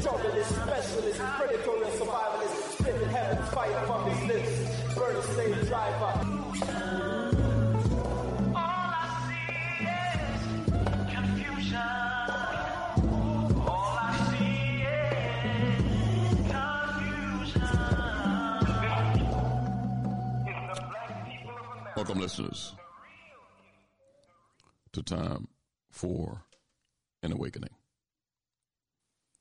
Strugglist, specialist, predator and survivalist. Spitting heaven's fire from his lips. Burning slave driver. Welcome, listeners, to Time for an Awakening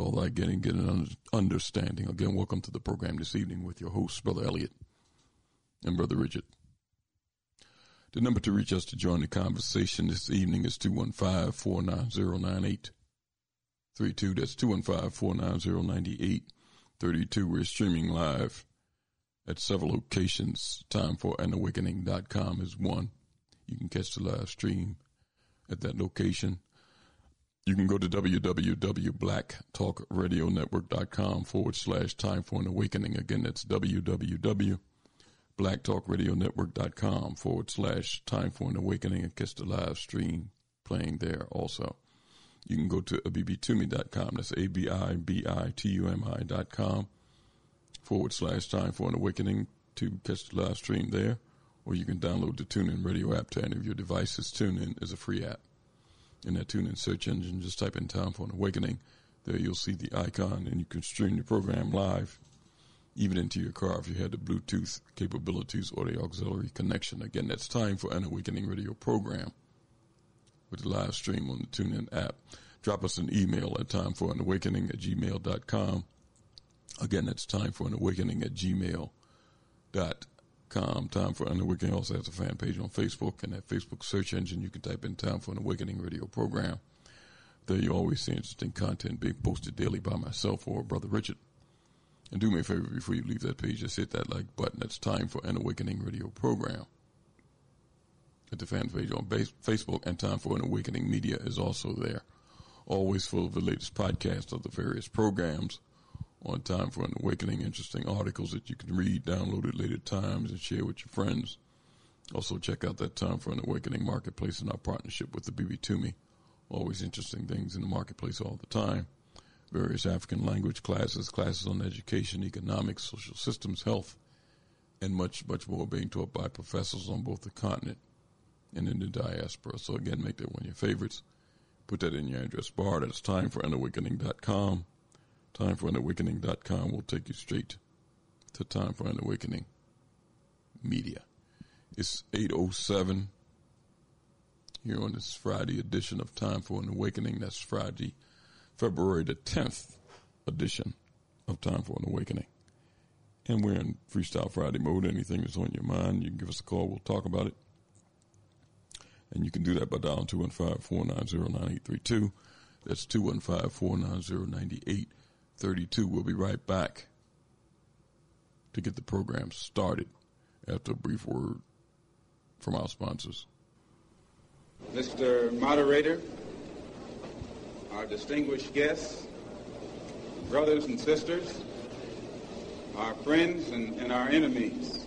All that getting, get an understanding. Again, welcome to the program this evening with your hosts, Brother Elliot and Brother Richard. The number to reach us to join the conversation this evening is 215 490 9832. That's 215 490 9832. We're streaming live at several locations. Time for anawakening.com is one. You can catch the live stream at that location. You can go to www.blacktalkradionetwork.com forward slash time for an awakening. Again, that's www.blacktalkradionetwork.com forward slash time for an awakening and catch the live stream playing there also. You can go to abibitumi.com. That's A-B-I-B-I-T-U-M-I.com forward slash time for an awakening to catch the live stream there or you can download the TuneIn Radio app to any of your devices. TuneIn is a free app. In that TuneIn search engine, just type in Time for an Awakening. There you'll see the icon, and you can stream the program live, even into your car if you had the Bluetooth capabilities or the auxiliary connection. Again, that's Time for an Awakening radio program with the live stream on the TuneIn app. Drop us an email at time for an awakening at gmail.com. Again, that's time for an awakening at gmail.com Time for an Awakening also has a fan page on Facebook, and that Facebook search engine you can type in Time for an Awakening radio program. There you always see interesting content being posted daily by myself or Brother Richard. And do me a favor before you leave that page, just hit that like button. That's Time for an Awakening radio program. At the fan page on Facebook, and Time for an Awakening media is also there. Always full of the latest podcasts of the various programs on Time for an Awakening, interesting articles that you can read, download at later times, and share with your friends. Also, check out that Time for an Awakening marketplace in our partnership with the Abibitumi. Always interesting things in the marketplace all the time. Various African language classes, classes on education, economics, social systems, health, and much, much more being taught by professors on both the continent and in the diaspora. So, again, make that one of your favorites. Put that in your address bar. That's timeforanawakening.com timeforanawakening.com will take you straight to Time for an Awakening Media. It's 8.07 here on this Friday edition of Time for an Awakening. That's Friday, February the 10th edition of Time for an Awakening. And we're in Freestyle Friday mode. Anything that's on your mind, you can give us a call. We'll talk about it. And you can do that by dialing 215-490-9832. That's 215-490-9832. 32. We'll be right back to get the program started after a brief word from our sponsors. Mr. Moderator, our distinguished guests, brothers and sisters, our friends and, and our enemies.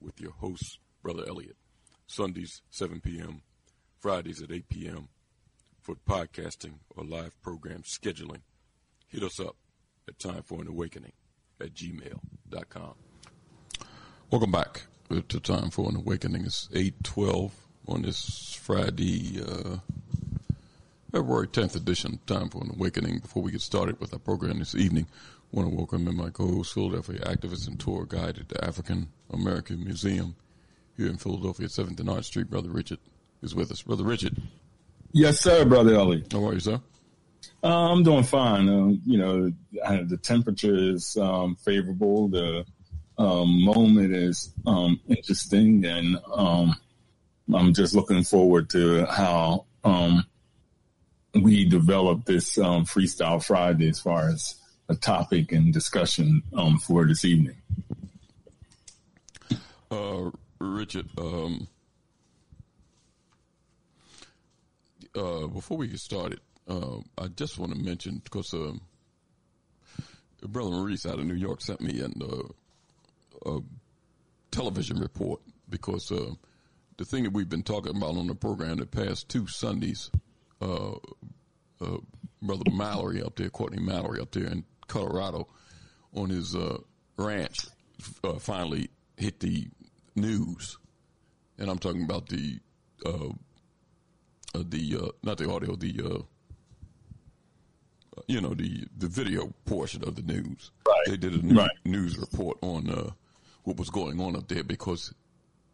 with your host, Brother Elliot. Sundays, 7 p.m., Fridays at 8 p.m. For podcasting or live program scheduling, hit us up at Time for an Awakening at gmail.com. Welcome back to Time for an Awakening. It's 812 on this Friday, uh, February 10th edition, of Time for an Awakening. Before we get started with our program this evening, I want to welcome in my co-host, Philadelphia activist and tour guide at the African American Museum here in Philadelphia at 7th and Arch Street. Brother Richard is with us. Brother Richard. Yes, sir, Brother Ellie. How are you, sir? Uh, I'm doing fine. Uh, you know, the temperature is um, favorable. The um, moment is um, interesting, and um, I'm just looking forward to how um, we develop this um, Freestyle Friday as far as a topic and discussion um, for this evening. Uh, Richard, um, uh, before we get started, uh, I just want to mention because uh, Brother Maurice out of New York sent me an, uh, a television report because uh, the thing that we've been talking about on the program the past two Sundays, uh, Brother Mallory up there, Courtney Mallory up there in Colorado on his uh, ranch uh, finally hit the news, and I'm talking about the uh, uh the uh, not the audio, the uh, you know the the video portion of the news. Right. They did a new, right. news report on what was going on up there because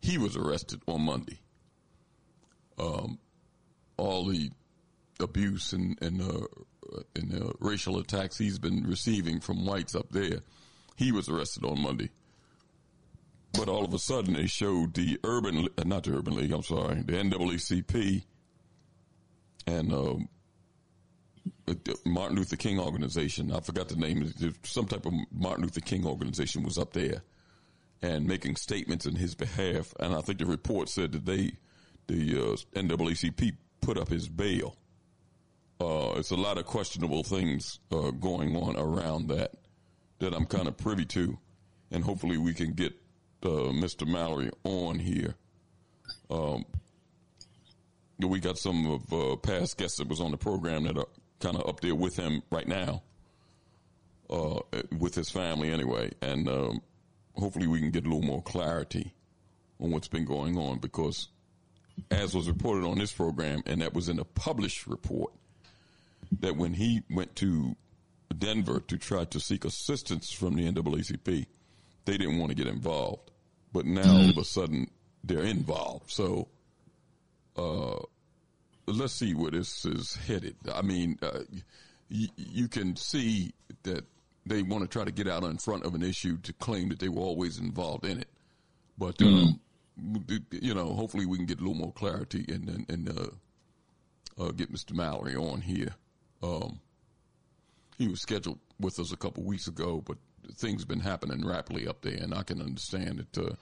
he was arrested on Monday. Um, all the abuse and and and the racial attacks he's been receiving from whites up there. He was arrested on Monday. but all of a sudden they showed the urban, uh, not the urban league. I'm sorry, the NAACP and um, Martin Luther King organization. I forgot the name. Some type of Martin Luther King organization was up there and making statements in his behalf. And I think the report said that they, the uh, NAACP, put up his bail. Uh, it's a lot of questionable things uh, going on around that that I'm kind of privy to, and hopefully we can get uh, Mr. Mallory on here. Um, we got some of uh, past guests that was on the program that are kind of up there with him right now, uh, with his family anyway, and um, hopefully we can get a little more clarity on what's been going on because, as was reported on this program, and that was in a published report, that when he went to Denver to try to seek assistance from the NAACP, they didn't want to get involved. But now all of a sudden they're involved. So, uh, let's see where this is headed. I mean, uh, y- you can see that they want to try to get out in front of an issue to claim that they were always involved in it. But, um, you know, hopefully we can get a little more clarity and, and, and uh, uh, get Mr. Mallory on here. Um, he was scheduled with us a couple weeks ago, but things been happening rapidly up there, and I can understand that. Uh,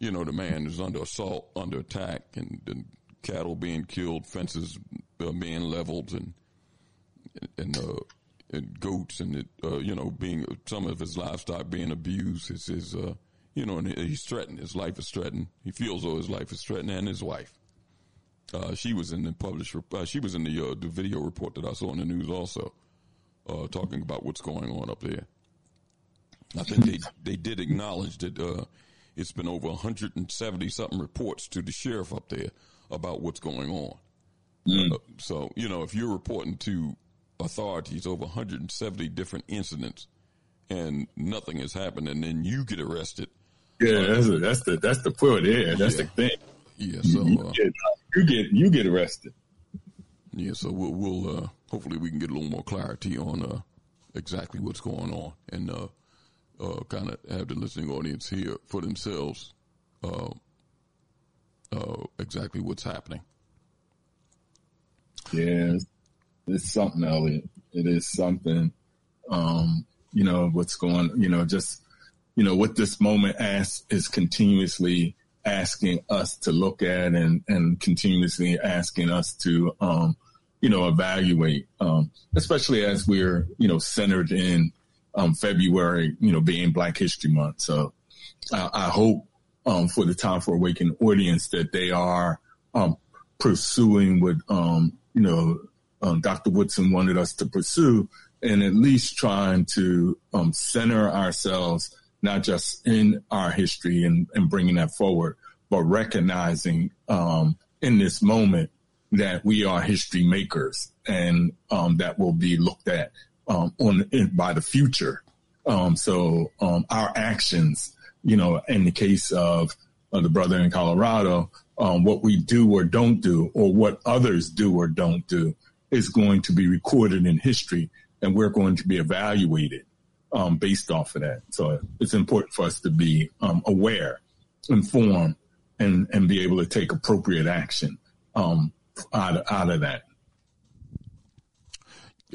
you know, the man is under assault, under attack, and, and cattle being killed, fences uh, being leveled, and and uh, and goats, and it, uh, you know, being some of his livestock being abused. His his uh, you know, and he's threatened. His life is threatened. He feels though his life is threatened, and his wife. Uh, she was in the published. Uh, she was in the uh, the video report that I saw in the news also, uh, talking about what's going on up there. I think they they did acknowledge that uh, it's been over 170 something reports to the sheriff up there about what's going on. Mm. Uh, so you know, if you're reporting to authorities over 170 different incidents and nothing has happened, and then you get arrested. Yeah, that's, a, that's the that's the point. Yeah, that's Yeah. the thing. Yeah, so uh, you get you get arrested. Yeah, so we'll, we'll uh, hopefully we can get a little more clarity on uh, exactly what's going on and uh, uh, kind of have the listening audience hear for themselves uh, uh, exactly what's happening. Yeah, it's, it's something, Elliot. It is something. Um, you know what's going. You know, just you know what this moment asks is continuously asking us to look at and and continuously asking us to um, you know evaluate, um, especially as we're you know centered in um, February, you know, being Black History Month. So I, I hope um, for the Time for Awakening audience that they are um, pursuing what um, you know Dr. Woodson wanted us to pursue, and at least trying to center ourselves not just in our history and, and bringing that forward, but recognizing um, in this moment that we are history makers and um, that will be looked at um, on in, by the future. Um, so um, our actions, you know, in the case of the brother in Colorado, um, what we do or don't do, or what others do or don't do, is going to be recorded in history, and we're going to be evaluated um, based off of that. So it's important for us to be um, aware, informed, and and be able to take appropriate action um, out of, out of that.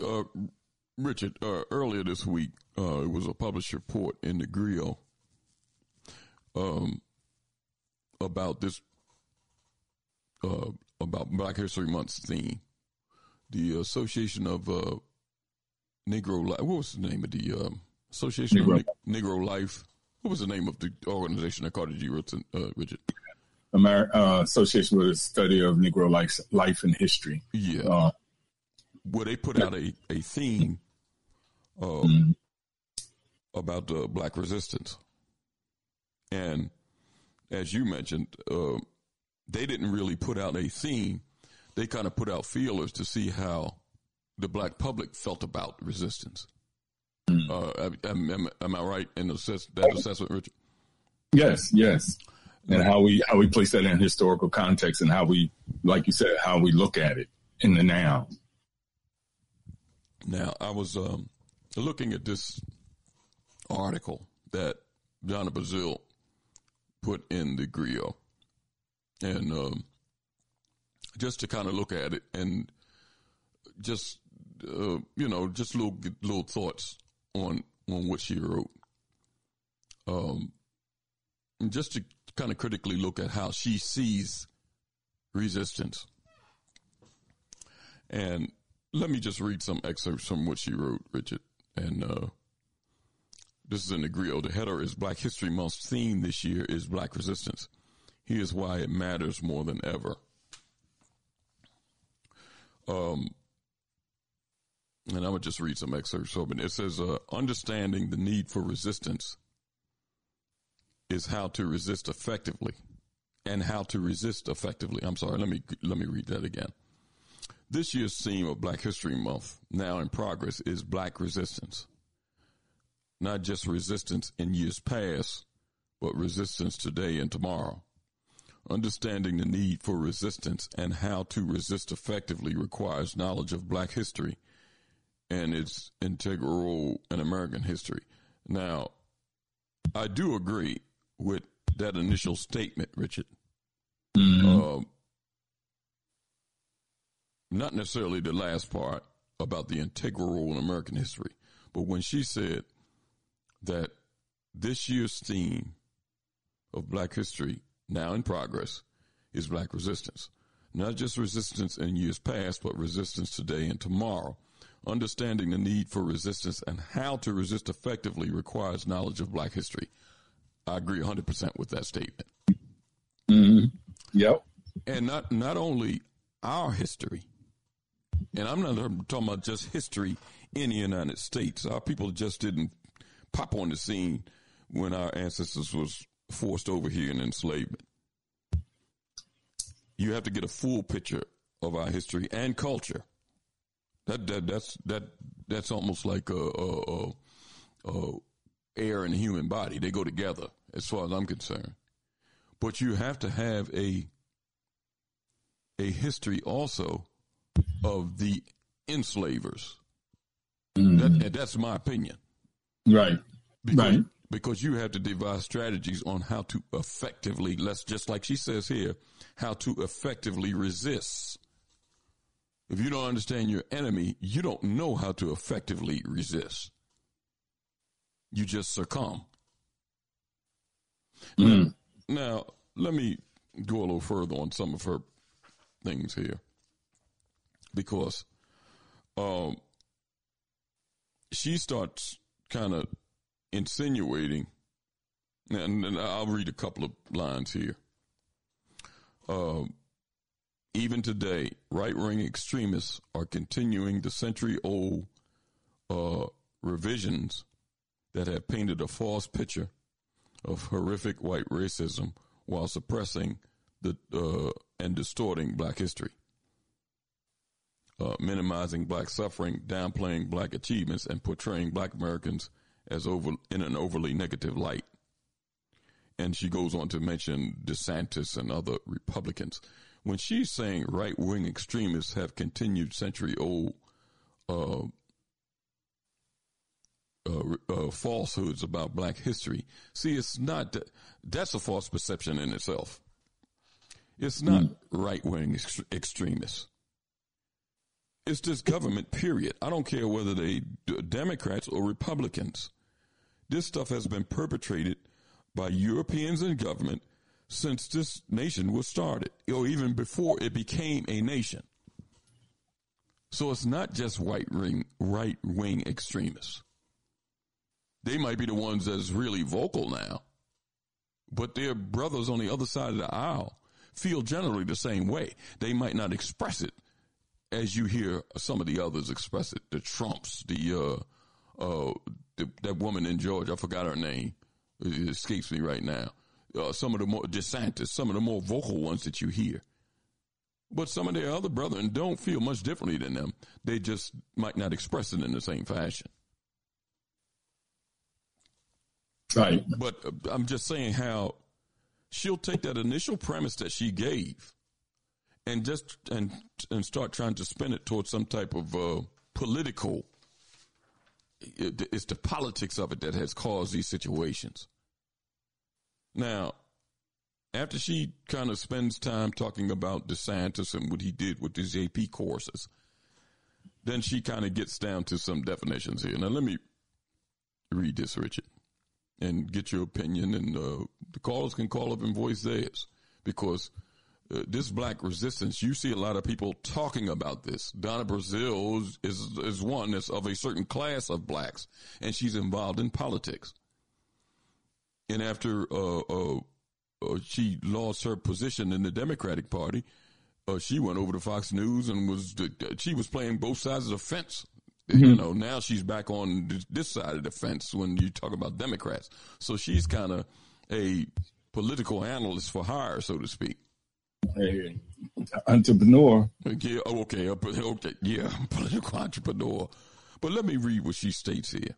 Uh, Richard, uh, earlier this week, uh, it was a published report in the Grio um, about this, uh, about Black History Month's theme. The Association of uh, Negro Life, what was the name of the um, Association Negro. of Ne- Negro Life? What was the name of the organization that Carter G. Woodson, uh, Richard? Amer- uh, Association with the Study of Negro life, life and History. Yeah. Uh, where they put out a, a theme uh, Mm-hmm. about uh, black resistance. And as you mentioned, uh, they didn't really put out a theme. They kind of put out feelers to see how the black public felt about resistance. Mm-hmm. Uh, am, am, am I right in assess- that assessment, Richard? Yes, yes. And how we how we place that in historical context and how we, like you said, how we look at it in the now. Now, I was um, looking at this article that Donna Brazile put in the Grio, and um, just to kind of look at it and just uh, you know just little little thoughts on on what she wrote. Um, just to kind of critically look at how she sees resistance. And let me just read some excerpts from what she wrote, Richard. And uh, this is in the Grio. The header is Black History Month's theme this year is Black Resistance. Here's why it matters more than ever. Um, and I'm gonna just read some excerpts of it. It says, uh, "Understanding the need for resistance is how to resist effectively, and how to resist effectively." I'm sorry. Let me let me read that again. This year's theme of Black History Month, now in progress, is Black resistance. Not just resistance in years past, but resistance today and tomorrow. Understanding the need for resistance and how to resist effectively requires knowledge of black history and its integral role in American history. Now, I do agree with that initial statement, Richard. Mm-hmm. Uh, not necessarily the last part about the integral role in American history, but when she said that this year's theme of black history, now in progress, is black resistance. Not just resistance in years past, but resistance today and tomorrow. Understanding the need for resistance and how to resist effectively requires knowledge of black history. I agree 100% with that statement. Mm-hmm. Yep. And not, not only our history, and I'm not talking about just history in the United States. Our people just didn't pop on the scene when our ancestors was forced over here in enslavement. You have to get a full picture of our history and culture. That, that that's that that's almost like a, a, a, a air and human body. They go together, as far as I'm concerned. But you have to have a a history also of the enslavers. Mm-hmm. That, that's my opinion. Right. Because, right. Because you have to devise strategies on how to effectively, let's just like she says here, how to effectively resist. If you don't understand your enemy, you don't know how to effectively resist. You just succumb. Mm. Now, now, let me go a little further on some of her things here. Because um, she starts kind of insinuating, and, and, I'll read a couple of lines here. Uh, even today, right wing extremists are continuing the century old uh, revisions that have painted a false picture of horrific white racism while suppressing the uh, and distorting black history. Uh, minimizing black suffering, downplaying black achievements, and portraying black Americans as over in an overly negative light. And she goes on to mention DeSantis and other Republicans. When she's saying right wing extremists have continued century old uh, uh, uh, falsehoods about black history, see, it's not that, that's a false perception in itself. It's not mm. right wing ex- extremists. It's this government, period. I don't care whether they Democrats or Republicans. This stuff has been perpetrated by Europeans in government since this nation was started, or even before it became a nation. So it's not just white wing, right wing extremists. They might be the ones that's really vocal now, but their brothers on the other side of the aisle feel generally the same way. They might not express it as you hear some of the others express it. The Trumps, the uh, uh, the, that woman in Georgia, I forgot her name. It escapes me right now. Uh, some of the more DeSantis, some of the more vocal ones that you hear. But some of their other brethren don't feel much differently than them. They just might not express it in the same fashion. Right. But uh, I'm just saying how she'll take that initial premise that she gave and just and and start trying to spin it towards some type of uh, political it's the politics of it that has caused these situations. Now, after she kind of spends time talking about DeSantis and what he did with his AP courses, then she kind of gets down to some definitions here. Now, let me read this, Richard, and get your opinion. And uh, the callers can call up and voice theirs because uh, this black resistance, you see a lot of people talking about this. Donna Brazile is, is, is one that's of a certain class of blacks, and she's involved in politics. And after uh, uh, uh she lost her position in the Democratic Party, uh, she went over to Fox News and was she was playing both sides of the fence. Mm-hmm. You know, now she's back on this side of the fence when you talk about Democrats. So she's kind of a political analyst for hire, so to speak. Entrepreneur. Yeah, oh, okay, okay, yeah, political entrepreneur. But let me read what she states here.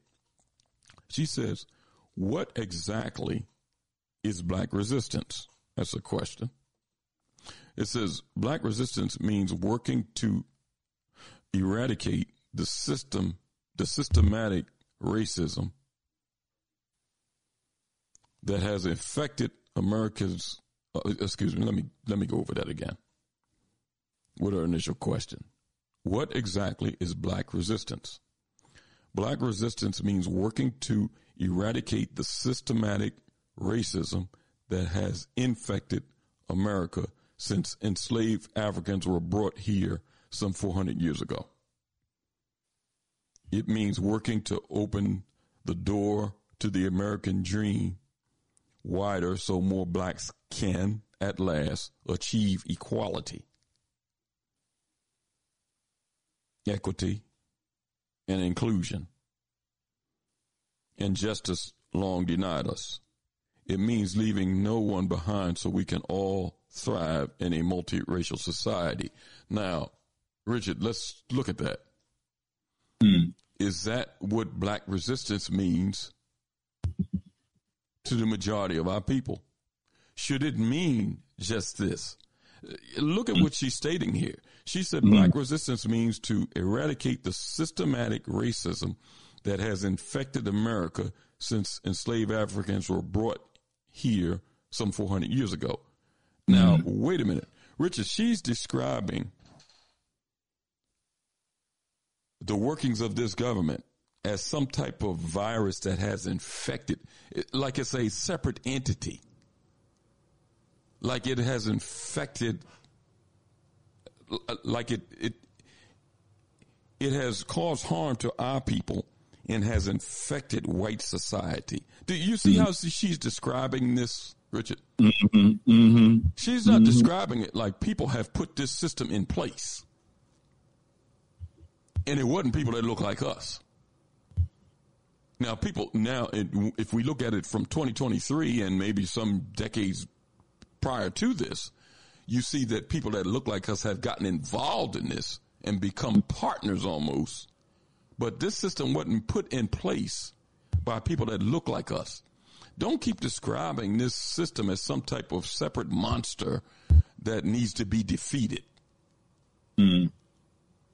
She says, "What exactly is black resistance?" That's a question. It says black resistance means working to eradicate the system, the systematic racism that has affected America's. Uh, excuse me. Let me let me go over that again. With our initial question, what exactly is black resistance? Black resistance means working to eradicate the systematic racism that has infected America since enslaved Africans were brought here some 400 years ago. It means working to open the door to the American dream wider so more blacks can, at last, achieve equality, equity, and inclusion. And justice long denied us. It means leaving no one behind so we can all thrive in a multiracial society. Now, Richard, let's look at that. Mm. Is that what black resistance means to the majority of our people? Should it mean just this? Look at what she's stating here. She said mm. black resistance means to eradicate the systematic racism that has infected America since enslaved Africans were brought here some 400 years ago. Now, mm-hmm. wait a minute. Richard, she's describing the workings of this government as some type of virus that has infected, like it's a separate entity, like it has infected, like it it it has caused harm to our people and has infected white society. Do you see mm-hmm. how she's describing this? Richard. Mm-hmm, mm-hmm, She's not mm-hmm. describing it like people have put this system in place. And it wasn't people that look like us. Now, people, now, if we look at it from 2023 and maybe some decades prior to this, you see that people that look like us have gotten involved in this and become partners almost. But this system wasn't put in place by people that look like us don't keep describing this system as some type of separate monster that needs to be defeated. Mm.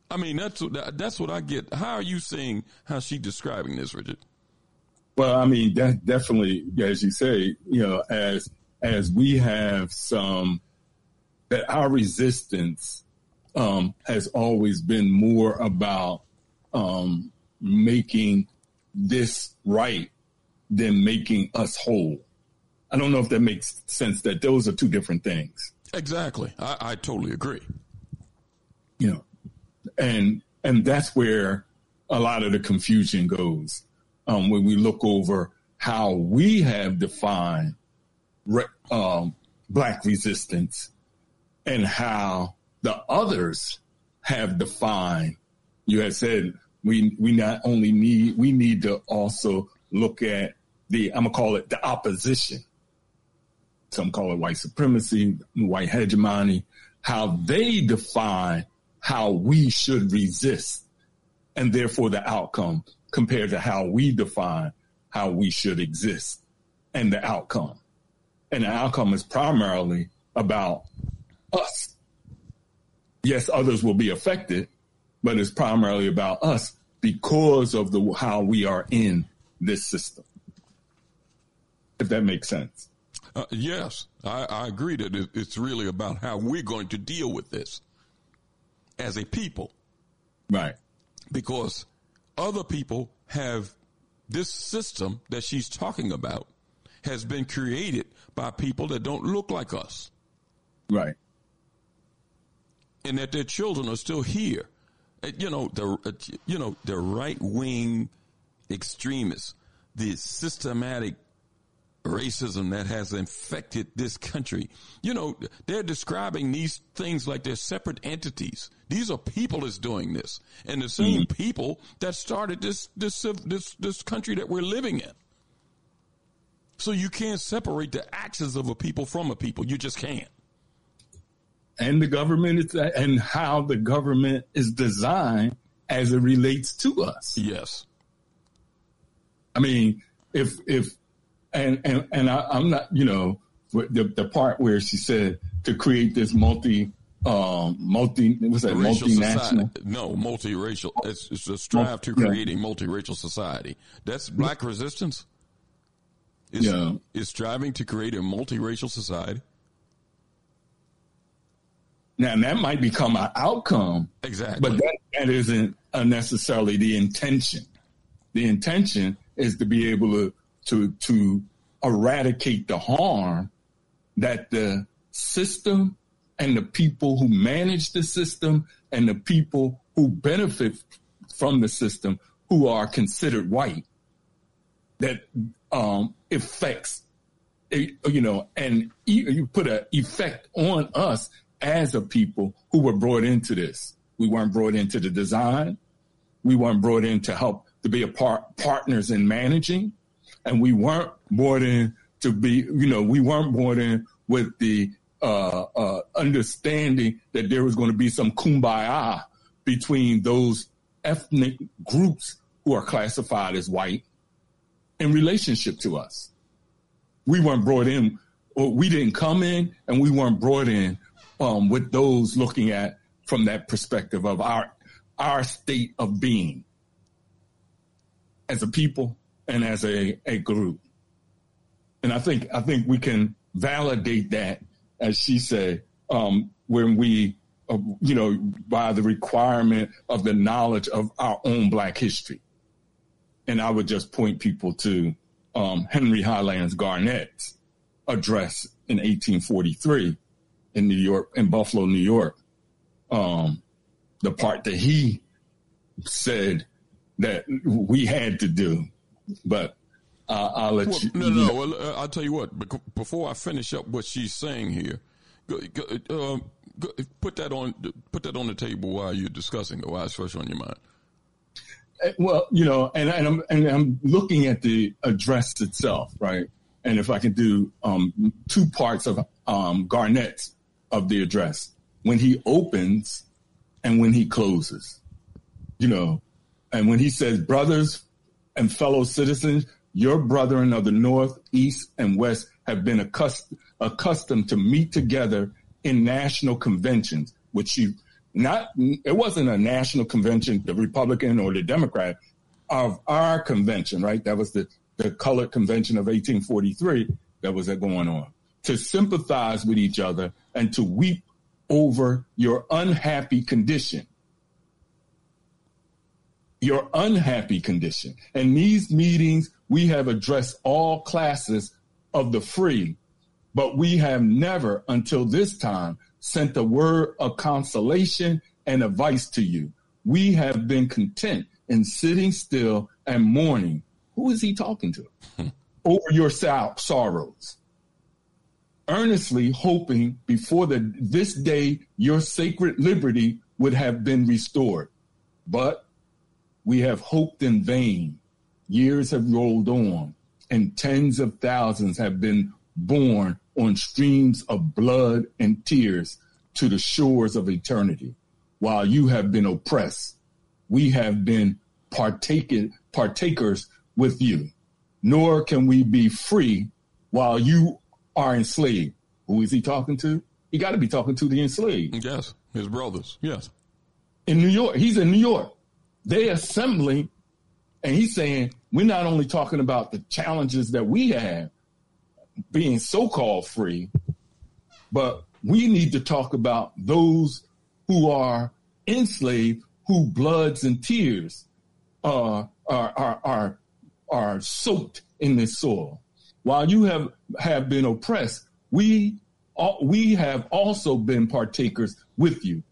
I mean, that's that's what I get. How are you seeing how she describing this, Richard? Well, I mean, that definitely, as you say, you know, as as we have some that our resistance um, has always been more about um, making this right than making us whole. I don't know if that makes sense that those are two different things. Exactly. I, I totally agree. You know, and and that's where a lot of the confusion goes um, when we look over how we have defined re- um, black resistance and how the others have defined. You had said we we not only need we need to also look at the, I'm gonna call it the opposition. Some call it white supremacy, white hegemony, how they define how we should resist and therefore the outcome compared to how we define how we should exist and the outcome. And the outcome is primarily about us. Yes, others will be affected, but it's primarily about us because of the how we are in this system if that makes sense. Uh, yes, I, I, agree that it, it's really about how we're going to deal with this as a people. Right. Because other people have this system that she's talking about has been created by people that don't look like us. Right. And that their children are still here. Uh, you know, the, uh, you know, the right wing extremists, the systematic racism that has infected this country. You know, they're describing these things like they're separate entities. These are people that's doing this, and the same mm-hmm. people that started this this this this country that we're living in. So you can't separate the actions of a people from a people. You just can't. And the government is and how the government is designed as it relates to us. Yes. I mean, if if and and and I, am not, you know, the the part where she said to create this multi um multi what's that Racial multinational society. no multiracial it's, it's a strive to create a multiracial society that's black resistance is, yeah is striving to create a multiracial society now that might become an outcome exactly. but that, that isn't necessarily the intention. The intention is to be able to to to eradicate the harm that the system and the people who manage the system and the people who benefit from the system who are considered white that um, affects you know and you put an effect on us as a people who were brought into this. We weren't brought into the design. We weren't brought in to help to be a part partners in managing. And we weren't brought in to be, you know, we weren't brought in with the uh, uh, understanding that there was going to be some kumbaya between those ethnic groups who are classified as white in relationship to us. We weren't brought in, or we didn't come in, and we weren't brought in um, with those looking at from that perspective of our our state of being as a people and as a, a group. And I think I think we can validate that, as she said, um, when we, uh, you know, by the requirement of the knowledge of our own Black history. And I would just point people to um, Henry Highlands Garnet's address in 1843 in New York, in Buffalo, New York. Um, the part that he said that we had to do but uh, I'll let well, you. No, no, no. Well, uh, I'll tell you what. Before I finish up what she's saying here, go, go, uh, go, put that on put that on the table while you're discussing it. While it's fresh on your mind. Uh, well, you know, and, and I'm and I'm looking at the address itself, right? And if I can do um, two parts of um, Garnet's of the address, when he opens and when he closes, you know, and when he says, "Brothers, and fellow citizens, your brethren of the North, East, and West have been accustomed, to meet together in national conventions, which you not, it wasn't a national convention, the Republican or the Democrat, of our convention, right? That was the, the colored convention of 1843 that was going on. To sympathize with each other and to weep over your unhappy condition your unhappy condition. In these meetings, we have addressed all classes of the free, but we have never until this time sent a word of consolation and advice to you. We have been content in sitting still and mourning. Who is he talking to? Over your sorrows. Earnestly hoping before the, this day your sacred liberty would have been restored. But we have hoped in vain. Years have rolled on, and tens of thousands have been born on streams of blood and tears to the shores of eternity. While you have been oppressed, we have been partaken, partakers with you. Nor can we be free while you are enslaved. Who is he talking to? He got to be talking to the enslaved. Yes, his brothers. Yes. In New York. He's in New York they assembling, and he's saying we're not only talking about the challenges that we have, being so called free, but we need to talk about those who are enslaved, who bloods and tears uh, are, are, are, are soaked in this soil. While you have, have been oppressed, we, we have also been partakers with you.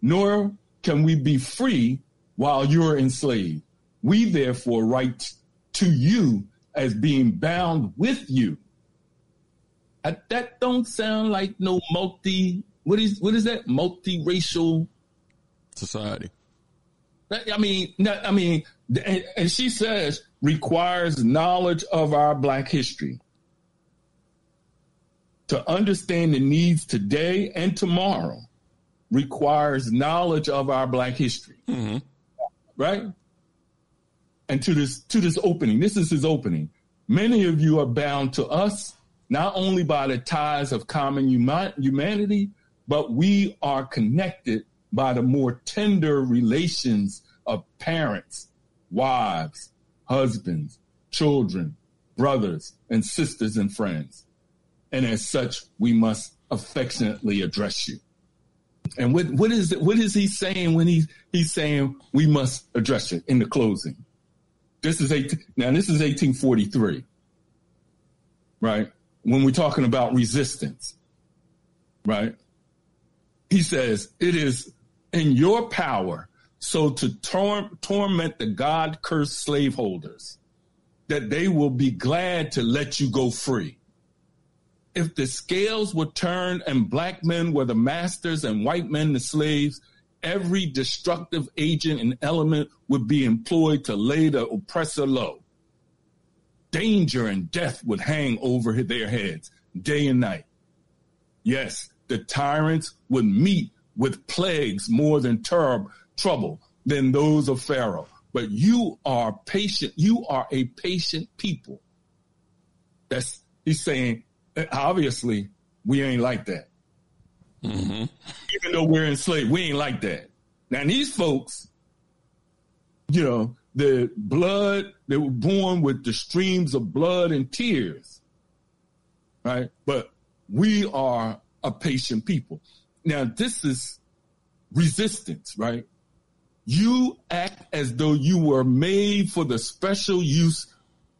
Nor can we be free while you're enslaved. We therefore write to you as being bound with you. Uh, that don't sound like no multi. What is what is that multiracial society? I mean, I mean, and she says requires knowledge of our Black history to understand the needs today and tomorrow. Requires knowledge of our Black history, mm-hmm. right? And to this to this opening, this is his opening. Many of you are bound to us not only by the ties of common humanity, but we are connected by the more tender relations of parents, wives, husbands, children, brothers, and sisters and friends. And as such, we must affectionately address you. And what, what is it, what is he saying when he, he's saying we must address you in the closing? This is 18, now this is 1843, right? when we're talking about resistance, right? He says, it is in your power so to tor- torment the God cursed slaveholders that they will be glad to let you go free. If the scales were turned and black men were the masters and white men the slaves, every destructive agent and element would be employed to lay the oppressor low danger and death would hang over their heads day and night. Yes, the tyrants would meet with plagues more than ter- trouble than those of Pharaoh. But you are patient. You are a patient people. That's he's saying. Obviously, we ain't like that. Mm-hmm. Even though we're enslaved, we ain't like that. Now these folks, you know, the blood, they were born with the streams of blood and tears. Right? But we are a patient people. Now, this is resistance, right? You act as though you were made for the special use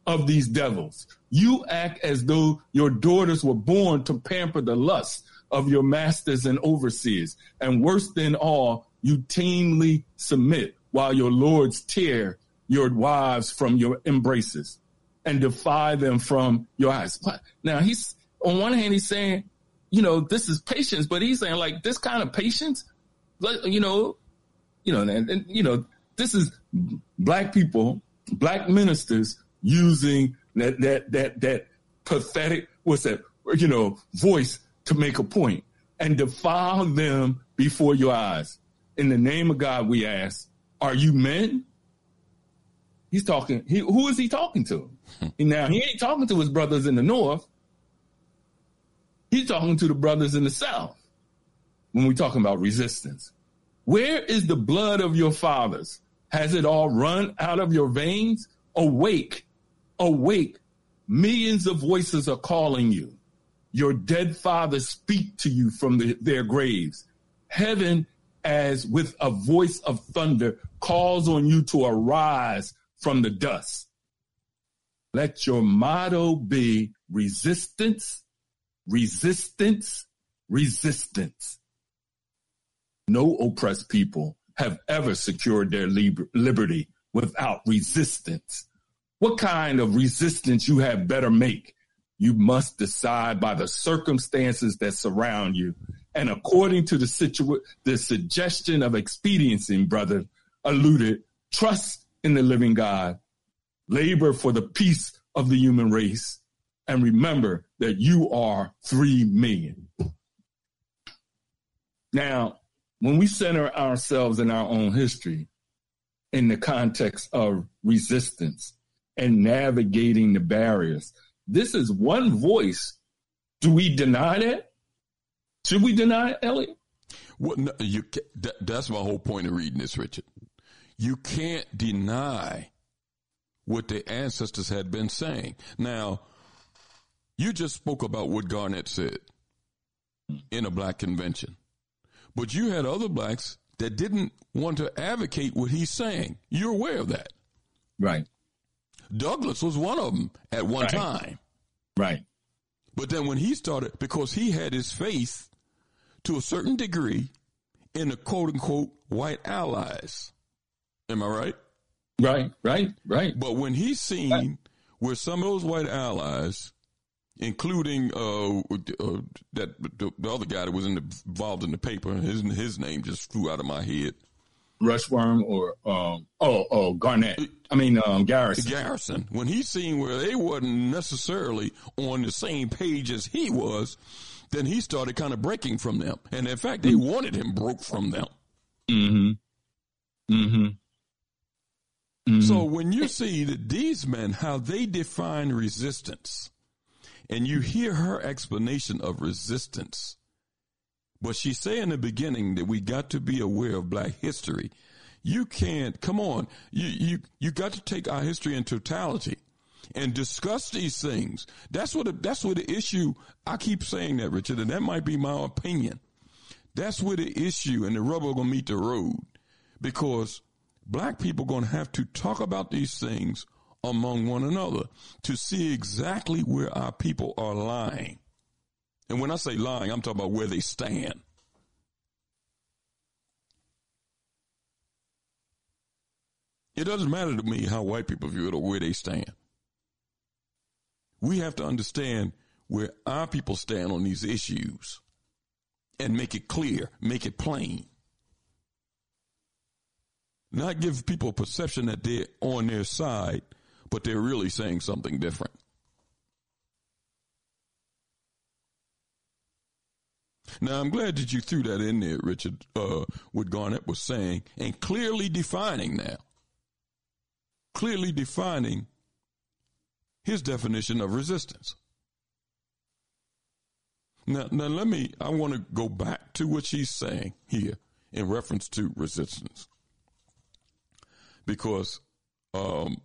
of these devils. You act as though your daughters were born to pamper the lust of your masters and overseers. And worse than all, you tamely submit while your lords tear your wives from your embraces and defy them from your eyes. Now he's on one hand, he's saying, you know, this is patience, but he's saying like this kind of patience, you know, you know, and, and you know, this is black people, black ministers using that, that, that, that pathetic, what's that, you know, voice to make a point and defile them before your eyes. In the name of God, we ask, are you men? He's talking. He, who is he talking to? Hmm. now he ain't talking to his brothers in the north. He's talking to the brothers in the south. When we're talking about resistance, where is the blood of your fathers? Has it all run out of your veins? Awake, awake! Millions of voices are calling you. Your dead fathers speak to you from the, their graves. Heaven, as with a voice of thunder, calls on you to arise from the dust. Let your motto be resistance, resistance, resistance. No oppressed people have ever secured their liber- liberty without resistance. What kind of resistance you have better make? You must decide by the circumstances that surround you. And according to the situa- the suggestion of expediency, brother, alluded, trust in the living God. Labor for the peace of the human race. And remember that you are 3 million. Now, when we center ourselves in our own history in the context of resistance and navigating the barriers, this is one voice. Do we deny that? Should we deny it, Elliot? Well, no, you, that, that's my whole point of reading this, Richard you can't deny what the ancestors had been saying. Now, You just spoke about what Garnett said in a black convention. But you had other blacks that didn't want to advocate what he's saying. You're aware of that. Right. Douglass was one of them at one right. time. Right. But then when he started, because he had his faith to a certain degree in the quote unquote white allies. Am I right? Right, right, right. But when he's seen right. where some of those white allies, including uh, uh, that the, the, other guy that was in the, involved in the paper, his his name just flew out of my head. Rushworm or um, oh oh Garnett. I mean um, Garrison. Garrison. When he seen where they wasn't necessarily on the same page as he was, then he started kind of breaking from them. And in fact, they mm-hmm. wanted him broke from them. Mm-hmm. Mm-hmm. Mm-hmm. So when you see that these men, how they define resistance, and you hear her explanation of resistance, but she say in the beginning that we got to be aware of black history. You can't, come on, you, you, you got to take our history in totality and discuss these things. That's what, the, that's what the issue, I keep saying that, Richard, and that might be my opinion. That's where the issue and the rubber gonna meet the road because black people to have to talk about these things among one another to see exactly where our people are lying. And when I say lying, I'm talking about where they stand. It doesn't matter to me how white people view it or where they stand. We have to understand where our people stand on these issues and make it clear, make it plain. Not give people a perception that they're on their side, but they're really saying something different. Now, I'm glad that you threw that in there, Richard, uh, what Garnett was saying, and clearly defining now. Clearly defining his definition of resistance. Now, now let me, I want to go back to what she's saying here in reference to resistance because, um,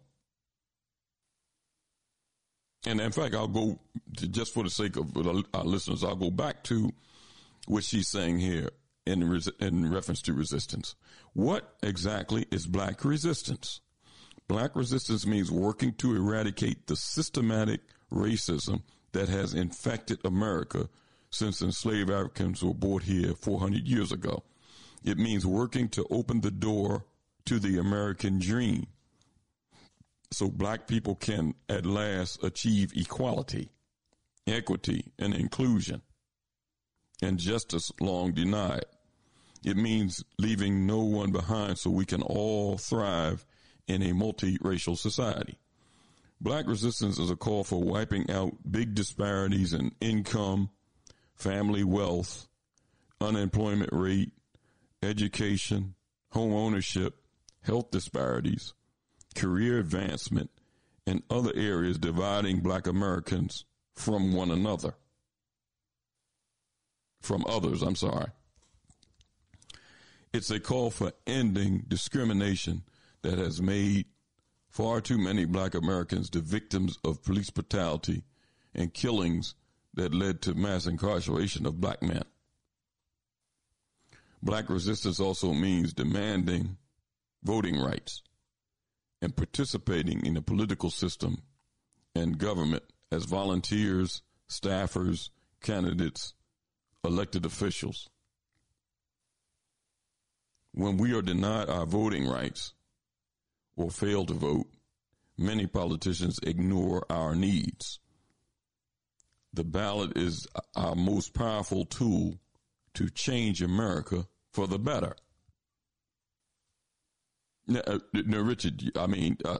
and in fact, I'll go just for the sake of our listeners, I'll go back to what she's saying here in, res- in reference to resistance. What exactly is black resistance? Black resistance means working to eradicate the systematic racism that has infected America since enslaved Africans were brought here 400 years ago. It means working to open the door to the American dream so black people can at last achieve equality, equity, and inclusion, and justice long denied. It means leaving no one behind so we can all thrive in a multiracial society. Black resistance is a call for wiping out big disparities in income, family wealth, unemployment rate, education, home ownership, health disparities, career advancement, and other areas dividing black Americans from one another. From others, I'm sorry. It's a call for ending discrimination that has made far too many black Americans the victims of police brutality and killings that led to mass incarceration of black men. Black resistance also means demanding voting rights and participating in the political system and government as volunteers, staffers, candidates, elected officials. When we are denied our voting rights or fail to vote, many politicians ignore our needs. The ballot is our most powerful tool to change America for the better. No, uh, Richard. I mean, uh,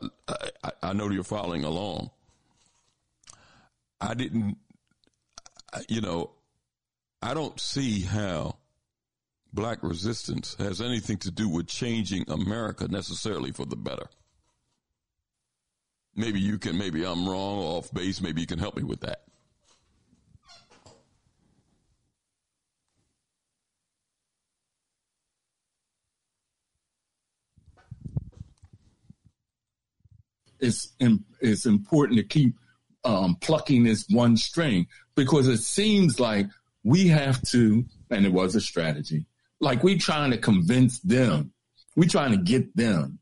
I, I know you're following along. I didn't, you know, I don't see how black resistance has anything to do with changing America necessarily for the better. Maybe you can, maybe I'm wrong, off base. Maybe you can help me with that. It's it's important to keep um, plucking this one string because it seems like we have to, and it was a strategy, like we're trying to convince them, we're trying to get them.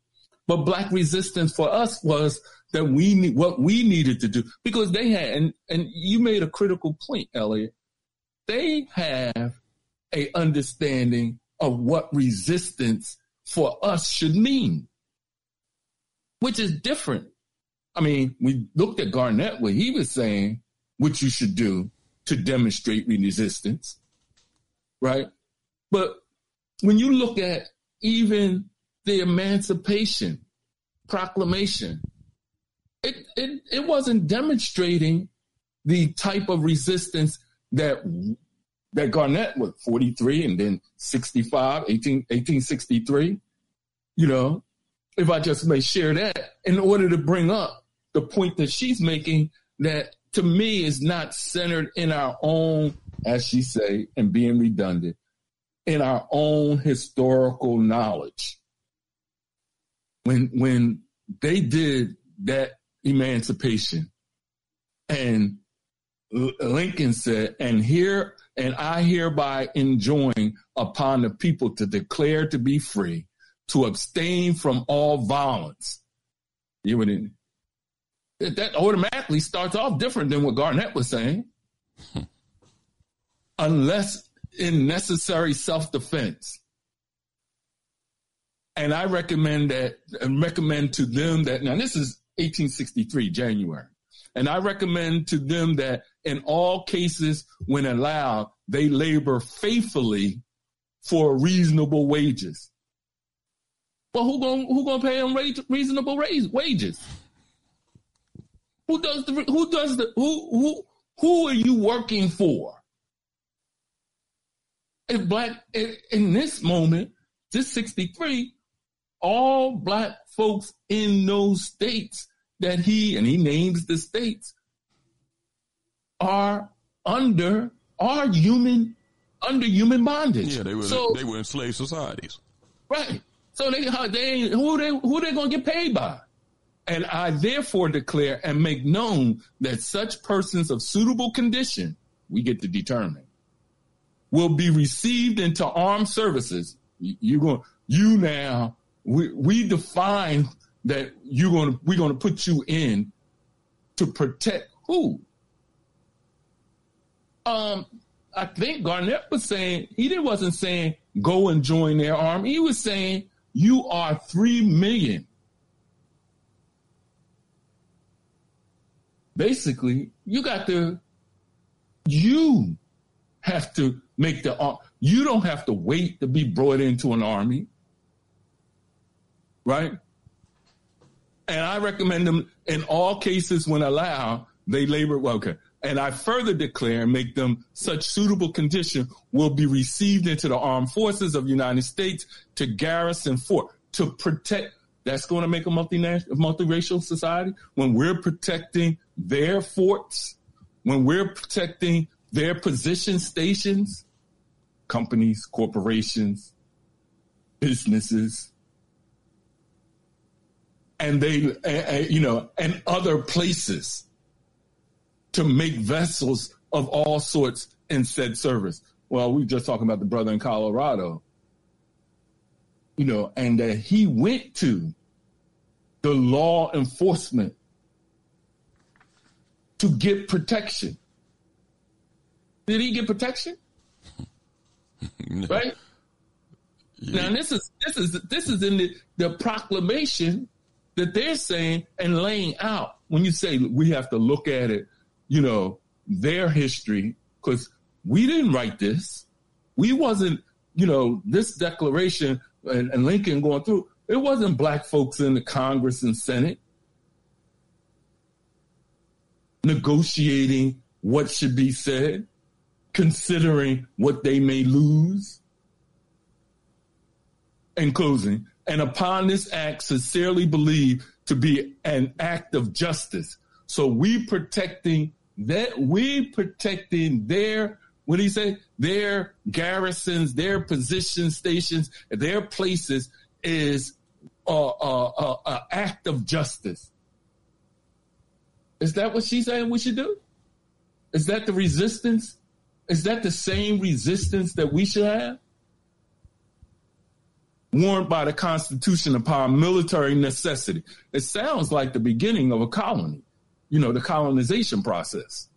But black resistance for us was that we need what we needed to do because they had, and, and you made a critical point, Elliot. They have a understanding of what resistance for us should mean, which is different. I mean, we looked at Garnett, what he was saying, what you should do to demonstrate resistance, right? But when you look at even the Emancipation Proclamation, it, it, it wasn't demonstrating the type of resistance that that Garnett was 43 and then 65, 18, 1863. You know, if I just may share that in order to bring up the point that she's making that to me is not centered in our own, as she say, and being redundant, in our own historical knowledge. When when they did that emancipation and Lincoln said, and here and I hereby enjoin upon the people to declare to be free, to abstain from all violence. You would that automatically starts off different than what Garnett was saying. Unless in necessary self-defense. And I recommend that and recommend to them that now this is 1863 January. And I recommend to them that in all cases, when allowed, they labor faithfully for reasonable wages. Well, who gonna who gonna pay them reasonable raise, wages? Who does the who does the who who who are you working for? If black in, in this moment, this 63, all black folks in those states that he and he names the states are under are human under human bondage. Yeah, they were so, they were enslaved societies. Right. So they uh, they who they who they gonna get paid by? And I therefore declare and make known that such persons of suitable condition, we get to determine, will be received into armed services. You, you going you now we we define that you're going we're going to put you in to protect who? Um, I think Garnett was saying he didn't wasn't saying go and join their army. He was saying you are three million. Basically, you got to you have to make the uh, you don't have to wait to be brought into an army. Right? And I recommend them in all cases when allowed, they labor well. Okay. And I further declare and make them such suitable condition will be received into the armed forces of the United States to garrison fort to protect. That's going to make a multinational, multiracial society when we're protecting their forts, when we're protecting their position stations, companies, corporations, businesses, and they, you know, and other places to make vessels of all sorts in said service. Well, we're just talking about the brother in Colorado, you know, and that he went to the law enforcement to get protection. Did he get protection? no. Right? Yeah. Now this is this is this is in the, the proclamation that they're saying and laying out when you say we have to look at it, you know, their history, because we didn't write this. We wasn't, you know, this declaration and, and Lincoln going through, it wasn't black folks in the Congress and Senate negotiating what should be said, considering what they may lose. In closing, and upon this act sincerely believe to be an act of justice. So we protecting that we protecting their what do you say? Their garrisons, their position stations, their places is a, a, a, a act of justice. Is that what she's saying we should do? Is that the resistance? Is that the same resistance that we should have? Warned by the Constitution upon military necessity. It sounds like the beginning of a colony, you know, the colonization process.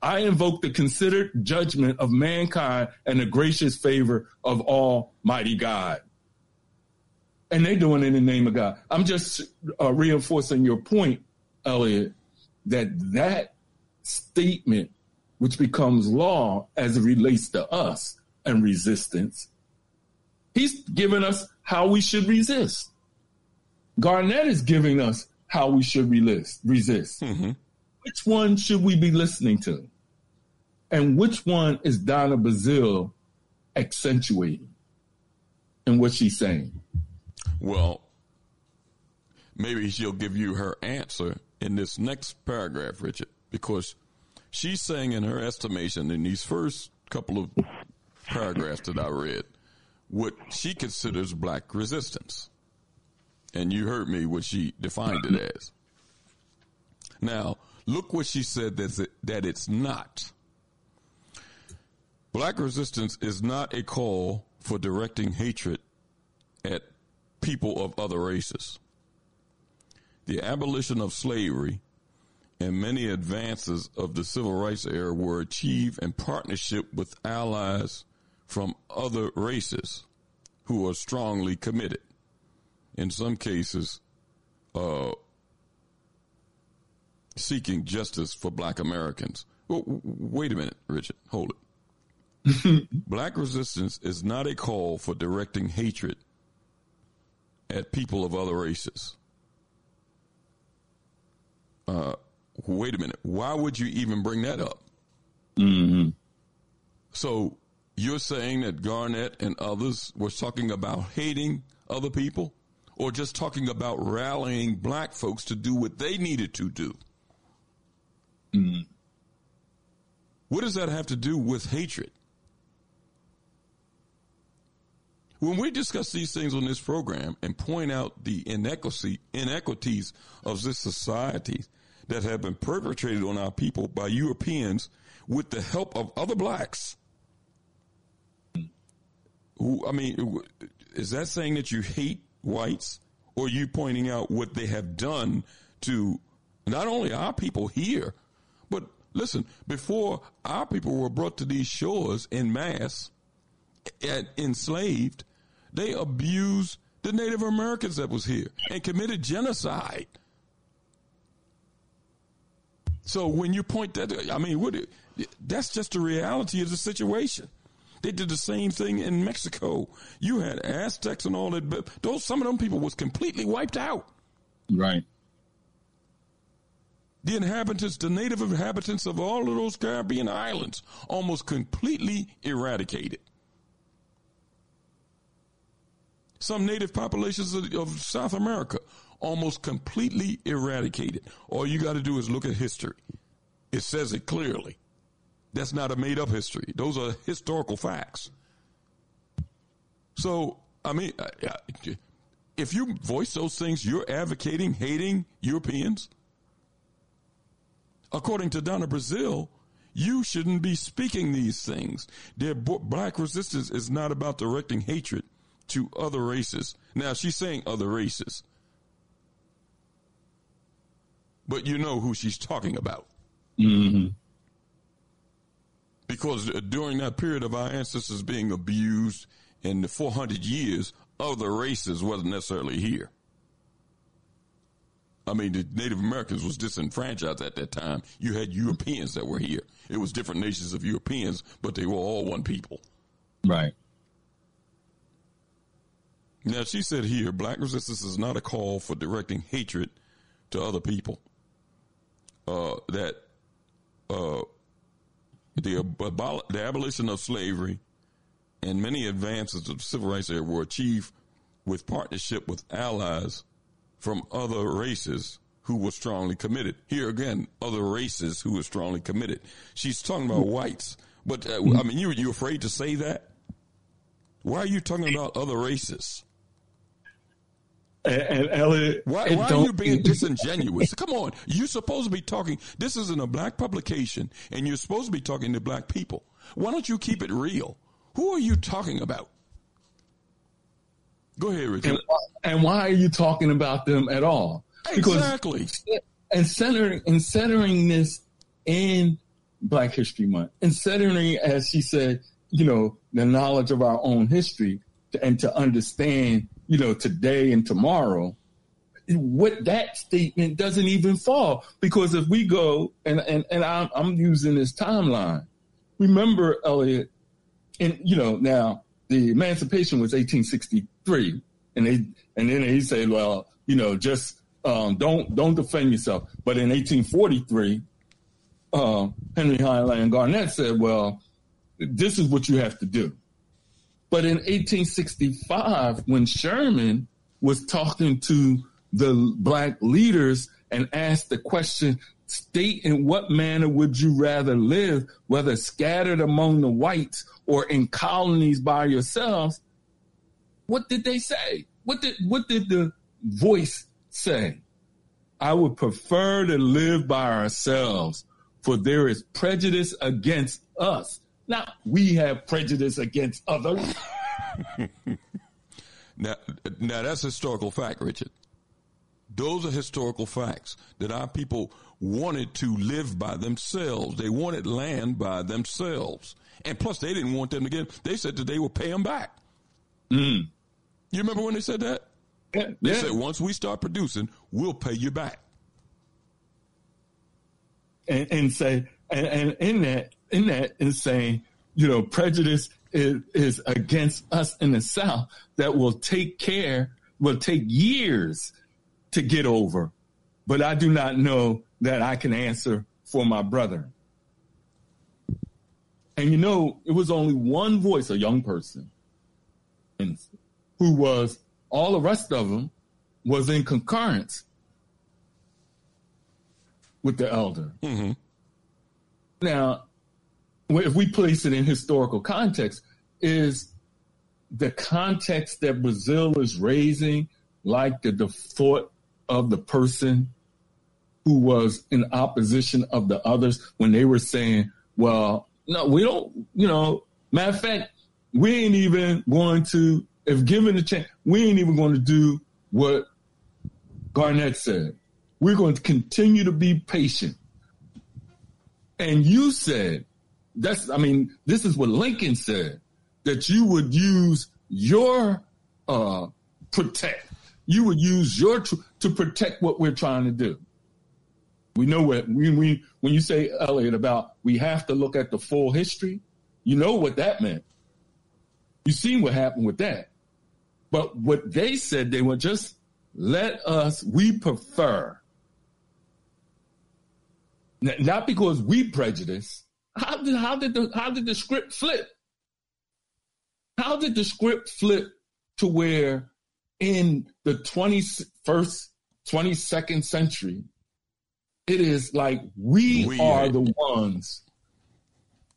I invoke the considered judgment of mankind and the gracious favor of Almighty God. And they're doing it in the name of God. I'm just uh, reinforcing your point, Elliot, that that statement, which becomes law as it relates to us and resistance, he's giving us how we should resist. Garnett is giving us how we should resist. resist. Mm-hmm. Which one should we be listening to? And which one is Donna Brazile accentuating in what she's saying? Well, maybe she'll give you her answer in this next paragraph, Richard, because she's saying in her estimation in these first couple of paragraphs that I read what she considers black resistance. And you heard me what she defined it as. Now, look what she said that, that it's not. Black resistance is not a call for directing hatred at people of other races. The abolition of slavery and many advances of the civil rights era were achieved in partnership with allies from other races who are strongly committed. In some cases, uh, seeking justice for black Americans. Well, wait a minute, Richard. Hold it. Black resistance is not a call for directing hatred at people of other races. Uh, wait a minute. Why would you even bring that up? Mm-hmm. So you're saying that Garnett and others were talking about hating other people or just talking about rallying black folks to do what they needed to do? Mm-hmm. What does that have to do with hatred? When we discuss these things on this program and point out the inequity, inequities of this society that have been perpetrated on our people by Europeans with the help of other blacks, who, I mean, is that saying that you hate whites? Or you pointing out what they have done to not only our people here, but listen, before our people were brought to these shores in mass enslaved, they abused the Native Americans that was here and committed genocide. So when you point that, I mean, what? That's just the reality of the situation. They did the same thing in Mexico. You had Aztecs and all that, but those some of them people was completely wiped out. Right. The inhabitants, the native inhabitants of all of those Caribbean islands, almost completely eradicated. Some native populations of, of South America almost completely eradicated. All you got to do is look at history. It says it clearly. That's not a made up history. Those are historical facts. So, I mean, if you voice those things, you're advocating hating Europeans. According to Donna Brazile, you shouldn't be speaking these things. Their black resistance is not about directing hatred to other races. Now she's saying other races. But you know who she's talking about. Mm-hmm. Because during that period of our ancestors being abused in the 400 years, other races wasn't necessarily here. I mean, the Native Americans was disenfranchised at that time. You had Europeans that were here. It was different nations of Europeans, but they were all one people. Right. Now, she said here, black resistance is not a call for directing hatred to other people. Uh, that uh, the, abol- the abolition of slavery and many advances of civil rights there were achieved with partnership with allies from other races who were strongly committed. Here again, other races who were strongly committed. She's talking about whites, but uh, I mean, you you afraid to say that? Why are you talking about other races? And, and Elliot, why, it why are you being disingenuous? Come on, you're supposed to be talking. This isn't a black publication, and you're supposed to be talking to black people. Why don't you keep it real? Who are you talking about? Go ahead, Richard. and, why- and why are you talking about them at all? Because Exactly. and centering and centering this in Black History Month and centering, as she said, you know, the knowledge of our own history and to understand, you know, today and tomorrow. What that statement doesn't even fall because if we go and and and I'm, I'm using this timeline. Remember, Elliot, and you know now the emancipation was 1863, and they and then he said, well, you know, just um, don't don't defend yourself. But in 1843, uh, Henry Highland Garnett said, well, this is what you have to do. But in 1865, when Sherman was talking to the black leaders and asked the question, state in what manner would you rather live, whether scattered among the whites or in colonies by yourselves? What did they say? What did what did the voice say? I would prefer to live by ourselves, for there is prejudice against us. Not we have prejudice against others. Now, now that's historical fact, Richard. Those are historical facts that our people wanted to live by themselves. They wanted land by themselves. And plus, they didn't want them to get, they said that they would pay them back. Mm. You remember when they said that? Yeah, They yeah. said, once we start producing, we'll pay you back. and, and say and, and in that in that is saying you know prejudice is, is against us in the south that will take care will take years to get over. But i do not know that i can answer for my brother and you know it was only one voice a young person and who was all the rest of them was in concurrence with the elder. Mm-hmm. now, if we place it in historical context, is the context that Brazile is raising like the, thought of the person who was in opposition of the others when they were saying, well, no, we don't, you know, matter of fact, we ain't even going to, if given the chance, we ain't even going to do what Garnett said. We're going to continue to be patient. And you said, that's, I mean, this is what Lincoln said, that you would use your, uh, protect, you would use your, tr- to protect what we're trying to do. We know what, we, we, when you say, Elliot, about we have to look at the full history, you know what that meant. You seen what happened with that. But what they said, they were just let us, we prefer not because we prejudice. How did how did the how did the script flip? How did the script flip to where in the 21st, 22nd century, it is like we, We are are- the ones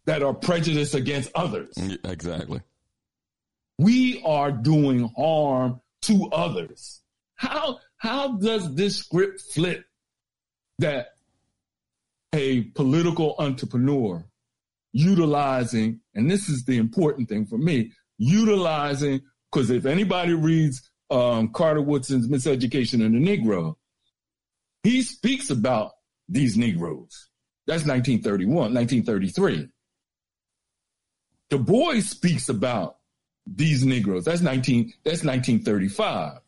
that are prejudiced against others. Exactly. We are doing harm to others. How how does this script flip that a political entrepreneur utilizing, and this is the important thing for me, utilizing, because if anybody reads um, Carter Woodson's Miseducation of the Negro, he speaks about these Negroes. That's 1931, 1933. Du Bois speaks about these Negroes. That's 19, that's 1935.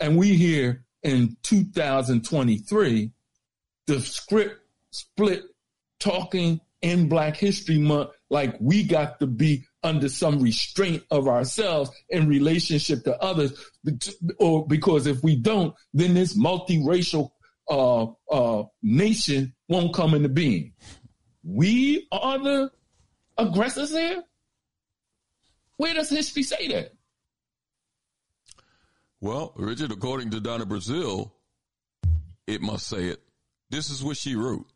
And we here in 2023, the script split talking in Black History Month like we got to be under some restraint of ourselves in relationship to others, or because if we don't, then this multiracial uh, uh, nation won't come into being. We are the aggressors here. Where does history say that? Well, Richard, according to Donna Brazile, it must say it. This is what she wrote.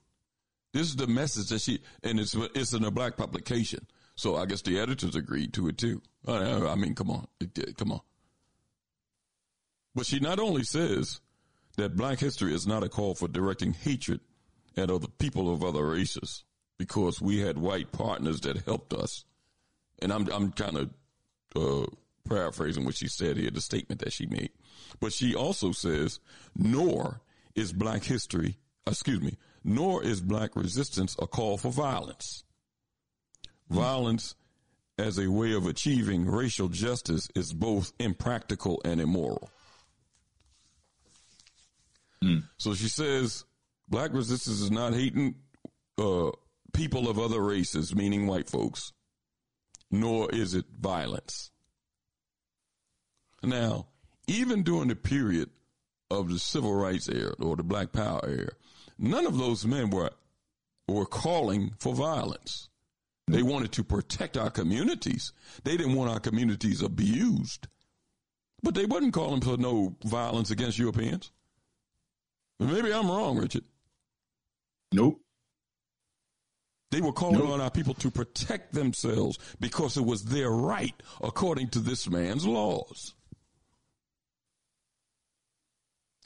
This is the message that she, and it's it's in a black publication. So I guess the editors agreed to it too. I, I mean, come on, come on. But she not only says that black history is not a call for directing hatred at other people of other races because we had white partners that helped us. And I'm, I'm kind of, uh, paraphrasing what she said here, the statement that she made. But she also says, nor is black history, excuse me, nor is black resistance a call for violence. Violence as a way of achieving racial justice is both impractical and immoral. Mm. So she says black resistance is not hating uh, people of other races, meaning white folks, nor is it violence. Now, even during the period of the civil rights era or the black power era, none of those men were were calling for violence. They wanted to protect our communities. They didn't want our communities abused. But they wasn't calling for no violence against Europeans. Maybe I'm wrong, Richard. Nope. They were calling Nope. on our people to protect themselves because it was their right according to this man's laws.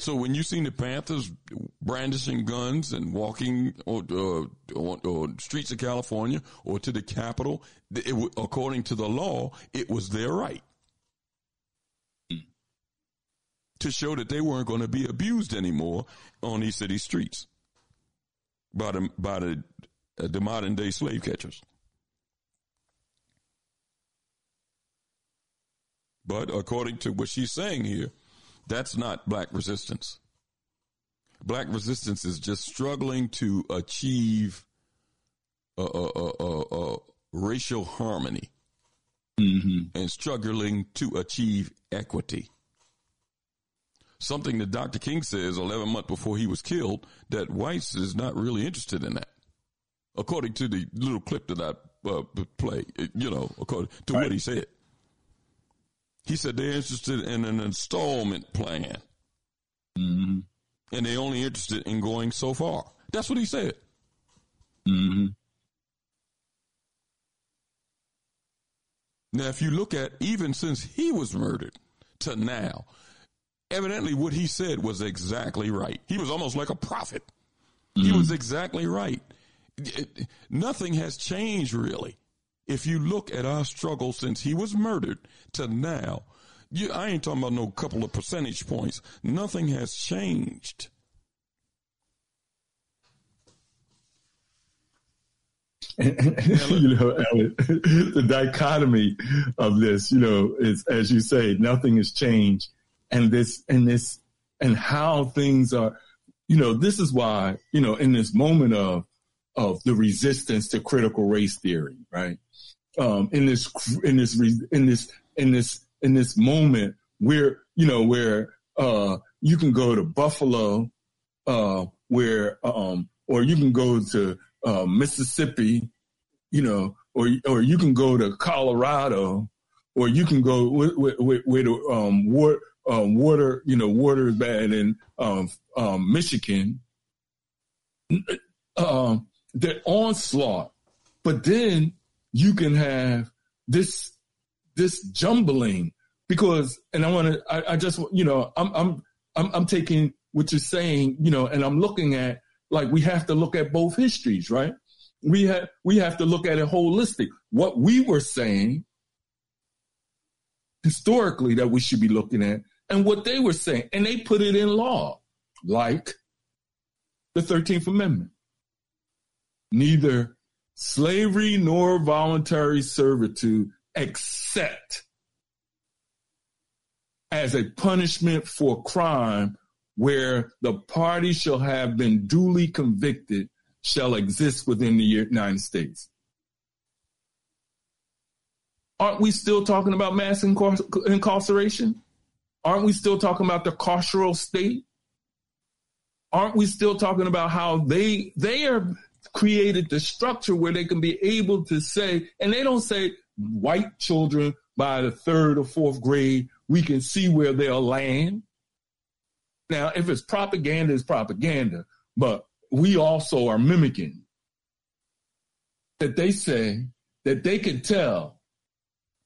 So when you seen the Panthers brandishing guns and walking on, uh, on, on streets of California or to the Capitol, it, according to the law, it was their right to show that they weren't going to be abused anymore on these city streets by the by the uh, the modern day slave catchers. But according to what she's saying here, that's not black resistance. Black resistance is just struggling to achieve racial harmony and struggling to achieve equity. Something that Dr. King says 11 months before he was killed that whites is not really interested in that. According to the little clip that I uh, play, you know, according to what he said. He said they're interested in an installment plan. Mm-hmm. And they're only interested in going so far. That's what he said. Mm-hmm. Now, if you look at even since he was murdered to now, evidently what he said was exactly right. He was almost like a prophet. He was exactly right. It- nothing has changed really. If you look at our struggle since he was murdered to now, you, I ain't talking about no couple of percentage points. Nothing has changed. you know, the dichotomy of this, you know, is as you say, nothing has changed, and this and this and how things are, you know, this is why, you know, in this moment of of the resistance to critical race theory, right? Um, in this in this in this in this in this moment where you know where uh, you can go to Buffalo, uh, where um, or you can go to uh, Mississippi, you know, or or you can go to Colorado, or you can go with with, with, with um, water, um, water, you know, water is bad in um, um, Michigan. Um, the onslaught, but then you can have this this jumbling because, and I want to, I, I just, you know, I'm I'm I'm I'm taking what you're saying, you know, and I'm looking at like we have to look at both histories, right? We have we have to look at it holistic. What we were saying historically that we should be looking at, and what they were saying, and they put it in law, like the Thirteenth Amendment. Neither slavery nor voluntary servitude, except as a punishment for crime where the party shall have been duly convicted shall exist within the United States. Aren't we still talking about mass incar- incarceration? Aren't we still talking about the carceral state? Aren't we still talking about how they they are created the structure where they can be able to say, and they don't say white children by the third or fourth grade, we can see where they'll land. Now, if it's propaganda, it's propaganda, but we also are mimicking that they say that they can tell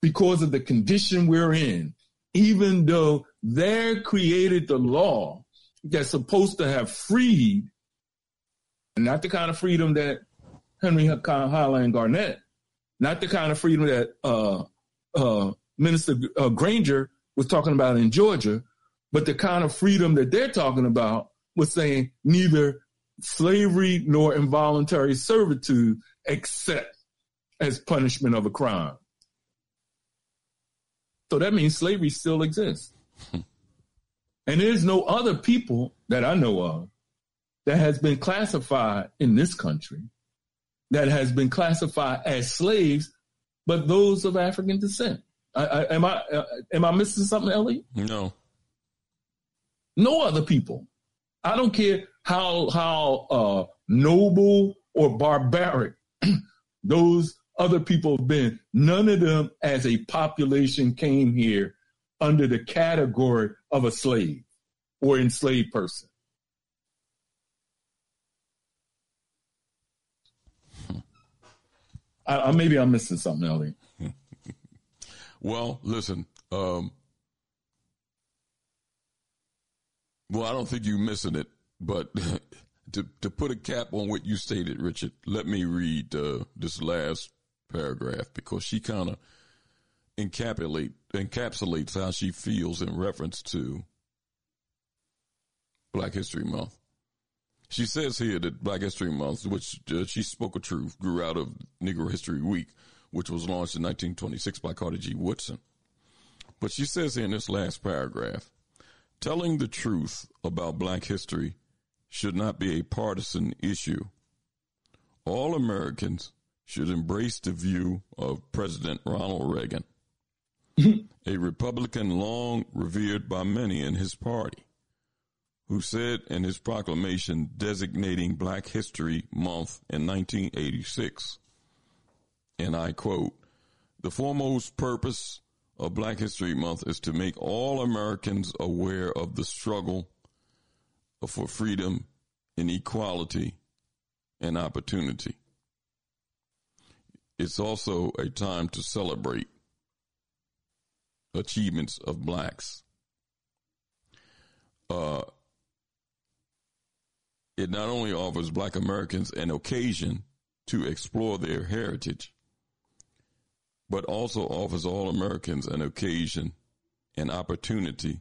because of the condition we're in, even though they created the law that's supposed to have freed, not the kind of freedom that Henry Highland Garnett, not the kind of freedom that uh, uh, Minister uh, Granger was talking about in Georgia, but the kind of freedom that they're talking about was saying neither slavery nor involuntary servitude except as punishment of a crime. So that means slavery still exists. and there's no other people that I know of that has been classified in this country that has been classified as slaves, but those of African descent. I, I, am I uh, am I missing something, Ellie? No. No other people. I don't care how how uh, noble or barbaric those other people have been. None of them, as a population, came here under the category of a slave or enslaved person. I, I, maybe I'm missing something, Ellie. well, listen. Um, well, I don't think you're missing it, but to to put a cap on what you stated, Richard, let me read uh, this last paragraph because she kind of encapsulate encapsulates how she feels in reference to Black History Month. She says here that Black History Month, which uh, she spoke of truth, grew out of Negro History Week, which was launched in 1926 by Carter G. Woodson. But she says here in this last paragraph, telling the truth about black history should not be a partisan issue. All Americans should embrace the view of President Ronald Reagan, a Republican long revered by many in his party who said in his proclamation designating Black History Month in 1986, and I quote, the foremost purpose of Black History Month is to make all Americans aware of the struggle for freedom and equality and opportunity. It's also a time to celebrate achievements of blacks. Uh, it not only offers black Americans an occasion to explore their heritage, but also offers all Americans an occasion and opportunity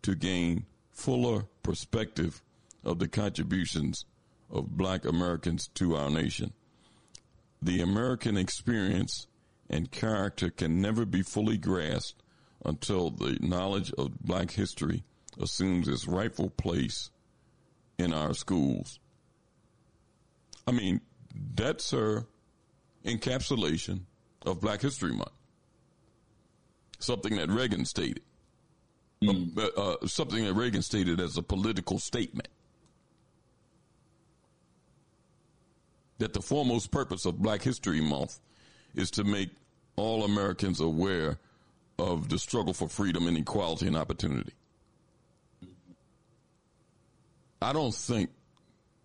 to gain fuller perspective of the contributions of black Americans to our nation. The American experience and character can never be fully grasped until the knowledge of black history assumes its rightful place in our schools. I mean, that's her encapsulation of Black History Month. Something that Reagan stated. Mm. Uh, uh, something that Reagan stated as a political statement. That the foremost purpose of Black History Month is to make all Americans aware of the struggle for freedom and equality and opportunity. I don't think,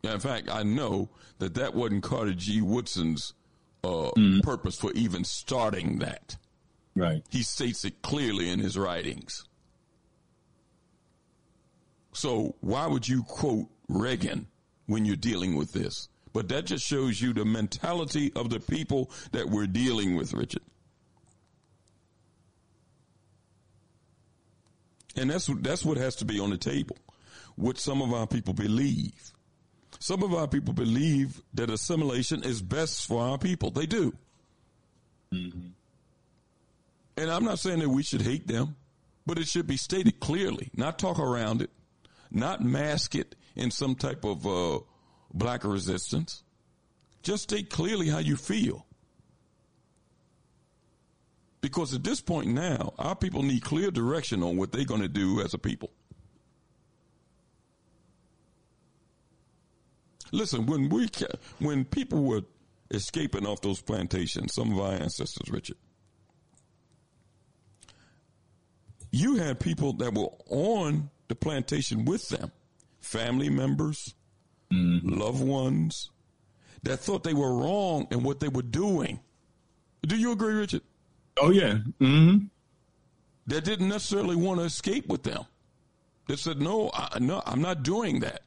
in fact, I know that that wasn't Carter G. Woodson's uh, mm. purpose for even starting that. Right. He states it clearly in his writings. So why would you quote Reagan when you're dealing with this? But that just shows you the mentality of the people that we're dealing with, Richard. And that's that's what has to be on the table what some of our people believe. Some of our people believe that assimilation is best for our people. They do. Mm-hmm. And I'm not saying that we should hate them, but it should be stated clearly, not talk around it, not mask it in some type of uh, black resistance. Just state clearly how you feel. Because at this point now, our people need clear direction on what they're going to do as a people. Listen, when we when people were escaping off those plantations, some of our ancestors, Richard, you had people that were on the plantation with them, family members, mm-hmm. loved ones, that thought they were wrong in what they were doing. Do you agree, Richard? Oh yeah. Mm-hmm. That didn't necessarily want to escape with them. They said, no, I, no, I'm not doing that.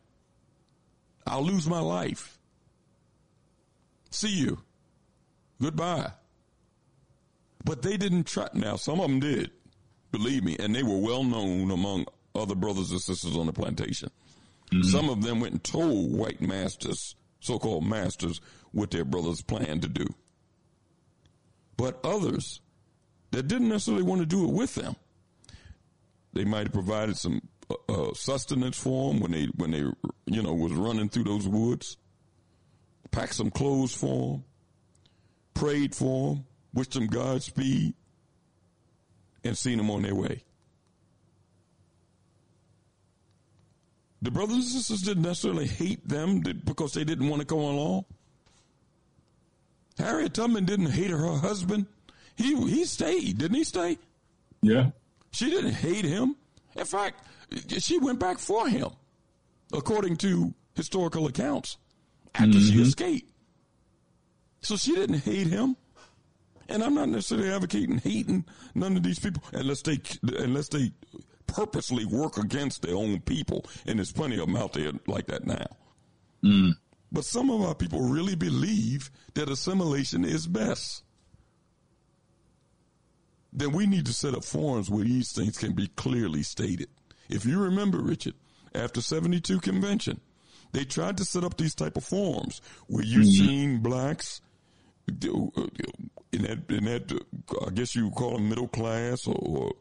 I'll lose my life. See you. Goodbye. But they didn't try. Now, some of them did, believe me, and they were well known among other brothers and sisters on the plantation. Mm-hmm. Some of them went and told white masters, so called masters, what their brothers planned to do. But others that didn't necessarily want to do it with them, they might have provided some uh, uh sustenance for them when they when they you know was running through those woods, packed some clothes for them, prayed for them, wished them Godspeed, and seen them on their way. The brothers and sisters didn't necessarily hate them because they didn't want to come along. Harriet Tubman didn't hate her husband. He he stayed, didn't he stay? Yeah. She didn't hate him. In fact, she went back for him, according to historical accounts, after mm-hmm. she escaped. So she didn't hate him. And I'm not necessarily advocating hating none of these people unless they unless they purposely work against their own people. And there's plenty of them out there like that now. Mm. But some of our people really believe that assimilation is best. Then we need to set up forums where these things can be clearly stated. If you remember, Richard, after 72 convention, they tried to set up these type of forums where you mm-hmm. seen blacks in that, in that, I guess you would call them middle class or, or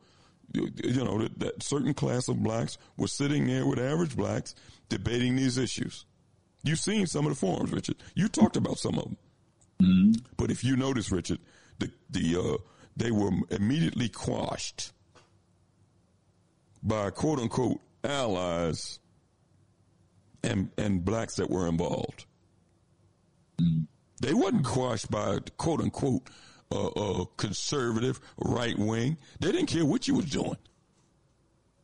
you know, that, that certain class of blacks were sitting there with average blacks debating these issues. You've seen some of the forums, Richard. You talked about some of them. Mm-hmm. But if you notice, Richard, the, the, uh, they were immediately quashed by quote unquote allies and, and blacks that were involved. They wasn't quashed by quote unquote uh, uh, conservative right wing. They didn't care what you was doing.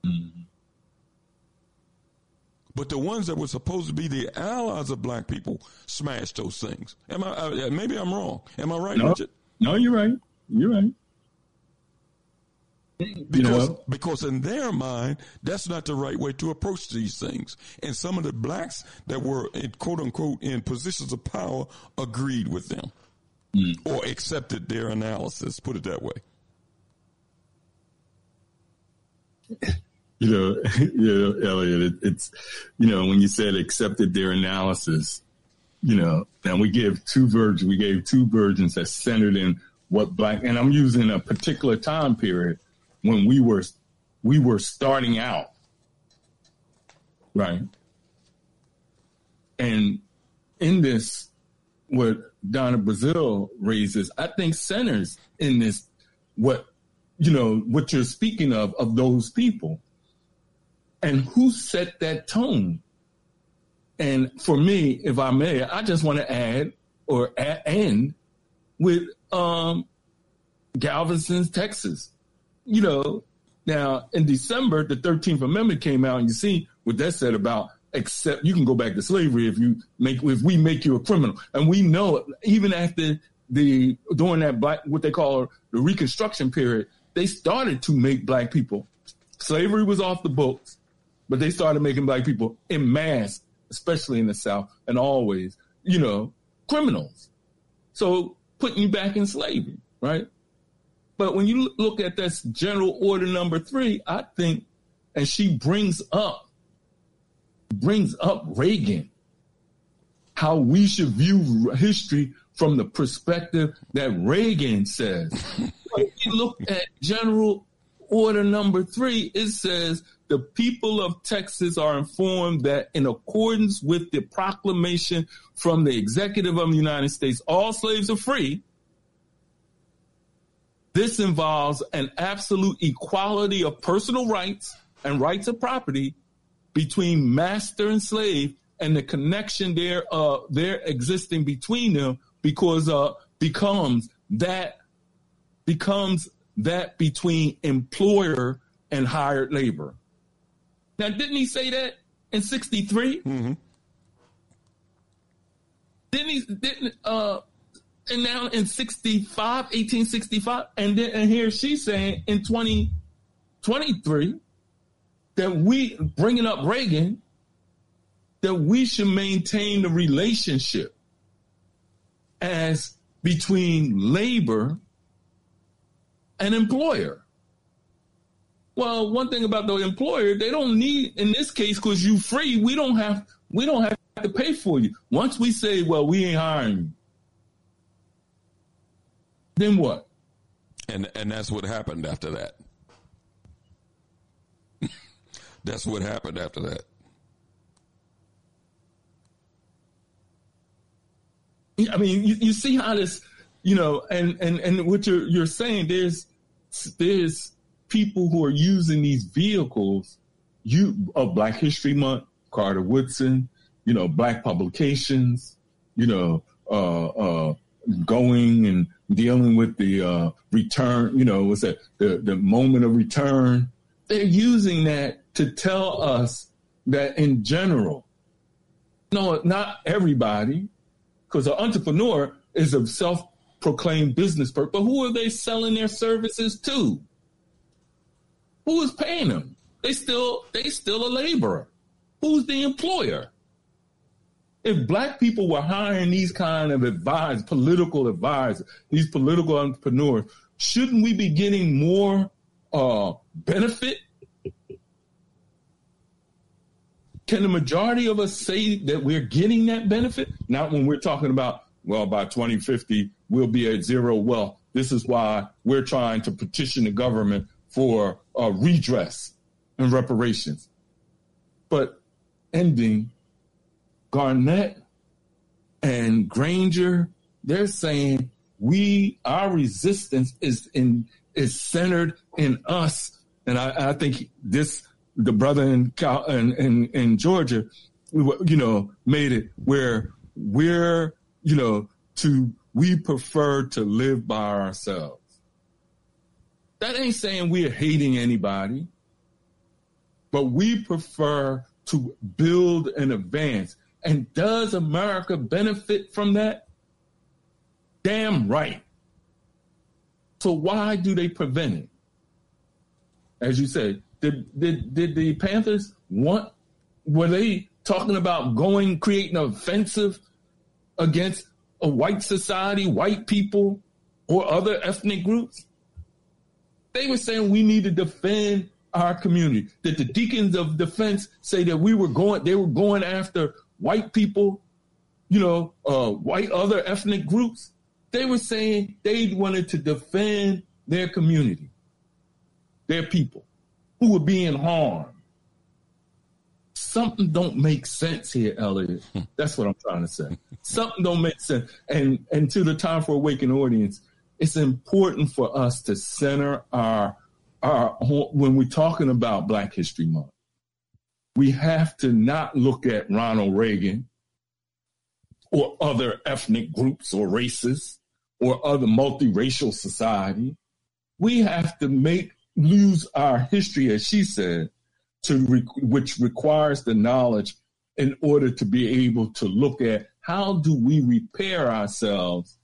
Mm-hmm. But the ones that were supposed to be the allies of black people smashed those things. Am I? Uh, maybe I'm wrong. Am I right, no, Richard? No, you're right. You're right. Because, you know, because in their mind, that's not the right way to approach these things. And some of the blacks that were in quote unquote in positions of power agreed with them mm. or accepted their analysis, put it that way. You know, you know, Elliot, it, it's, you know, when you said accepted their analysis, you know, and we gave two versions, we gave two versions that centered in what black, and I'm using a particular time period when we were, we were starting out. Right. And in this, what Donna Brazile raises, I think centers in this what you know what you're speaking of of those people, and who set that tone. And for me, if I may, I just want to add or end with um, Galveston, Texas. You know, now in December, the 13th Amendment came out, and you see what that said about except you can go back to slavery if you make if we make you a criminal. And we know even after the during that black what they call the Reconstruction period, they started to make black people. Slavery was off the books, but they started making black people in mass, especially in the South, and always, you know, criminals. So putting you back in slavery, right? But when you look at this general order number three, I think, and she brings up brings up Reagan, how we should view history from the perspective that Reagan says. if you look at General Order number three, it says the people of Texas are informed that in accordance with the proclamation from the executive of the United States, all slaves are free. This involves an absolute equality of personal rights and rights of property between master and slave and the connection there uh there existing between them because uh becomes that becomes that between employer and hired labor. Now didn't he say that in 63? Mm-hmm. Didn't he didn't uh and now in 65, 1865, and then and here she's saying in 2023 that we bringing up Reagan that we should maintain the relationship as between labor and employer. Well, one thing about the employer, they don't need in this case because you free. We don't have we don't have to pay for you. Once we say, well, we ain't hiring then what? And and that's what happened after that. that's what happened after that. I mean, you, you see how this, you know, and and and what you're you're saying. There's there's people who are using these vehicles, you of Black History Month, Carter Woodson, you know, Black publications, you know, uh, uh, going and dealing with the uh, return, you know, what's that, the, the moment of return. They're using that to tell us that in general, no, not everybody, because an entrepreneur is a self proclaimed business person, but who are they selling their services to? Who is paying them? They still they still a laborer. Who's the employer? If black people were hiring these kind of advisors, political advisors, these political entrepreneurs, shouldn't we be getting more uh, benefit? Can the majority of us say that we're getting that benefit? Not when we're talking about, well, by 2050, we'll be at zero wealth. This is why we're trying to petition the government for uh, redress and reparations. But ending, Garnett and Granger, they're saying we our resistance is in is centered in us, and I, I think this the brother in in, in in Georgia, you know, made it where we're you know to we prefer to live by ourselves. That ain't saying we're hating anybody, but we prefer to build and advance. And does America benefit from that? Damn right. So why do they prevent it? As you said, did, did, did the Panthers want, were they talking about going, creating an offensive against a white society, white people, or other ethnic groups? They were saying we need to defend our community. That the deacons of defense say that we were going, they were going after white people, you know, uh, white other ethnic groups. They were saying they wanted to defend their community, their people who were being harmed. Something don't make sense here, Elliot. That's what I'm trying to say. Something don't make sense. And and to the time for awakened audience, it's important for us to center our our when we're talking about Black History Month. We have to not look at Ronald Reagan or other ethnic groups or races or other multiracial society. We have to make lose our history, as she said, to re- which requires the knowledge in order to be able to look at how do we repair ourselves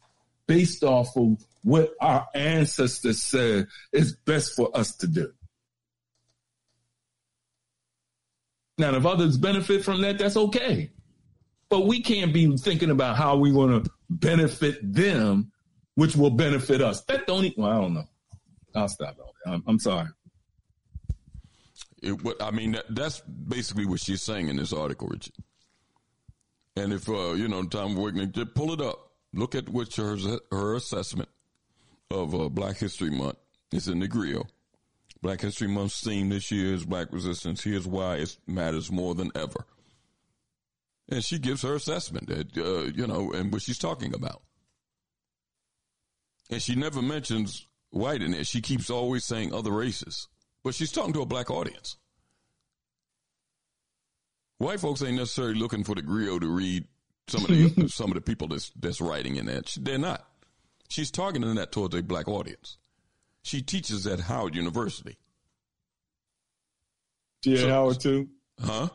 based off of what our ancestors said is best for us to do. Now, if others benefit from that, that's okay. But we can't be thinking about how we want to benefit them, which will benefit us. That don't. Well, I don't know. I'll stop. I'm, I'm sorry. It, what I mean, that, that's basically what she's saying in this article, Richard. And if uh, you know, Tom Wickman, just pull it up. Look at what her her assessment of uh, Black History Month. is in the Grio. Black History Month's theme this year is Black Resistance. Here's why it matters more than ever. And she gives her assessment that, uh, you know, and what she's talking about. And she never mentions white in it. She keeps always saying other races, but she's talking to a black audience. White folks ain't necessarily looking for the Grio to read some of the some of the people that's that's writing in that. They're not. She's targeting that towards a black audience. She teaches at Howard University. She at so, Howard too? Huh?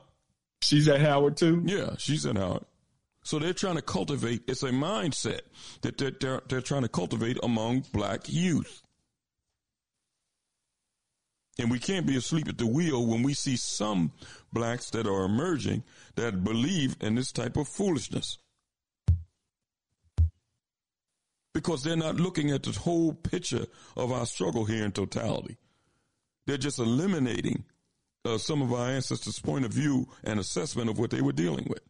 She's at Howard too? Yeah, she's at Howard. So they're trying to cultivate, it's a mindset that they're, they're, they're trying to cultivate among black youth. And we can't be asleep at the wheel when we see some blacks that are emerging that believe in this type of foolishness. Because they're not looking at the whole picture of our struggle here in totality. They're just eliminating uh, some of our ancestors' point of view and assessment of what they were dealing with.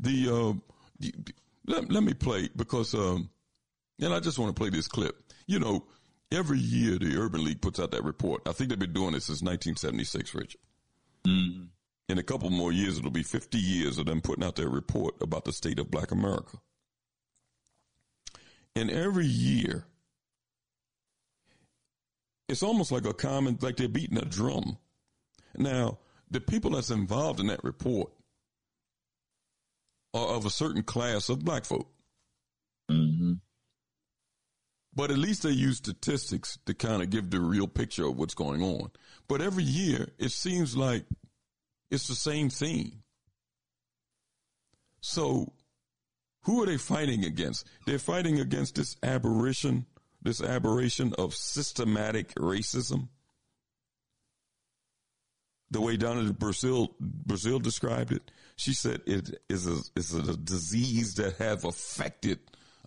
The uh, let, let me play because um, and I just want to play this clip. You know, every year the Urban League puts out that report. I think they've been doing this since 1976, Richard. Mm-hmm. In a couple more years, it'll be 50 years of them putting out their report about the state of Black America. And every year, it's almost like a common, like they're beating a drum. Now, the people that's involved in that report are of a certain class of black folk. Mm-hmm. But at least they use statistics to kind of give the real picture of what's going on. But every year, it seems like it's the same thing. So, who are they fighting against? They're fighting against this aberration, this aberration of systematic racism the way Donna Brazil Brazile described it, she said it is a, is a disease that have affected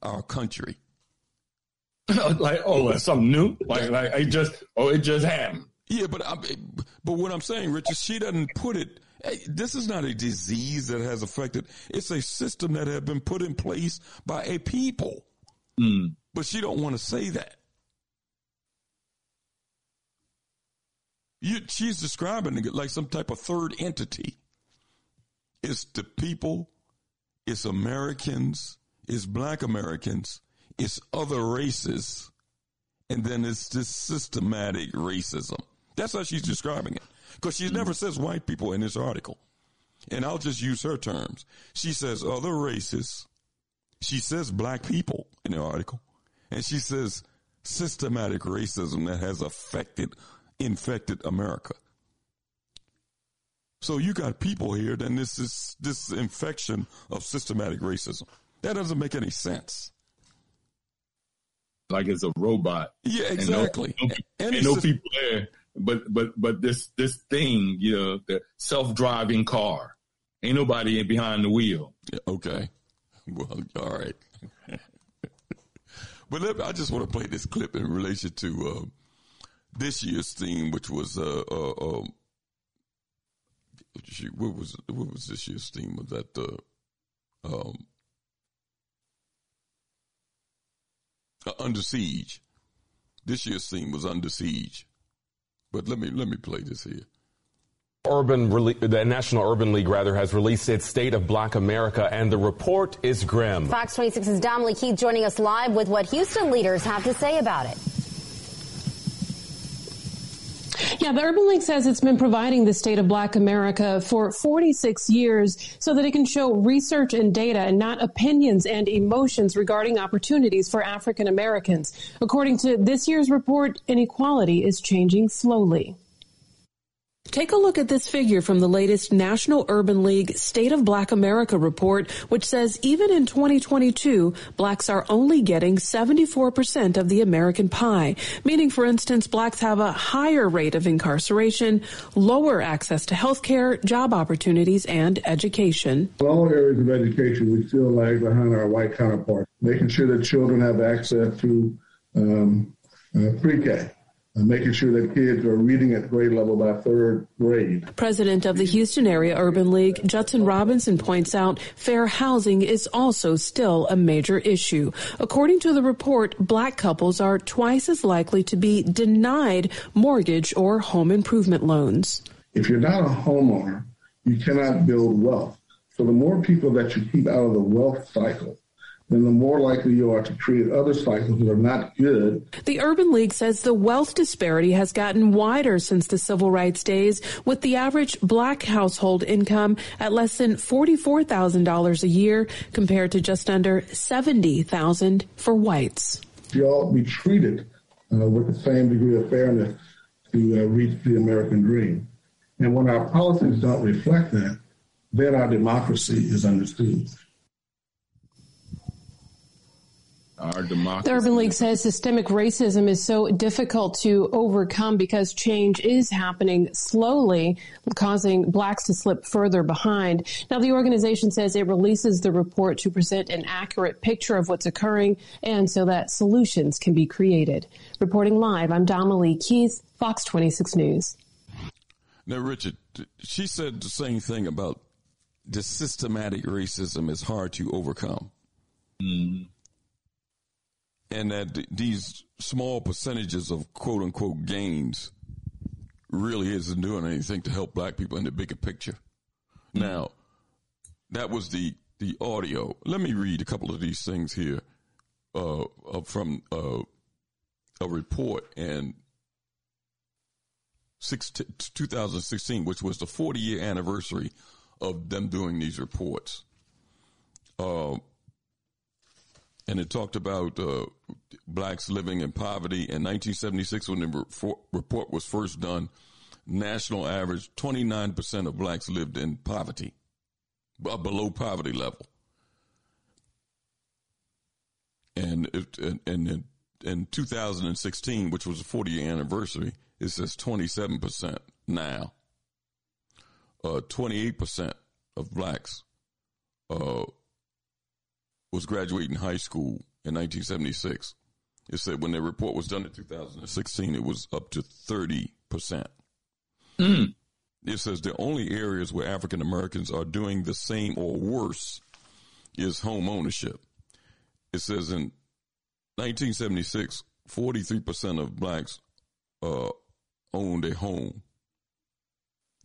our country. like oh, that's something new. Like like it just oh, it just happened. Yeah, but I, but what I'm saying, Richard, she doesn't put it. This is not a disease that has affected. It's a system that had been put in place by a people. Mm. But she don't want to say that. You, she's describing it like some type of third entity. It's the people, it's Americans, it's black Americans, it's other races, and then it's this systematic racism. That's how she's describing it. Because she never says white people in this article. And I'll just use her terms. She says other races. She says black people in the article. And she says systematic racism that has affected infected America. So you got people here, then this is this infection of systematic racism. That doesn't make any sense. Like it's a robot. Yeah, exactly. And no, no, and no people there, but but but this this thing, you know, the self driving car. Ain't nobody in behind the wheel. Yeah, okay. Well, all right. but let, I just want to play this clip in relation to uh, this year's theme, which was uh, uh, uh what was what was this year's theme? Was that uh, um, uh, under siege? This year's theme was under siege. But let me let me play this here. Urban, the National Urban League rather has released its State of Black America, and the report is grim. Fox 26's Damali Keith joining us live with what Houston leaders have to say about it. Yeah, the Urban League says it's been providing the state of black America for 46 years so that it can show research and data and not opinions and emotions regarding opportunities for African Americans. According to this year's report, inequality is changing slowly. Take a look at this figure from the latest National Urban League State of Black America report, which says even in 2022, blacks are only getting 74% of the American pie, meaning, for instance, blacks have a higher rate of incarceration, lower access to health care, job opportunities, and education. In all areas of education, we still lag behind our white counterparts, making sure that children have access to um, uh, pre-K and making sure that kids are reading at grade level by third grade. President of the Houston Area Urban League, Judson Robinson points out fair housing is also still a major issue. According to the report, black couples are twice as likely to be denied mortgage or home improvement loans. If you're not a homeowner, you cannot build wealth. So the more people that you keep out of the wealth cycle, then the more likely you are to create other cycles that are not good. The Urban League says the wealth disparity has gotten wider since the civil rights days, with the average black household income at less than $44,000 a year compared to just under 70,000 for whites. You all be treated uh, with the same degree of fairness to uh, reach the American dream. And when our policies don't reflect that, then our democracy is understood. Our democracy. The Urban League says systemic racism is so difficult to overcome because change is happening slowly, causing blacks to slip further behind. Now, the organization says it releases the report to present an accurate picture of what's occurring and so that solutions can be created. Reporting live, I'm Damali Keith, Fox 26 News. Now, Richard, she said the same thing about the systematic racism is hard to overcome. Mm and that these small percentages of quote unquote gains really isn't doing anything to help black people in the bigger picture. Mm-hmm. Now, that was the the audio. Let me read a couple of these things here uh, from uh, a report in six, 2016, which was the 40 year anniversary of them doing these reports. Uh, and it talked about uh, blacks living in poverty. In 1976, when the report was first done, national average 29% of blacks lived in poverty, uh, below poverty level. And it, and, in, in 2016, which was the 40 year anniversary, it says 27% now. Uh, 28% of blacks uh, was graduating high school in 1976. It said when the report was done in 2016, it was up to 30%. Mm. It says the only areas where African Americans are doing the same or worse is home ownership. It says in 1976, 43% of blacks uh, owned a home.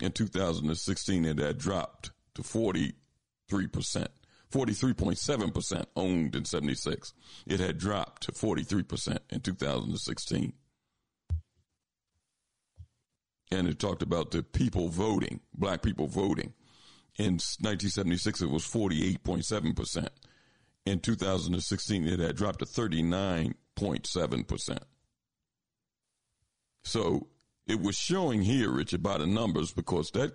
In 2016, it had dropped to 43%. 43.7% owned in 76. It had dropped to 43% in 2016. And it talked about the people voting, black people voting. In 1976, it was 48.7%. In 2016, it had dropped to 39.7%. So it was showing here, Richard, by the numbers, because that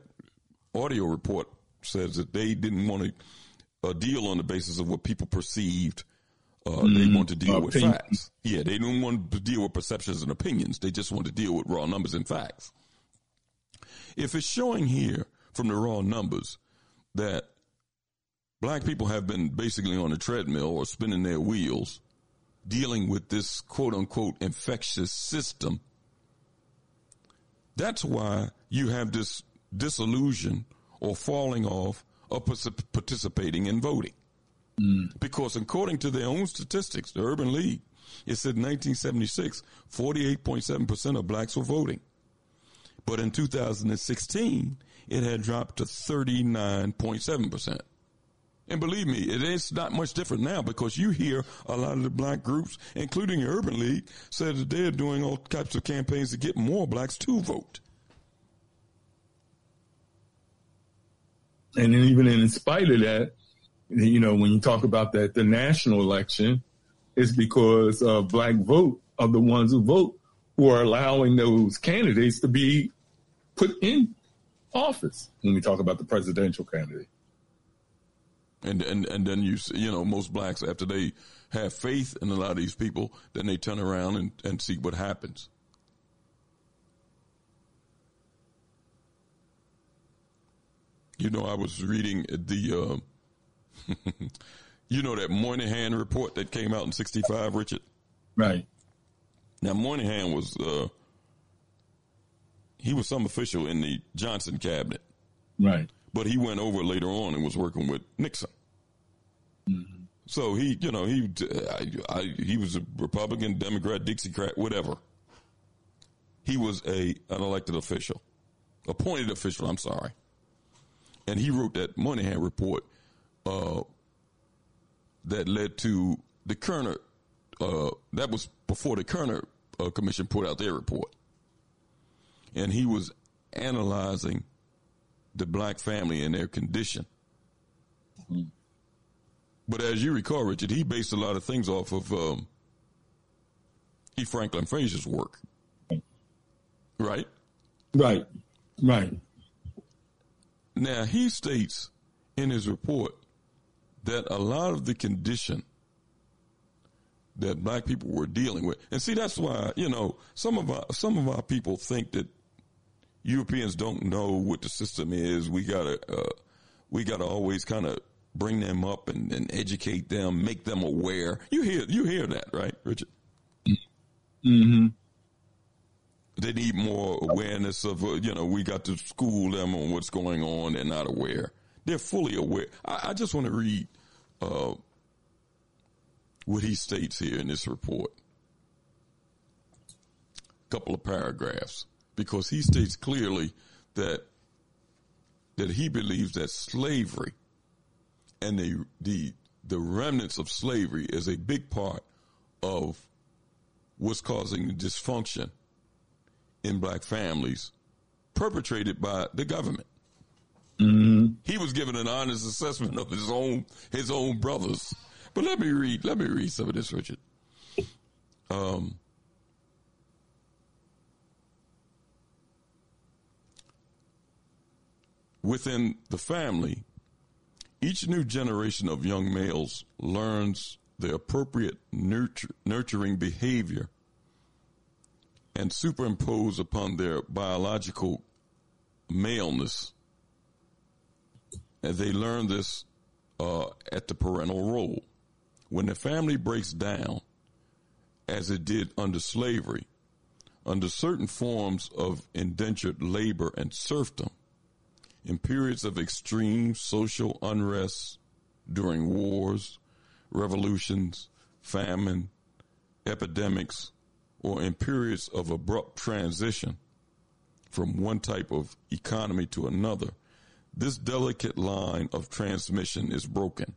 audio report says that they didn't want to a deal on the basis of what people perceived. Uh, mm, they want to deal with facts. Yeah, they don't want to deal with perceptions and opinions. They just want to deal with raw numbers and facts. If it's showing here from the raw numbers that black people have been basically on a treadmill or spinning their wheels, dealing with this quote unquote infectious system, that's why you have this disillusion or falling off of participating in voting. Mm. Because according to their own statistics, the Urban League, it said in 1976, 48.7% of blacks were voting. But in 2016, it had dropped to 39.7%. And believe me, it is not much different now because you hear a lot of the black groups, including the Urban League, say that they're doing all types of campaigns to get more blacks to vote. And even in spite of that, you know, when you talk about that, the national election is because of black vote of the ones who vote who are allowing those candidates to be put in office when we talk about the presidential candidate. And and and then you you know most blacks after they have faith in a lot of these people, then they turn around and, and see what happens. You know, I was reading the, uh, you know, that Moynihan report that came out in 65, Richard? Right. Now, Moynihan was, uh, he was some official in the Johnson cabinet. Right. But he went over later on and was working with Nixon. Mm-hmm. So he, you know, he, I, I, he was a Republican, Democrat, Dixiecrat, whatever. He was a an elected official, appointed official. I'm sorry and he wrote that Moynihan report uh, that led to the Kerner. Uh, that was before the Kerner uh, Commission put out their report, and he was analyzing the black family and their condition. Mm-hmm. But as you recall, Richard, he based a lot of things off of um, E. Franklin Frazier's work, right? Right, right. Now he states in his report that a lot of the condition that black people were dealing with, and see, that's why you know some of our some of our people think that Europeans don't know what the system is. We gotta uh, we gotta always kind of bring them up and, and, educate them, make them aware. You hear you hear that, right, Richard? Mm-hmm. They need more awareness of uh, you know we got to school them on what's going on. They're not aware. They're fully aware. I, I just want to read uh, what he states here in this report. A couple of paragraphs because he states clearly that that he believes that slavery and the the the remnants of slavery is a big part of what's causing dysfunction in black families perpetrated by the government. Mm-hmm. He was given an honest assessment of his own his own brothers. But let me read let me read some of this, Richard. Um, within the family, each new generation of young males learns the appropriate nurture, nurturing behavior and superimpose upon their biological maleness. And they learn this uh, at the parental role. When the family breaks down, as it did under slavery, under certain forms of indentured labor and serfdom, in periods of extreme social unrest during wars, revolutions, famine, epidemics, or in periods of abrupt transition from one type of economy to another, this delicate line of transmission is broken.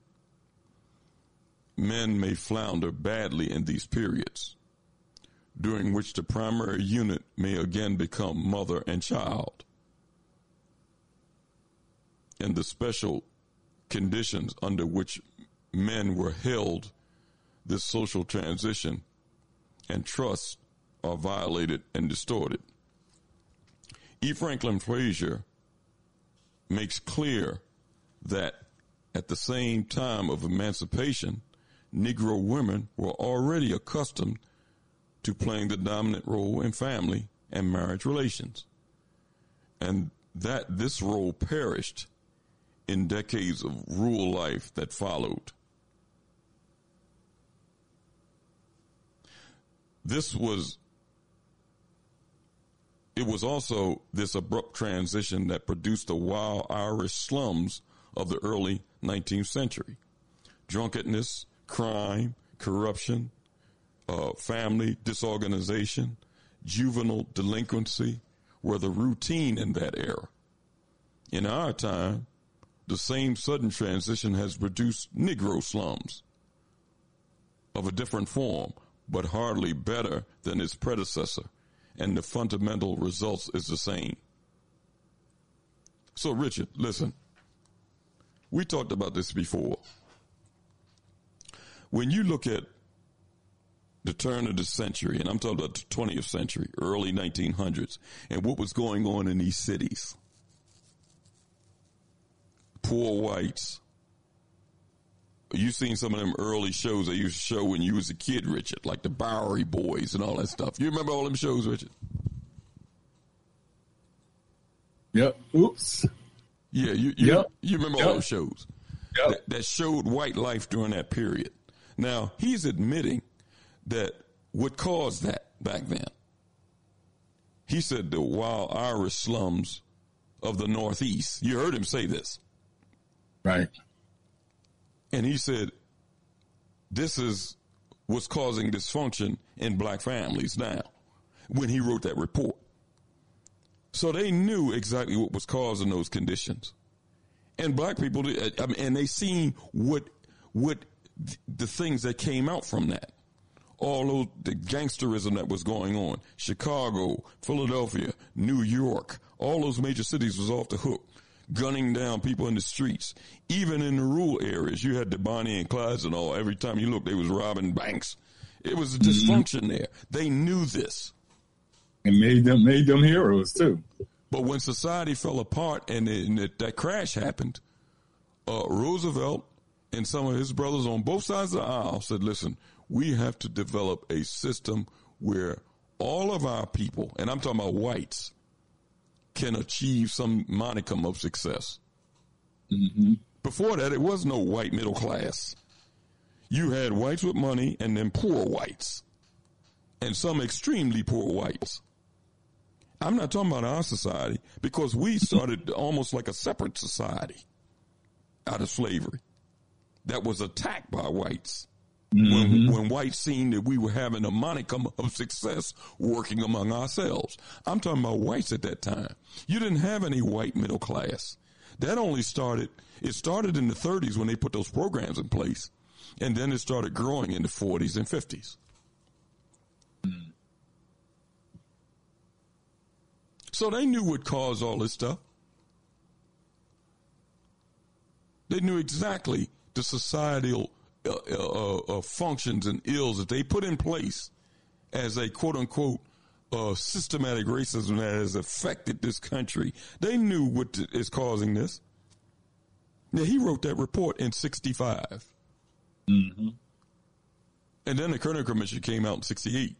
Men may flounder badly in these periods, during which the primary unit may again become mother and child and the special conditions under which men were held this social transition and trust are violated and distorted. E. Franklin Frazier makes clear that at the same time of emancipation, Negro women were already accustomed to playing the dominant role in family and marriage relations, and that this role perished in decades of rural life that followed. This was, it was also this abrupt transition that produced the wild Irish slums of the early 19th century. Drunkenness, crime, corruption, uh, family disorganization, juvenile delinquency were the routine in that era. In our time, the same sudden transition has produced Negro slums of a different form, but hardly better than its predecessor, and the fundamental results is the same. So, Richard, listen. We talked about this before. When you look at the turn of the century, and I'm talking about the 20th century, early 1900s, and what was going on in these cities, poor whites. You seen some of them early shows they used to show when you was a kid, Richard, like the Bowery Boys and all that stuff. You remember all them shows, Richard? Yep. Oops. Yeah, you you, Yep. you remember Yep. all those shows Yep. that, that showed white life during that period. Now he's admitting that what caused that back then. He said the wild Irish slums of the Northeast. You heard him say this. Right. And he said, this is what's causing dysfunction in black families now when he wrote that report. So they knew exactly what was causing those conditions. And black people, and they seen what, what the things that came out from that. All those, the gangsterism that was going on. Chicago, Philadelphia, New York, all those major cities was off the hook gunning down people in the streets. Even in the rural areas, you had the Bonnie and Clydes and all. Every time you looked, they was robbing banks. It was a dysfunction there. They knew this. And made them made them heroes too. But when society fell apart and, it, and it, that crash happened, uh, Roosevelt and some of his brothers on both sides of the aisle said, listen, we have to develop a system where all of our people, and I'm talking about whites, can achieve some monicum of success. Mm-hmm. Before that, it was no white middle class. You had whites with money and then poor whites, and some extremely poor whites. I'm not talking about our society because we started almost like a separate society out of slavery that was attacked by whites. Mm-hmm. When, when whites seen that we were having a monicum of success working among ourselves. I'm talking about whites at that time. You didn't have any white middle class. That only started, it started in the 30s when they put those programs in place. And then it started growing in the 40s and 50s. So they knew what caused all this stuff. They knew exactly the societal uh, uh, uh, functions and ills that they put in place as a quote unquote uh, systematic racism that has affected this country. They knew what is causing this. Now, he wrote that report in 65. Mm-hmm. And then the Kerner Commission came out in 68.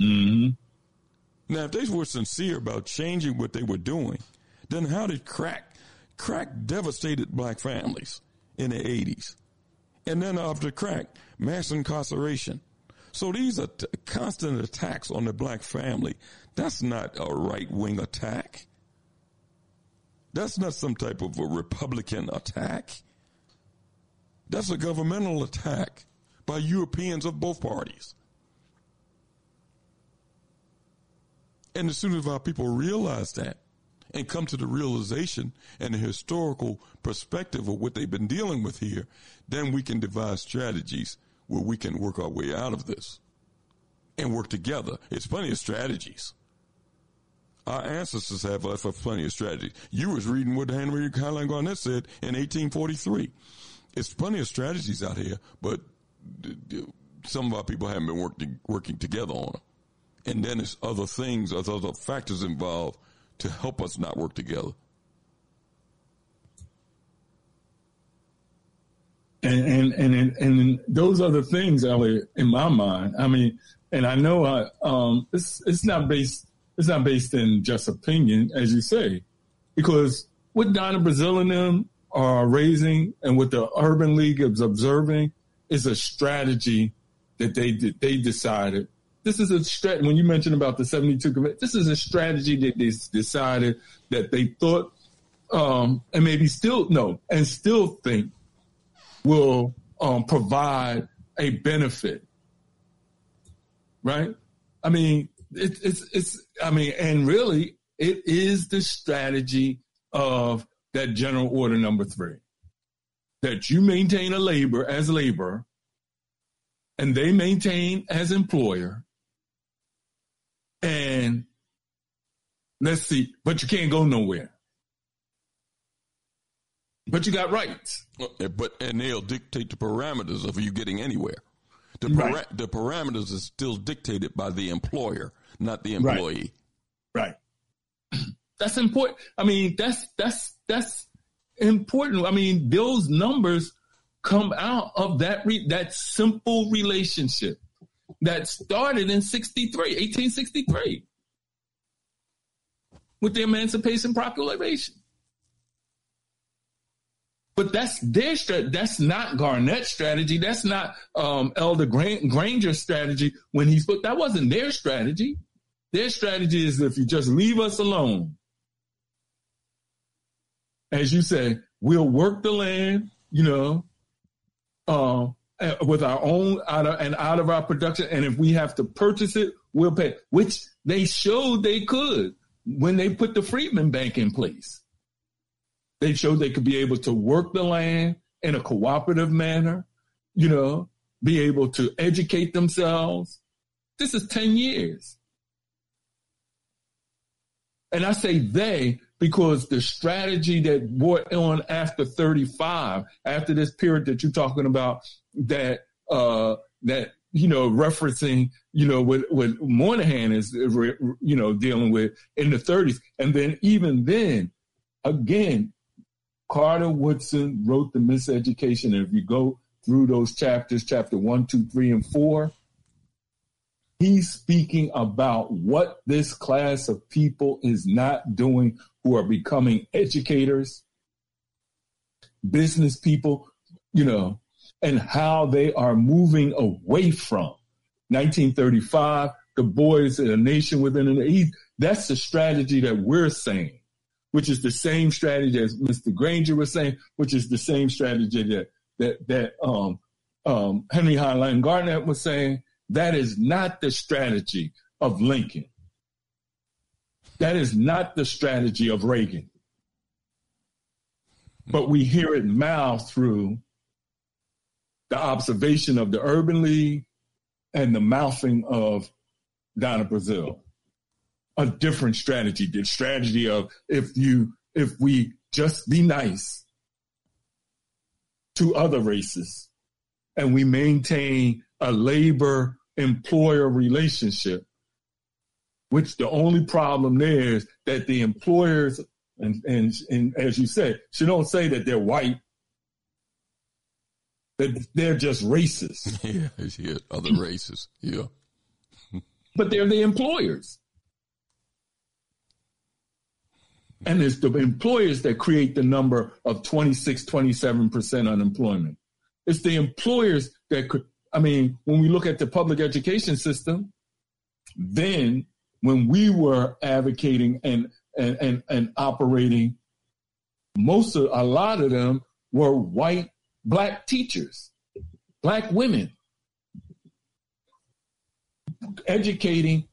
Mm-hmm. Now, if they were sincere about changing what they were doing, then how did crack, crack devastated black families in the 80s? And then after crack, mass incarceration. So these are t- constant attacks on the black family. That's not a right wing attack. That's not some type of a Republican attack. That's a governmental attack by Europeans of both parties. And as soon as our people realize that and come to the realization and the historical perspective of what they've been dealing with here, then we can devise strategies where we can work our way out of this and work together. It's plenty of strategies. Our ancestors have left us plenty of strategies. You was reading what Henry Highland Garnet said in 1843. It's plenty of strategies out here, but some of our people haven't been working working together on them. And then there's other things, there's other factors involved to help us not work together. And and and and those other things, Elliot, in my mind. I mean, and I know I um it's it's not based it's not based in just opinion, as you say, because what Donna Brazile and them are raising and what the Urban League is observing is a strategy that they they decided. This is a strat. When you mentioned about the 72 commit, this is a strategy that they decided that they thought, um, and maybe still no, and still think will um, provide a benefit. Right? I mean, it, it's it's. I mean, and really, it is the strategy of that general order number three that you maintain a labor as labor and they maintain as employer and let's see but you can't go nowhere but you got rights Eh, but and they'll dictate the parameters of you getting anywhere the, para- right. the parameters are still dictated by the employer not the employee right, right. that's important i mean that's that's that's important. I mean, those numbers come out of that re- that simple relationship that started in 63, 1863 with the Emancipation Proclamation. But that's their strategy. That's not Garnet's strategy. That's not um, Elder Granger's strategy when he's put. That wasn't their strategy. Their strategy is if you just leave us alone, as you say, we'll work the land, you know, uh, with our own out of and out of our production. And if we have to purchase it, we'll pay, which they showed they could when they put the Freedmen Bank in place. They showed they could be able to work the land in a cooperative manner, you know, be able to educate themselves. This is 10 years. And I say they because the strategy that brought on after 35, after this period that you're talking about, that uh, that you know referencing, you know what what Moynihan is, you know, dealing with in the 30s, and then even then, again, Carter Woodson wrote The Miseducation. And if you go through those chapters, chapter one, two, three, and four, he's speaking about what this class of people is not doing who are becoming educators, business people, you know, and how they are moving away from 1935, Du Bois in a nation within an East. That's the strategy that we're saying, which is the same strategy as Mr. Granger was saying, which is the same strategy that that that um, um, Henry Highland Garnet was saying. That is not the strategy of Lincoln. That is not the strategy of Reagan. But we hear it mouthed through the observation of the Urban League and the mouthing of Donna Brazile. A different strategy, the strategy of if you if we just be nice to other races and we maintain a labor employer relationship, which the only problem there is that the employers and, and, and as you said, she don't say that they're white that they're just racist. Yeah, yeah, other races. Yeah. but they're the employers. And it's the employers that create the number of 26, 27% unemployment. It's the employers that could, I mean, when we look at the public education system, then when we were advocating and, and, and, and operating, most of, a lot of them were white black teachers, black women, educating,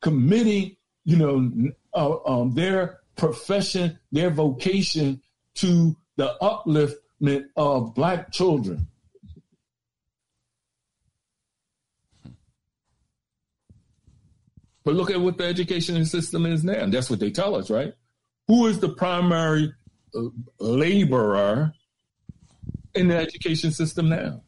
committing, you know, uh, um, their profession, their vocation to the upliftment of black children. But look at what the education system is now. That's what they tell us, right? Who is the primary uh, laborer in the education system now.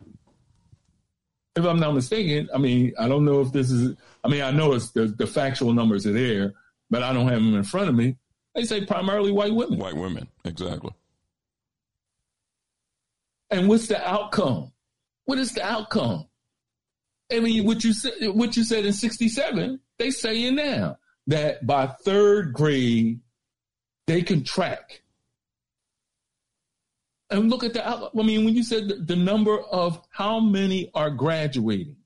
If I'm not mistaken, I mean, I don't know if this is, I mean, I know it's the, the factual numbers are there, but I don't have them in front of me. They say primarily white women. White women, exactly. And what's the outcome? What is the outcome? I mean, what you said, what you said in '67, they say in now that by third grade they can track and look at the I mean, when you said the, the number of how many are graduating,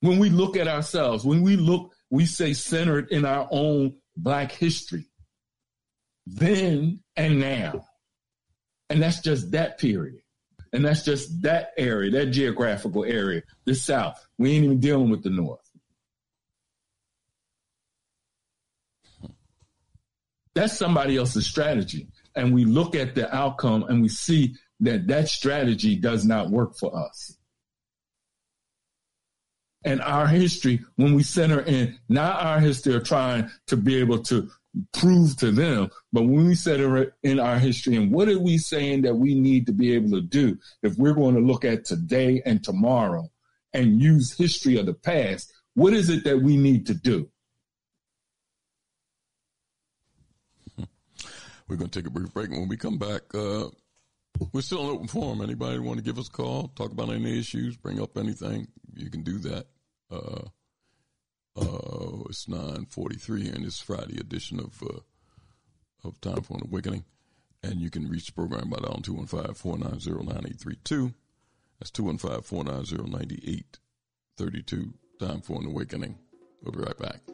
when we look at ourselves, when we look, we say centered in our own Black history, then and now. And that's just that period. And that's just that area, that geographical area, the South. We ain't even dealing with the North. That's somebody else's strategy and we look at the outcome and we see that that strategy does not work for us. And our history, when we center in not our history of trying to be able to prove to them, but when we center in our history and what are we saying that we need to be able to do if we're going to look at today and tomorrow and use history of the past, what is it that we need to do? We're going to take a brief break. When we come back, uh, we're still in open forum. Anybody want to give us a call, talk about any issues, bring up anything, you can do that. Uh, uh, it's 943 and it's Friday edition of, uh, of Time for an Awakening. And you can reach the program by dialing 215-490-9832. That's 215-490-9832. Time for an Awakening. We'll be right back.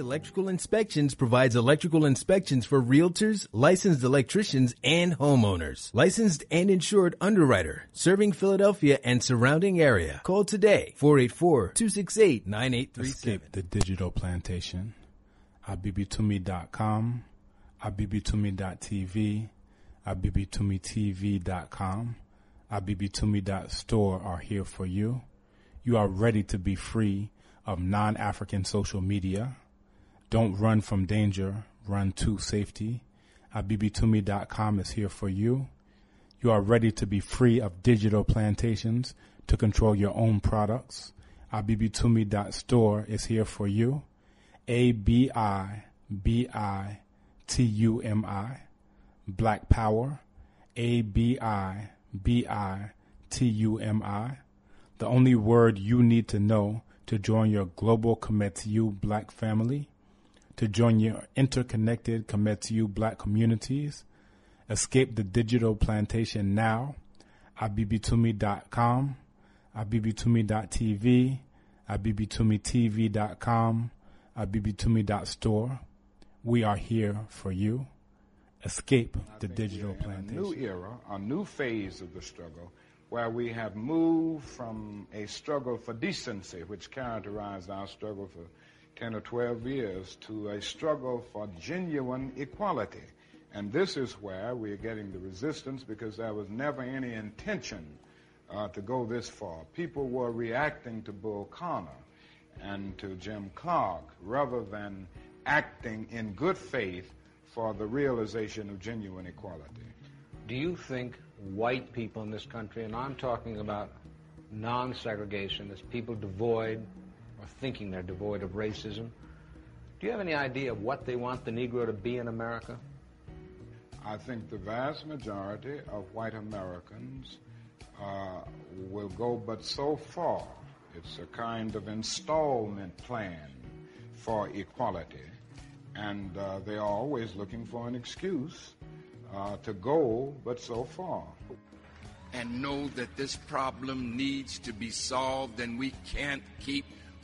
Electrical Inspections provides electrical inspections for realtors, licensed electricians, and homeowners. Licensed and insured underwriter, serving Philadelphia and surrounding area. Call today 484-268-9837. Escape the digital plantation. abibitumi.com, abibitumi.tv, abibitumitv.com, abibitumi.store are here for you. You are ready to be free of non-African social media. Don't run from danger, run to safety. Abibitumi.com is here for you. You are ready to be free of digital plantations to control your own products. Abibitumi.store is here for you. A B I B I T U M I. Black Power. A B I B I T U M I. The only word you need to know to join your global Kometiu black family, to join your interconnected Kometiu black communities. Escape the digital plantation now. at bbtumi.com, at bbtumi.tv, at abibitumi.tv, at abibitumi.store. We are here for you. Escape the digital plantation. A new era, a new phase of the struggle, where we have moved from a struggle for decency, which characterized our struggle for 10 or 12 years, to a struggle for genuine equality. And this is where we're getting the resistance because there was never any intention uh, to go this far. People were reacting to Bull Connor and to Jim Clark rather than acting in good faith for the realization of genuine equality. Do you think white people in this country, and I'm talking about non segregationists, people devoid or thinking they're devoid of racism, do you have any idea of what they want the Negro to be in America? I think the vast majority of white Americans uh, will go but so far. It's a kind of installment plan for equality, and uh, they are always looking for an excuse uh, to go but so far. and know that this problem needs to be solved and we can't keep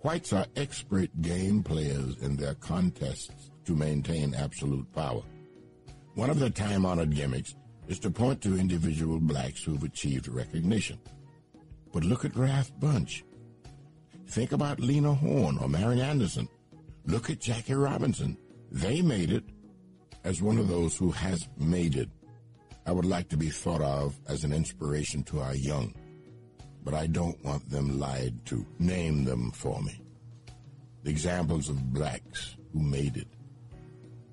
Whites are expert game players in their contests to maintain absolute power. One of their time honored gimmicks is to point to individual blacks who've achieved recognition. But look at Ralph Bunche. Think about Lena Horne or Marian Anderson. Look at Jackie Robinson. They made it as one of those who has made it. I would like to be thought of as an inspiration to our young, but I don't want them lied to. Name them for me. The examples of blacks who made it.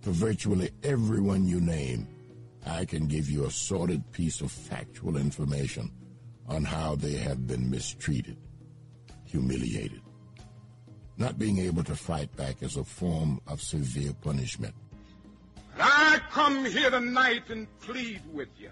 for virtually everyone you name, I can give you a sorted piece of factual information on how they have been mistreated, humiliated. Not being able to fight back is a form of severe punishment. I come here tonight and plead with you.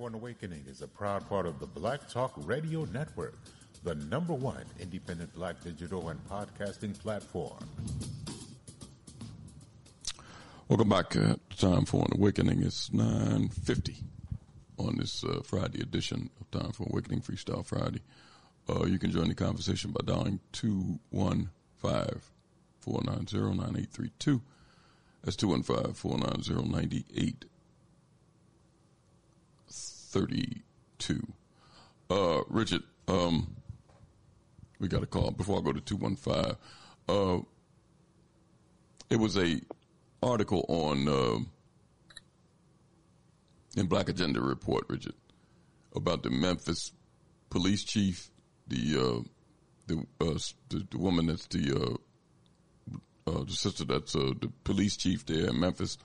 For Awakening is a proud part of the Black Talk Radio Network, the number one independent black digital and podcasting platform. Welcome back. Uh, Time for an Awakening. It's 9.50 on this uh, Friday edition of Time for Awakening Freestyle Friday. Uh, you can join the conversation by dialing 215-490-9832. That's 215-490-9832. Uh, Richard, um, we got a call before I go to 215. Uh, it was a article on, uh, in Black Agenda Report, Richard, about the Memphis police chief the uh, the, uh, the, the woman that's the uh, the sister that's the police chief there in Memphis,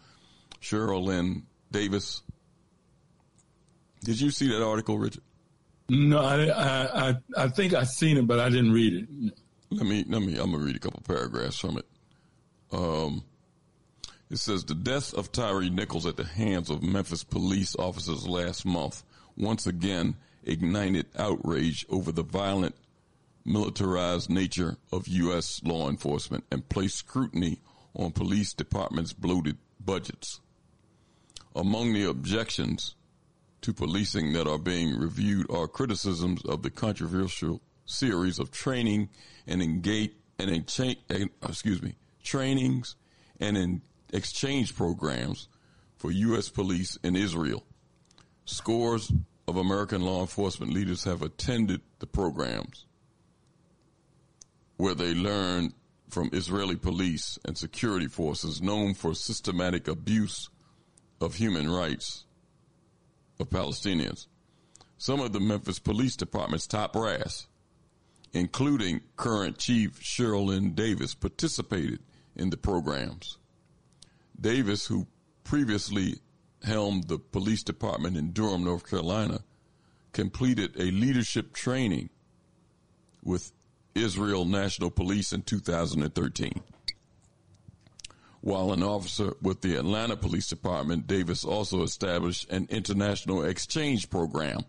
Cerelyn Davis. Did you see that article, Richard? No, I, I I think I seen it, but I didn't read it. Let me let me. I'm gonna read a couple paragraphs from it. Um, it says the death of Tyre Nichols at the hands of Memphis police officers last month once again ignited outrage over the violent, militarized nature of U.S. law enforcement and placed scrutiny on police departments' bloated budgets. Among the objections to policing that are being reviewed are criticisms of the controversial series of training and engage and exchange, excuse me, trainings and in exchange programs for U.S. police in Israel. Scores of American law enforcement leaders have attended the programs where they learn from Israeli police and security forces known for systematic abuse of human rights of Palestinians. Some of the Memphis Police Department's top brass, including current Chief Cheryl Davis, participated in the programs. Davis, who previously helmed the police department in Durham, North Carolina, completed a leadership training with Israel National Police in 2013. While an officer with the Atlanta Police Department, Davis also established an international exchange program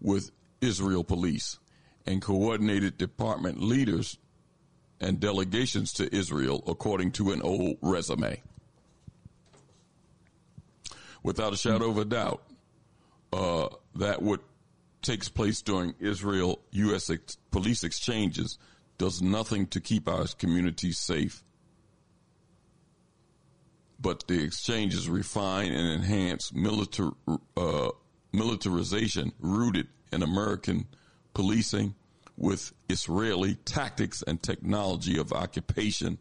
with Israel Police and coordinated department leaders and delegations to Israel according to an old resume without a shadow of a doubt, uh, that what takes place during Israel U.S. Ex- police exchanges does nothing to keep our communities safe. But the exchanges refine and enhance militar, uh, militarization rooted in American policing with Israeli tactics and technology of occupation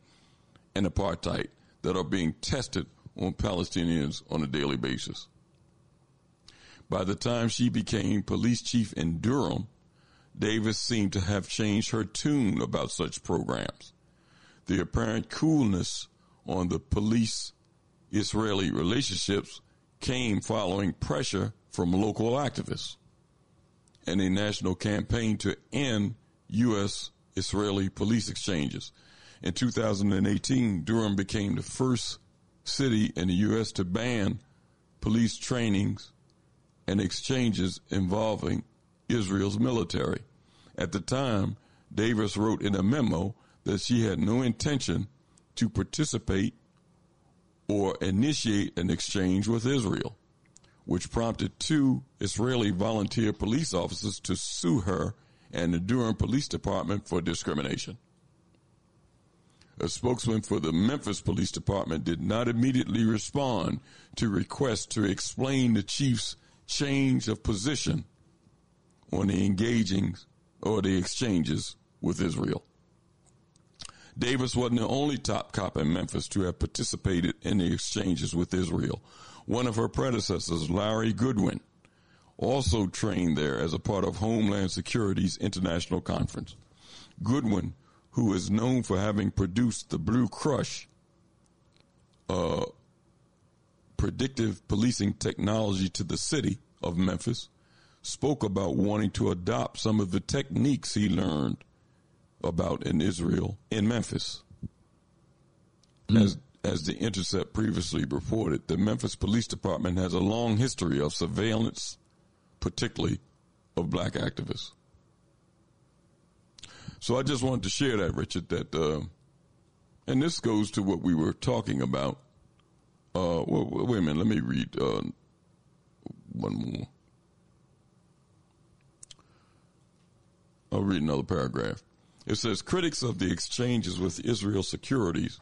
and apartheid that are being tested on Palestinians on a daily basis. By the time she became police chief in Durham, Davis seemed to have changed her tune about such programs. The apparent coolness on the police Israeli relationships came following pressure from local activists and a national campaign to end U.S. Israeli police exchanges. In 2018, Durham became the first city in the U.S. to ban police trainings and exchanges involving Israel's military. At the time, Davis wrote in a memo that she had no intention to participate or initiate an exchange with Israel, which prompted two Israeli volunteer police officers to sue her and the Durham Police Department for discrimination. A spokesman for the Memphis Police Department did not immediately respond to requests to explain the chief's change of position on the engaging or the exchanges with Israel. Davis wasn't the only top cop in Memphis to have participated in the exchanges with Israel. One of her predecessors, Larry Godwin, also trained there as a part of Homeland Security's international conference. Godwin, who is known for having produced the Blue Crush, uh, predictive policing technology to the city of Memphis, spoke about wanting to adopt some of the techniques he learned about in Israel in Memphis. Mm. As as the Intercept previously reported, the Memphis Police Department has a long history of surveillance, particularly of black activists. So I just wanted to share that, Richard. That uh, and this goes to what we were talking about. Uh, well, wait a minute. Let me read uh, one more. I'll read another paragraph. It says critics of the exchanges with Israel securities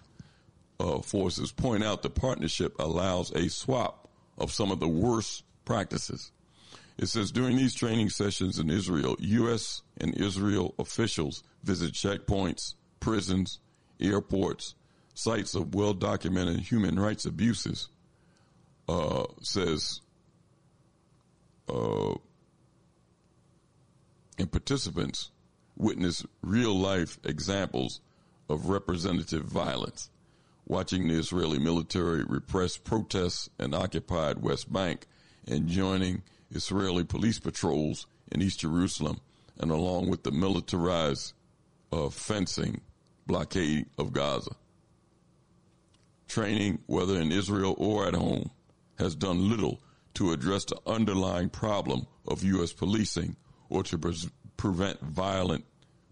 uh, forces point out the partnership allows a swap of some of the worst practices. It says during these training sessions in Israel, U.S. and Israel officials visit checkpoints, prisons, airports, sites of well documented human rights abuses, uh, says, uh, and participants witness real life examples of representative violence. Watching the Israeli military repress protests in occupied West Bank and joining Israeli police patrols in East Jerusalem and along with the militarized uh, fencing blockade of Gaza. Training, whether in Israel or at home, has done little to address the underlying problem of U.S. policing or to pre- prevent violent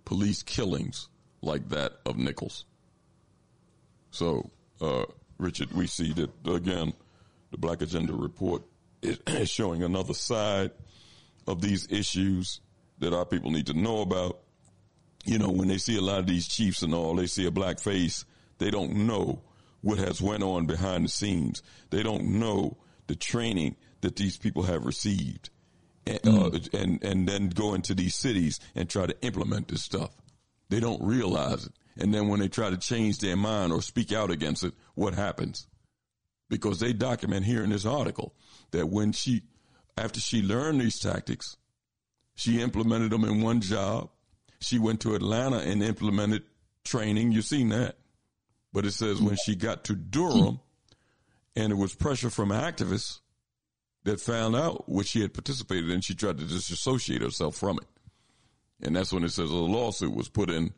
police killings like that of Nichols. So, uh, Richard, we see that again, the Black Agenda report is showing another side of these issues that our people need to know about. You know, when they see a lot of these chiefs and all, they see a black face, they don't know what has went on behind the scenes. They don't know the training that these people have received and, uh, mm. and, and then go into these cities and try to implement this stuff. They don't realize it. And then when they try to change their mind or speak out against it, what happens? Because they document here in this article that when she, after she learned these tactics, she implemented them in one job. She went to Atlanta and implemented training. You've seen that. But it says when she got to Durham and it was pressure from activists, that found out what she had participated in, she tried to disassociate herself from it. And that's when it says a lawsuit was put in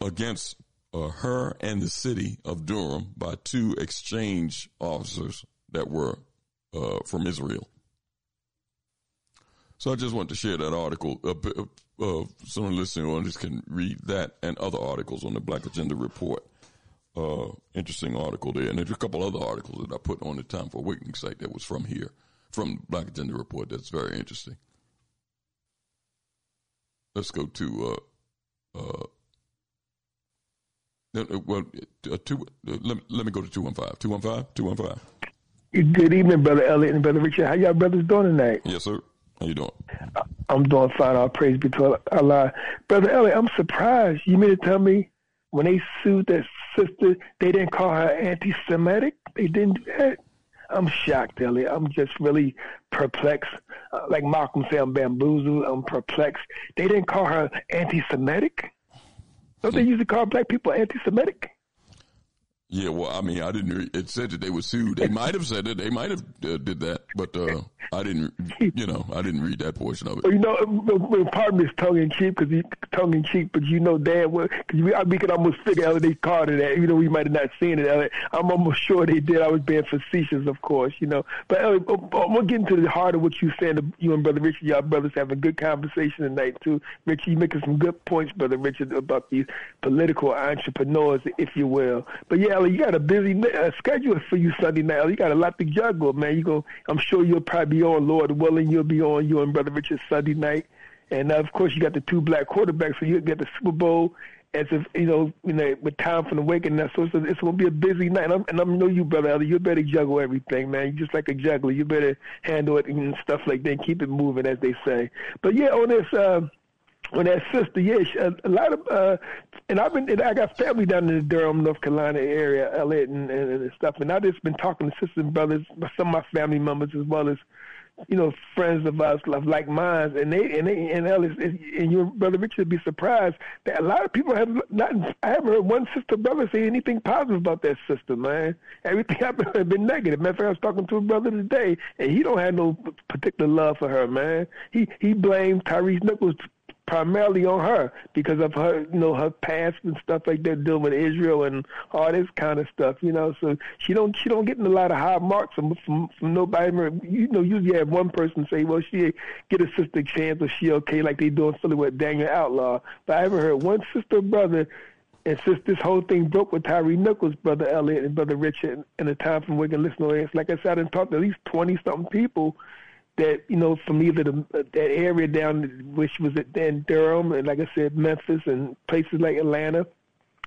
against uh, her and the city of Durham by two exchange officers that were uh, from Israel. So I just want to share that article. Uh, uh, someone listening on this can read that and other articles on the Black Agenda Report uh, interesting article there, and there's a couple other articles that I put on the Time for Awakening site that was from here, from Black Agenda Report. That's very interesting. Let's go to uh, uh, uh well, uh, two, uh, let, let me go to 215. 215? 215. Good evening, Brother Elliot and Brother Richard. How y'all brothers doing tonight? Yes, sir. How you doing? I'm doing fine. All praise be to Allah. Brother Elliot, I'm surprised. You mean to tell me when they sued that sister, they didn't call her anti-Semitic. They didn't do that. I'm shocked, Elliot. I'm just really perplexed. Uh, like Malcolm said, I'm bamboozled. I'm perplexed. They didn't call her anti-Semitic. Don't they usually call black people anti-Semitic? Yeah, well, I mean, I didn't. It said that they were sued. They might have said it. They might have uh, did that, but uh, I didn't. You know, I didn't read that portion of it. You know, uh, part of is tongue in cheek because tongue in cheek, but you know damn well because we, we could almost figure out they called it that. You know, we might have not seen it. I'm almost sure they did. I was being facetious, of course. You know, but Ellie, I'm gonna the heart of what you saying. You and Brother Richard, y'all brothers having a good conversation tonight too. Richard, you making some good points, Brother Richard, about these political entrepreneurs, if you will. But yeah. You got a busy uh, schedule for you Sunday night. You got a lot to juggle, man. You go. I'm sure you'll probably be on, Lord willing. You'll be on you and Brother Richard Sunday night, and uh, of course you got the two black quarterbacks, so you get the Super Bowl. As if you know, you know, with time from the wake and so it's, it's going to be a busy night. And, I'm, and I know you, brother Ellie, you better juggle everything, man. You're just like a juggler. You better handle it and stuff like that. Keep it moving, as they say. But yeah, on this. Uh, on that sister, yeah, she, a, a lot of, uh, and I've been, and I got family down in the Durham, North Carolina area, Elliott and, and, and stuff, and I've just been talking to sisters and brothers, some of my family members as well as, you know, friends of us of like minds, and they and they and Ellis and your brother Richard would be surprised that a lot of people have not. I haven't heard one sister brother say anything positive about that sister, man. Everything I've been, has been negative. Matter of fact, I was talking to a brother today, and he don't have no particular love for her, man. He he blamed Tyrese Nichols primarily on her because of her, you know, her past and stuff like that, dealing with Israel and all this kind of stuff, you know. So she don't she don't get in a lot of high marks from from, from nobody. You know, usually have one person say, "Well, she get a sister chance or she okay," like they doing in Philly with Daniel Outlaw. But I haven't heard one sister brother. And since this whole thing broke with Tyre Nichols, brother Elliott and brother Richard, in the time from Wigan to it. like I said, I done talked to at least twenty something people that you know from either the that area down which was at then Durham and like I said Memphis and places like Atlanta.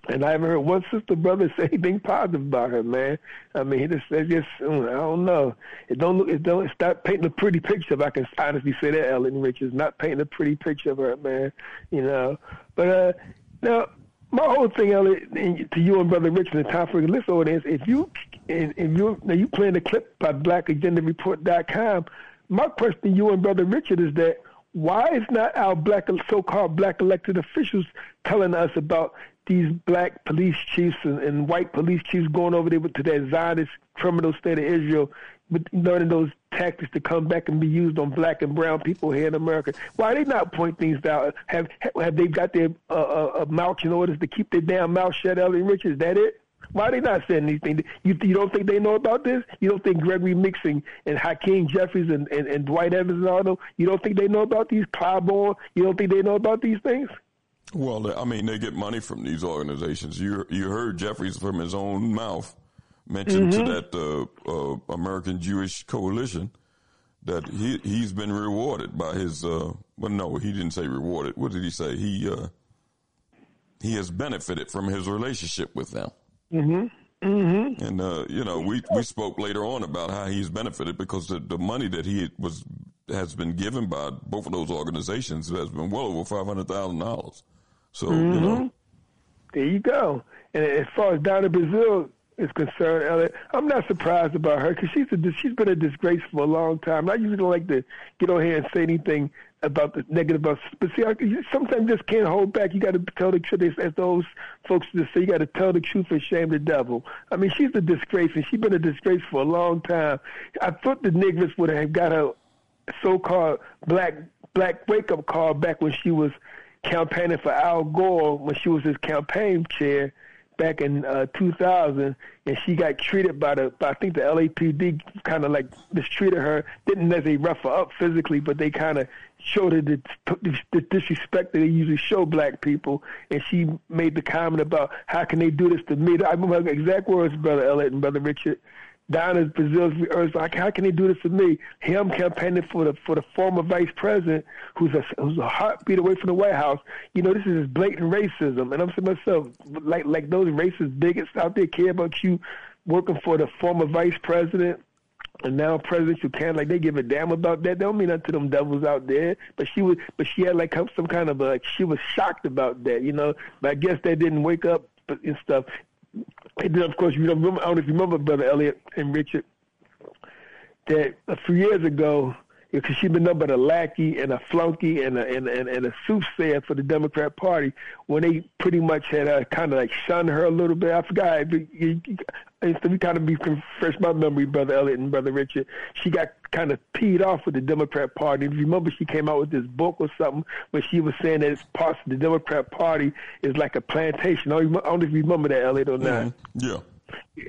And I haven't heard one sister brother say anything positive about her, man. I mean, it just, it just I don't know. It don't look, it don't, it's not painting a pretty picture. If I can honestly say that, Ellen Richards, not painting a pretty picture of her, man. You know, but uh, now my whole thing, Elliot, to you and Brother Richard and Tom Friggin, listen audience, if you if you now you playing the clip by BlackAgendaReport.com, my question to you and Brother Richard is that why is not our black so-called black elected officials telling us about these black police chiefs and, and white police chiefs going over there to that Zionist criminal state of Israel, with learning those tactics to come back and be used on black and brown people here in America. Why they not point things out? Have have they got their uh, uh, uh marching orders to keep their damn mouth shut, Ellie Richards? Is that it? Why are they not saying anything? You you don't think they know about this? You don't think Gregory Mixing and Hakeem Jeffries and, and, and Dwight Evans and all them, you don't think they know about these Clyburn? You don't think they know about these things? Well, I mean, they get money from these organizations. You you heard Jeffries from his own mouth mention mm-hmm. to that uh, uh, American Jewish Coalition that he he's been rewarded by his. Uh, well, no, he didn't say rewarded. What did he say? He uh, he has benefited from his relationship with them. Mm-hmm. Mm-hmm. And uh, you know, we we spoke later on about how he's benefited because the, the money that he was has been given by both of those organizations has been well over five hundred thousand dollars. So mm-hmm. you know, there you go. And as far as Donna Brazile is concerned, Elliot, I'm not surprised about her because she's a, she's been a disgrace for a long time. I usually don't like to get on here and say anything about the negative about, but see, I, sometimes just can't hold back. You got to tell the truth. As those folks just say, you got to tell the truth and shame the devil. I mean, she's a disgrace, and she's been a disgrace for a long time. I thought the Negress would have got a so-called black black wake-up call back when she was campaigning for Al Gore when she was his campaign chair back in uh, 2000, and she got treated by the, by, I think the LAPD kind of like mistreated her. Didn't necessarily rough her up physically, but they kind of showed her the, the disrespect that they usually show black people. And she made the comment about how can they do this to me? I remember her exact words, brother Elliot and brother Richard. Donna Brazile's urged, like, how can they do this to me? Him campaigning for the for the former vice president, who's a who's a heartbeat away from the White House. You know, this is just blatant racism. And I'm saying myself, like like those racist bigots out there care about you working for the former vice president and now presidential candidate, like they give a damn about that. They don't mean nothing to them devils out there. But she was, but she had like some kind of a, like she was shocked about that, you know. But I guess that didn't wake up and stuff. And then, of course, you remember, I don't know if you remember, Brother Elliot and Richard, that a few years ago, because she'd been nothing but a lackey and a flunky and a, and, and, and a soothsayer for the Democrat Party when they pretty much had uh, kind of like shunned her a little bit. I forgot. You, and so we kind of be refresh my memory, brother Elliot and brother Richard. She got kind of peed off with the Democrat Party. If you remember, she came out with this book or something where she was saying that it's parts of the Democrat Party is like a plantation. I don't know if you remember that, Elliot, or not. Mm-hmm. Yeah.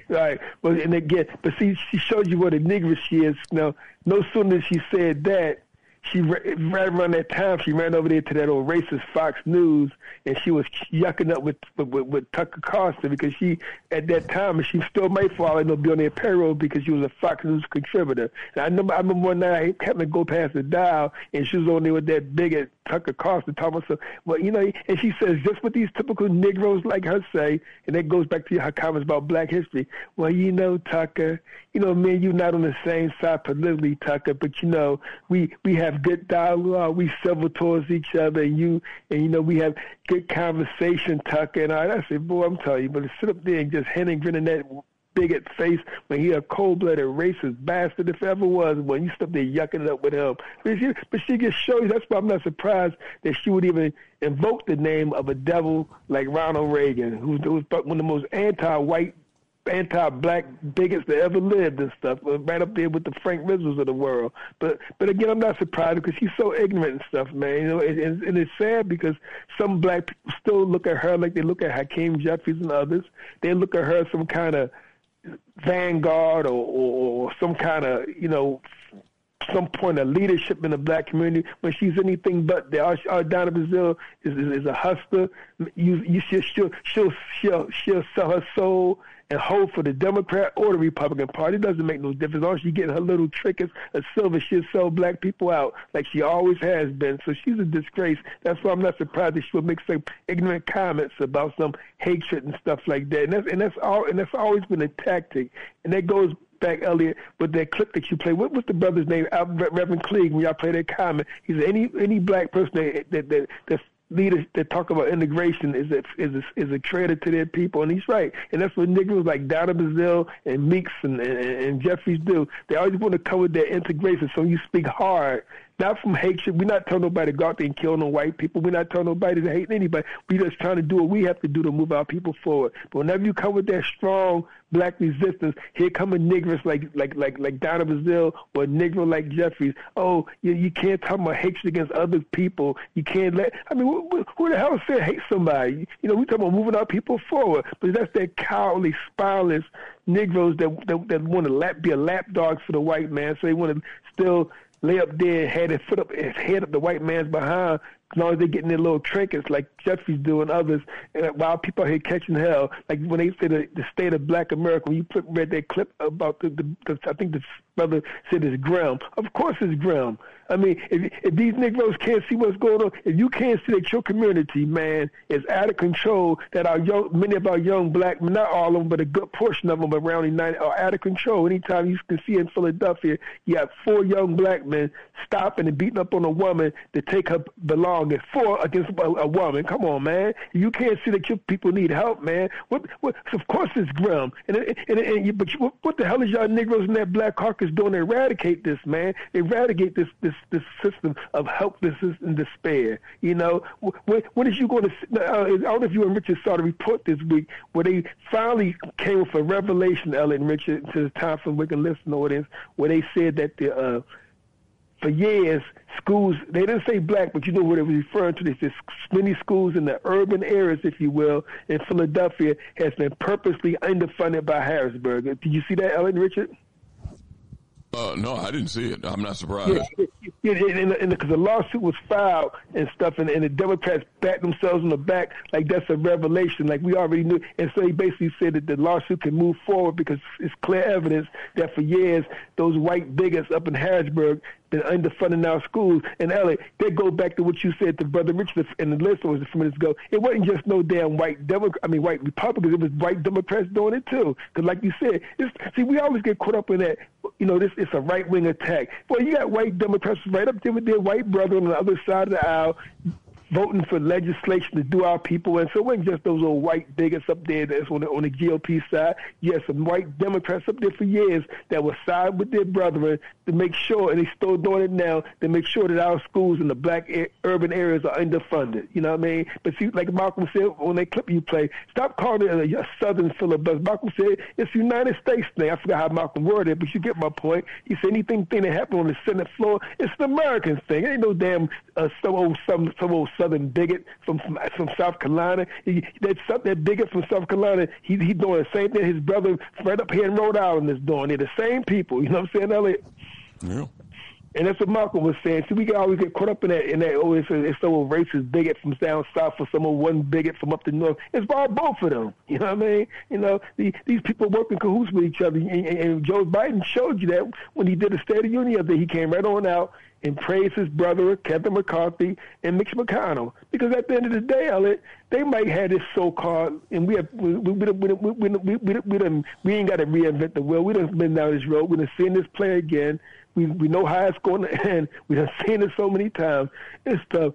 Right, but and again, but see, she showed you what a nigger she is. Now, no sooner she said that, she right around that time she ran over there to that old racist Fox News and she was yucking up with with, with Tucker Carlson because she at that time she still might fall and be on their payroll because she was a Fox News contributor. And I remember I remember one night I happened to go past the dial and she was on there with that bigot Tucker Carlson talking about so well you know and she says just what these typical Negroes like her say and that goes back to her comments about Black history. Well you know Tucker, you know me and you not on the same side politically Tucker, but you know we we have have good dialogue. We civil towards each other, and you and you know we have good conversation, Tucker and I. I said, boy, I'm telling you, but to sit up there and just hinting, grinning that bigot face when he a cold-blooded racist bastard if ever was when you stop there yucking it up with him. But she, but she just shows you. That's why I'm not surprised that she would even invoke the name of a devil like Ronald Reagan, who's, who's one of the most anti-white anti-black bigots that ever lived and stuff, uh, right up there with the Frank Rizzos of the world. But but again, I'm not surprised because she's so ignorant and stuff, man. You know, and, and it's sad because some black people still look at her like they look at Hakeem Jeffries and others. They look at her some kind of vanguard or, or, or some kind of you know some point of leadership in the black community when she's anything but there. Our, our Donna Brazile is, is, is a hustler. You, you she'll, she'll she'll she'll she'll sell her soul and hold for the Democrat or the Republican Party. It doesn't make no difference. All she getting her little trinkets of silver, she'll sell black people out like she always has been. So she's a disgrace. That's why I'm not surprised that she'll make some ignorant comments about some hatred and stuff like that. And that's and that's all and that's always been a tactic. And that goes back, Elliot, with that clip that you played. What was the brother's name? Reverend Cleage. When y'all played that comment, he said any any black person that that that, that leaders that talk about integration is a, is a, is a traitor to their people, and he's right. And that's what Negroes like Donna Brazile and Meeks and, and, and Jeffries do. They always want to cover their integration. So you speak hard not from hatred. We're not telling nobody to go out there and kill no white people. We're not telling nobody to hate anybody. We're just trying to do what we have to do to move our people forward. But whenever you come with that strong black resistance, here come a Negress like like like like Donna Brazile or a Negro like Jeffries. Oh, you, you can't talk about hatred against other people. You can't let. I mean, who, who the hell said hate somebody? You know, we talking about moving our people forward, but that's that cowardly, spineless Negroes that that, that want to lap, be a lapdogs for the white man. So they want to still lay up there and had his foot up, his head up the white man's behind. As long as they're getting their little trinkets like Jeffries doing others, and while people are here catching hell, like when they say the, the state of Black America, when you put read that clip about the, the, the I think the brother said it's grim. Of course it's grim. I mean, if, if these Negroes can't see what's going on, if you can't see that your community, man, is out of control, that our young, many of our young black, not all of them, but a good portion of them around the United are out of control. Anytime you can see in Philadelphia, you have four young black men stopping and beating up on a woman to take her belongings, four against a, a woman. Come on, man. You can't see that your people need help, man. What? What? Of course it's grim. And, and, and, and you, but you, what the hell is y'all Negroes in that black caucus doing to eradicate this, man? Eradicate this this this system of helplessness and despair. You know, when, when is you going to? Uh, I don't know if you and Richard saw the report this week where they finally came with a revelation, Ellen Richard, to the we can listen audience, where they said that the uh, for years, schools, they didn't say black, but you know what it was referring to. They said many schools in the urban areas, if you will, in Philadelphia has been purposely underfunded by Harrisburg. Did you see that, Ellen Richard? Uh, no, I didn't see it. I'm not surprised. Yeah, and because the, the lawsuit was filed and stuff, and, and the Democrats backed themselves on the back like that's a revelation, like we already knew. And so he basically said that the lawsuit can move forward because it's clear evidence that for years those white bigots up in Harrisburg been underfunding our schools. And Ellie, they go back to what you said to Brother Richard and the list was a few minutes ago. It wasn't just no damn white Democrat, I mean white Republicans. It was white Democrats doing it too. Because like you said, see, we always get caught up in that. You know, this it's a right wing attack. Well, you got white Democrats right up there with their white brother on the other side of the aisle voting for legislation to do our people. And so it wasn't just those old white bigots up there that's on the, on the GOP side. Yes, some white Democrats up there for years that were side with their brethren to make sure, and they still doing it now, to make sure that our schools in the black urban areas are underfunded. You know what I mean? But see, like Malcolm said on that clip you play, stop calling it a, a Southern filibuster. Malcolm said it's United States thing. I forgot how Malcolm worded it, but you get my point. He said anything thing that happened on the Senate floor, it's an American thing. It ain't no damn uh, some old some some old Southern bigot from from, from South Carolina. He, that that bigot from South Carolina, he he doing the same thing his brother right up here in Rhode Island is doing. They're the same people. You know what I'm saying, Elliot? Yeah. And that's what Malcolm was saying. See, we can always get caught up in that. In that, oh, it's, it's some racist bigot from down south or some one bigot from up the north. It's about both of them. You know what I mean? You know, the, these people work in cahoots with each other. And, and, Joe Biden showed you that when he did the State of Union. He came right on out and praised his brother Kevin McCarthy and Mitch McConnell. Because at the end of the day, Elliot, they might have this so-called, and we have, we we we we we we, we, we, we, we ain't got to reinvent the wheel. We done been down this road. We done seen this play again. We we know how it's going to end. We done seen it so many times. It's the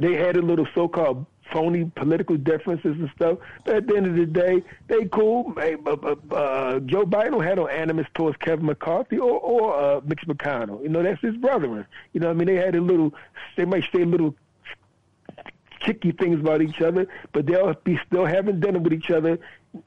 they had a little so-called phony political differences and stuff. But at the end of the day, they cool. Hey, uh, uh, Joe Biden had no animus towards Kevin McCarthy or, or uh, Mitch McConnell. You know, that's his brother. You know, I mean, they had a little. They might say a little kicky things about each other, but they'll be still having dinner with each other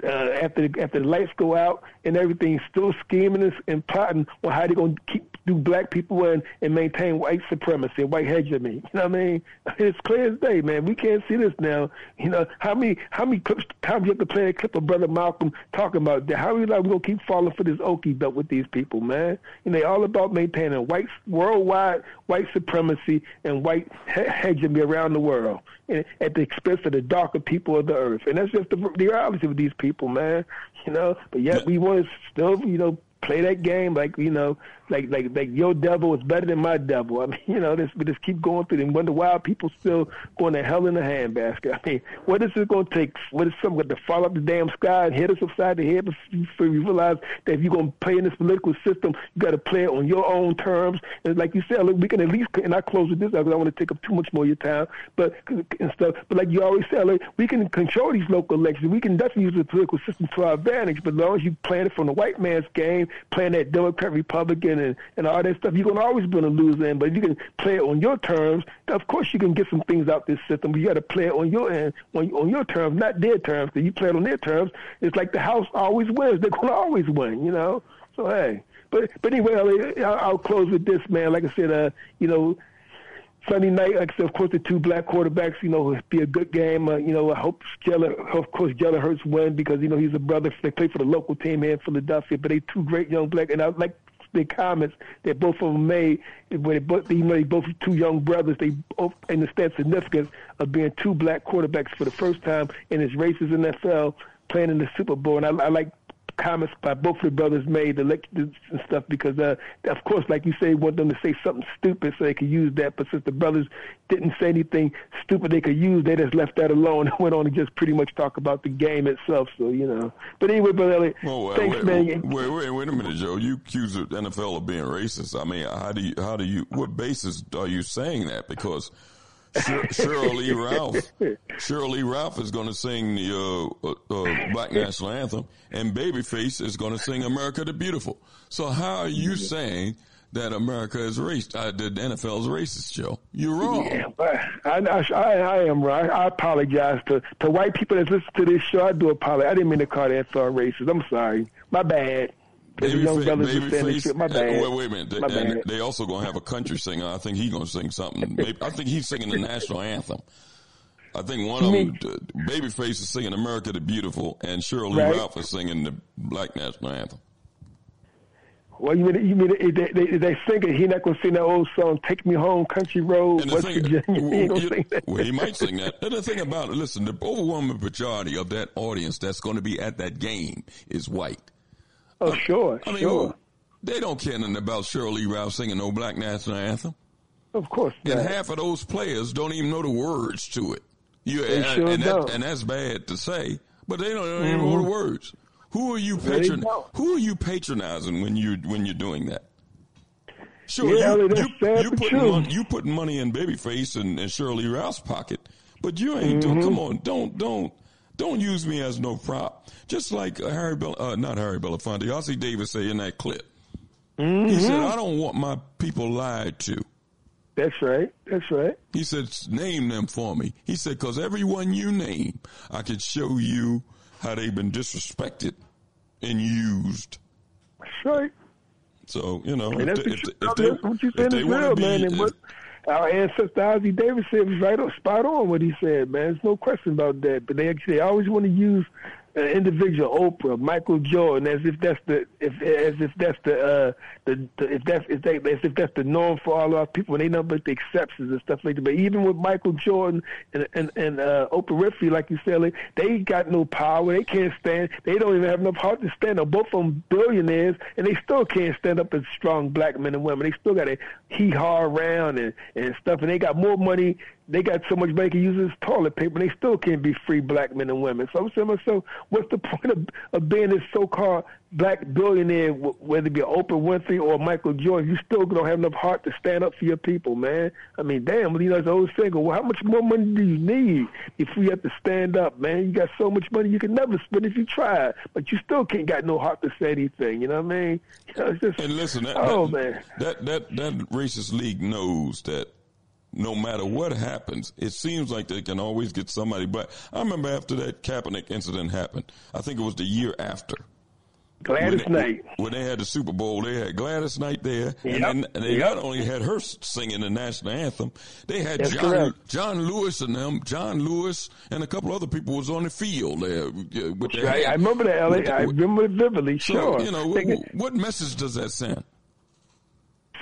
uh, after after the lights go out and everything, still scheming and, and plotting on how they're going to keep do black people in and maintain white supremacy, white hegemony. You know what I mean? It's clear as day, man. We can't see this now. You know how many how many clips times you have to play a clip of Brother Malcolm talking about that? How are we like we gonna keep falling for this okie belt with these people, man? And they all about maintaining white worldwide white supremacy and white he- hegemony around the world, and at the expense of the darker people of the earth. And that's just the, the reality of these people, man. You know, but yet we want to still, you know, play that game like you know, like like like your devil is better than my devil. I mean, you know, this we just keep going through and wonder why people still going to hell in a handbasket. I mean, what is it going to take? What is something to fall up the damn sky and hit us upside the head before you realize that if you're going to play in this political system, you got to play it on your own terms. And like you said, look, we can at least and I close with this because I want to take up too much more of your time, but and stuff. But like you always said, like, we can control these local elections. We can definitely use the political system to our advantage. But as long as you play it from the white man's game, playing that Democrat Republican and, and all that stuff, you're gonna always be on the lose end. But if you can play it on your terms, of course you can get some things out this system. But you got to play it on your end, on, on your terms, not their terms. If you play it on their terms, it's like the house always wins. They're gonna always win, you know. So hey, but but anyway, I'll, I'll close with this, man. Like I said, uh, you know. Sunday night, like I said, of course, the two black quarterbacks, you know, be a good game. Uh, you know, I hope Jalen, of course, Jalen Hurts win because, you know, he's a brother. They play for the local team here in Philadelphia, but they two great young black. And I like the comments that both of them made, where they both, you know, they both two young brothers, they both understand the significance of being two black quarterbacks for the first time in his races in NFL, playing in the Super Bowl. And I, I like comments by both of the brothers made the lectures and stuff because, uh, of course, like you say, want them to say something stupid so they could use that. But since the brothers didn't say anything stupid they could use, they just left that alone and went on to just pretty much talk about the game itself. So you know. But anyway, brother Elliot, well, thanks, wait, man. Wait, wait, wait a minute, Joe. You accuse the NFL of being racist. I mean, how do you, how do you, what basis are you saying that? Because Sheryl Lee Ralph. Sheryl Lee Ralph is going to sing the uh, uh, uh, Black National Anthem, and Babyface is going to sing "America the Beautiful." So how are you saying that America is racist? Uh, the NFL is racist, Joe. You're wrong. Yeah, I, I, I am right. I apologize to to white people that listen to this show. I do apologize. I didn't mean to call that song racist. I'm sorry. My bad. Baby young fa- brothers baby face. shit. My eh, bad. Wait, wait a minute. They, My bad. they also gonna have a country singer. I think he's gonna sing something. Maybe- I think he's singing the national anthem. I think one of them, Babyface is singing "America the Beautiful," and Shirley Right. Ralph is singing the Black National Anthem. Well, you mean you mean they they, they, they sing it? He not gonna sing that old song, "Take Me Home, Country Road, West thing, Virginia." He ain't gonna you- sing that. well, he might sing that. And the thing about it, listen, the overwhelming majority of that audience that's going to be at that game is white. Oh, sure, I mean, sure. they don't care nothing about Shirley Ralph singing no Black National Anthem. Of course, And half of those players don't even know the words to it. You They and, sure and, don't. that, and that's bad to say, but they don't, they don't even know Mhm. the words. Who are you patron? Who are you patronizing when you when you're doing that? Sure, Yeah, you, you, you putting money, you putting money in Babyface and, and Shirley Ralph's pocket, but you ain't doing. Mhm. Come on, don't don't don't use me as no prop. Just like Harry Bel, uh, not Harry Belafonte, Ossie Davis say in that clip. He said. "I don't want my people lied to." That's right. That's right. He said, "Name them for me." He said, "Cause everyone you name, I could show you how they've been disrespected and used." That's right. So you know, if what if, you, if they, that's what you if they want to be, man. If- what our ancestor Ossie Davis said was right on, spot on what he said, man. There's no question about that. But they they always want to use an individual, Oprah, Michael Jordan, as if that's the if as if that's the uh the, the if that's if they as if that's the norm for all our people. And they know but the exceptions and stuff like that. But even with Michael Jordan and and, and uh, Oprah Winfrey, like you said, like, they got no power. They can't stand. They don't even have enough heart to stand up. Both of them billionaires, and they still can't stand up as strong black men and women. They still got to hee haw around and and stuff. And they got more money. They got so much money they can use as toilet paper. And they still can't be free black men and women. So I'm saying myself, what's the point of, of being this so-called black billionaire, whether it be Oprah Winfrey or Michael Jordan? You still don't have enough heart to stand up for your people, man. I mean, damn, you know, it's the old saying, well, how much more money do you need if you have to stand up, man? You got so much money you can never spend if you try, but you still can't got no heart to say anything. You know what I mean? You know, it's just, And listen, that, oh that, man, that that that racist league knows that no matter what happens, it seems like they can always get somebody. But I remember after that Kaepernick incident happened, I think it was the year after. Gladys when they, Knight. When they had the Super Bowl, they had Gladys Knight there, and, Yep. and they Yep. not only had her singing the national anthem, they had That's John correct. John Lewis and them. John Lewis and a couple other people was on the field there with Right, I remember that, with I remember it vividly. so, sure. you know, what, what message does that send?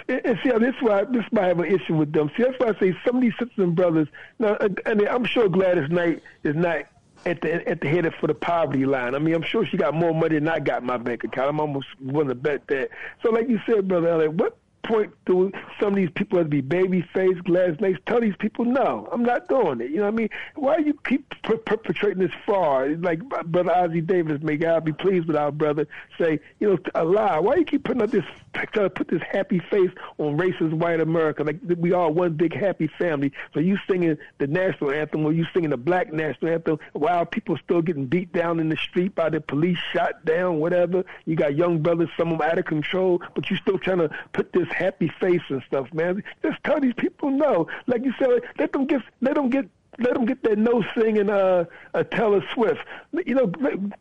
And, and see, this is why this is why I have an issue with them. See, that's why I say some of these and brothers. Now, uh, and and I'm sure Gladys Knight is not at the at the head of for the poverty line. I mean, I'm sure she got more money than I got in my bank account. I'm almost willing to bet that. So, like you said, brother Elliot, what point do some of these people to be baby face, Gladys Knight? Tell these people, no, I'm not doing it. You know what I mean? Why you keep per- perpetrating this fraud? Like Brother Ossie Davis, may God be pleased with our brother, say, you know, a lie. Why you keep putting up this, trying to put this happy face on racist white America? Like we are one big happy family. So you singing the national anthem or you singing the black national anthem while people still getting beat down in the street by the police, shot down, whatever. You got young brothers, some of them out of control, but you still trying to put this happy face and stuff, man. Just tell these people no. Like you said, let them get, let them get let them get that no singing uh, uh Taylor Swift. You know,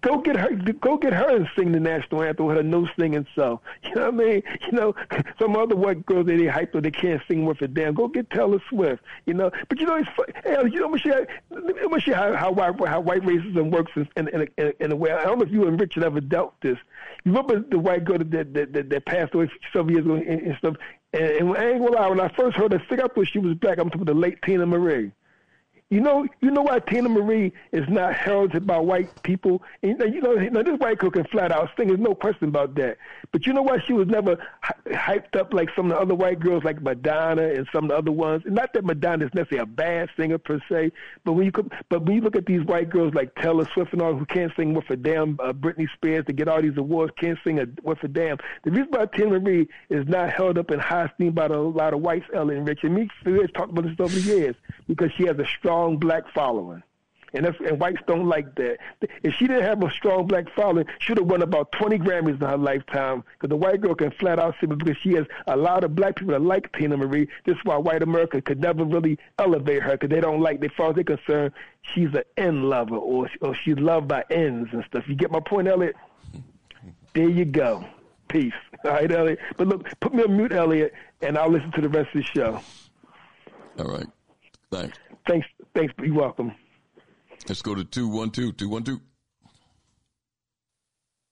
go get her go get her and sing the national anthem with her no singing self. You know what I mean? You know, some other white girls that they hype or they can't sing worth a damn. Go get Taylor Swift. You know, but you know it's hell, you know show you how how white how white racism works in in, in, a, in a way. I don't know if you and Richard ever dealt this. You remember the white girl that that that, that passed away several years ago and, and stuff. And, and I ain't gonna lie, when I first heard her sing, I thought she was black. I'm talking about the late Teena Marie. You know, you know why Teena Marie is not heralded by white people. And, you know, now this white girl can flat out sing. There's no question about that. But you know why she was never hy- hyped up like some of the other white girls, like Madonna and some of the other ones. And not that Madonna is necessarily a bad singer per se, but when you come, but when you look at these white girls like Taylor Swift and all who can't sing worth a damn, uh, Britney Spears to get all these awards, can't sing a worth a damn. The reason why Teena Marie is not held up in high esteem by a lot of whites, Ellen Rich, and me, we've talked about this over the years because she has a strong black following. And that's, and whites don't like that. If she didn't have a strong black following, she'd have won about 20 Grammys in her lifetime. Because the white girl can flat out say because she has a lot of black people that like Teena Marie. This is why white America could never really elevate her because they don't like, as far as they're concerned, she's an end lover or, or she's loved by ends and stuff. You get my point, Elliot? There you go. Peace. All right, Elliot. But look, put me on mute, Elliot, and I'll listen to the rest of the show. All right. Thanks. Thanks. Thanks. You're welcome. Let's go to 212 212.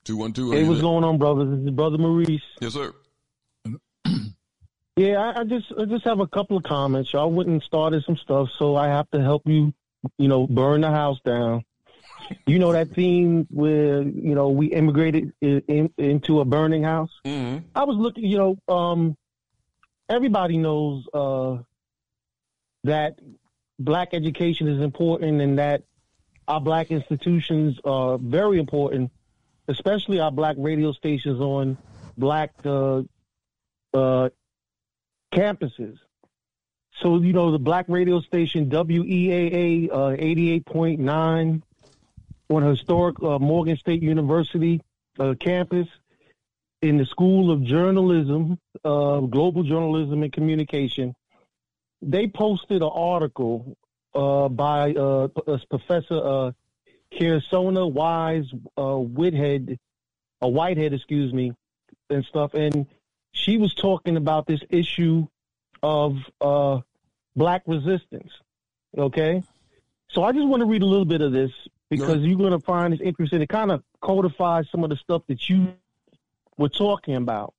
212. Hey, what's going on, brothers? This is Brother Maurice. Yes, sir. Yeah, I, I just I just have a couple of comments. Y'all went and started some stuff, so I have to help you, you know, burn the house down. You know that theme where you know we immigrated in, in, into a burning house. Mm-hmm. I was looking, you know, um, everybody knows uh, that black education is important and that our black institutions are very important, especially our black radio stations on black uh, uh, campuses. So, you know, the black radio station WEAA uh, 88.9 on historic uh, Morgan State University uh, campus in the School of Journalism, uh, Global Journalism and Communication, they posted an article uh, by uh, Professor uh, Karsonya Wise uh, Whitehead, a Whitehead, excuse me, and stuff. And she was talking about this issue of uh, black resistance. Okay, so I just want to read a little bit of this because you're going to find this interesting. It kind of codifies some of the stuff that you were talking about.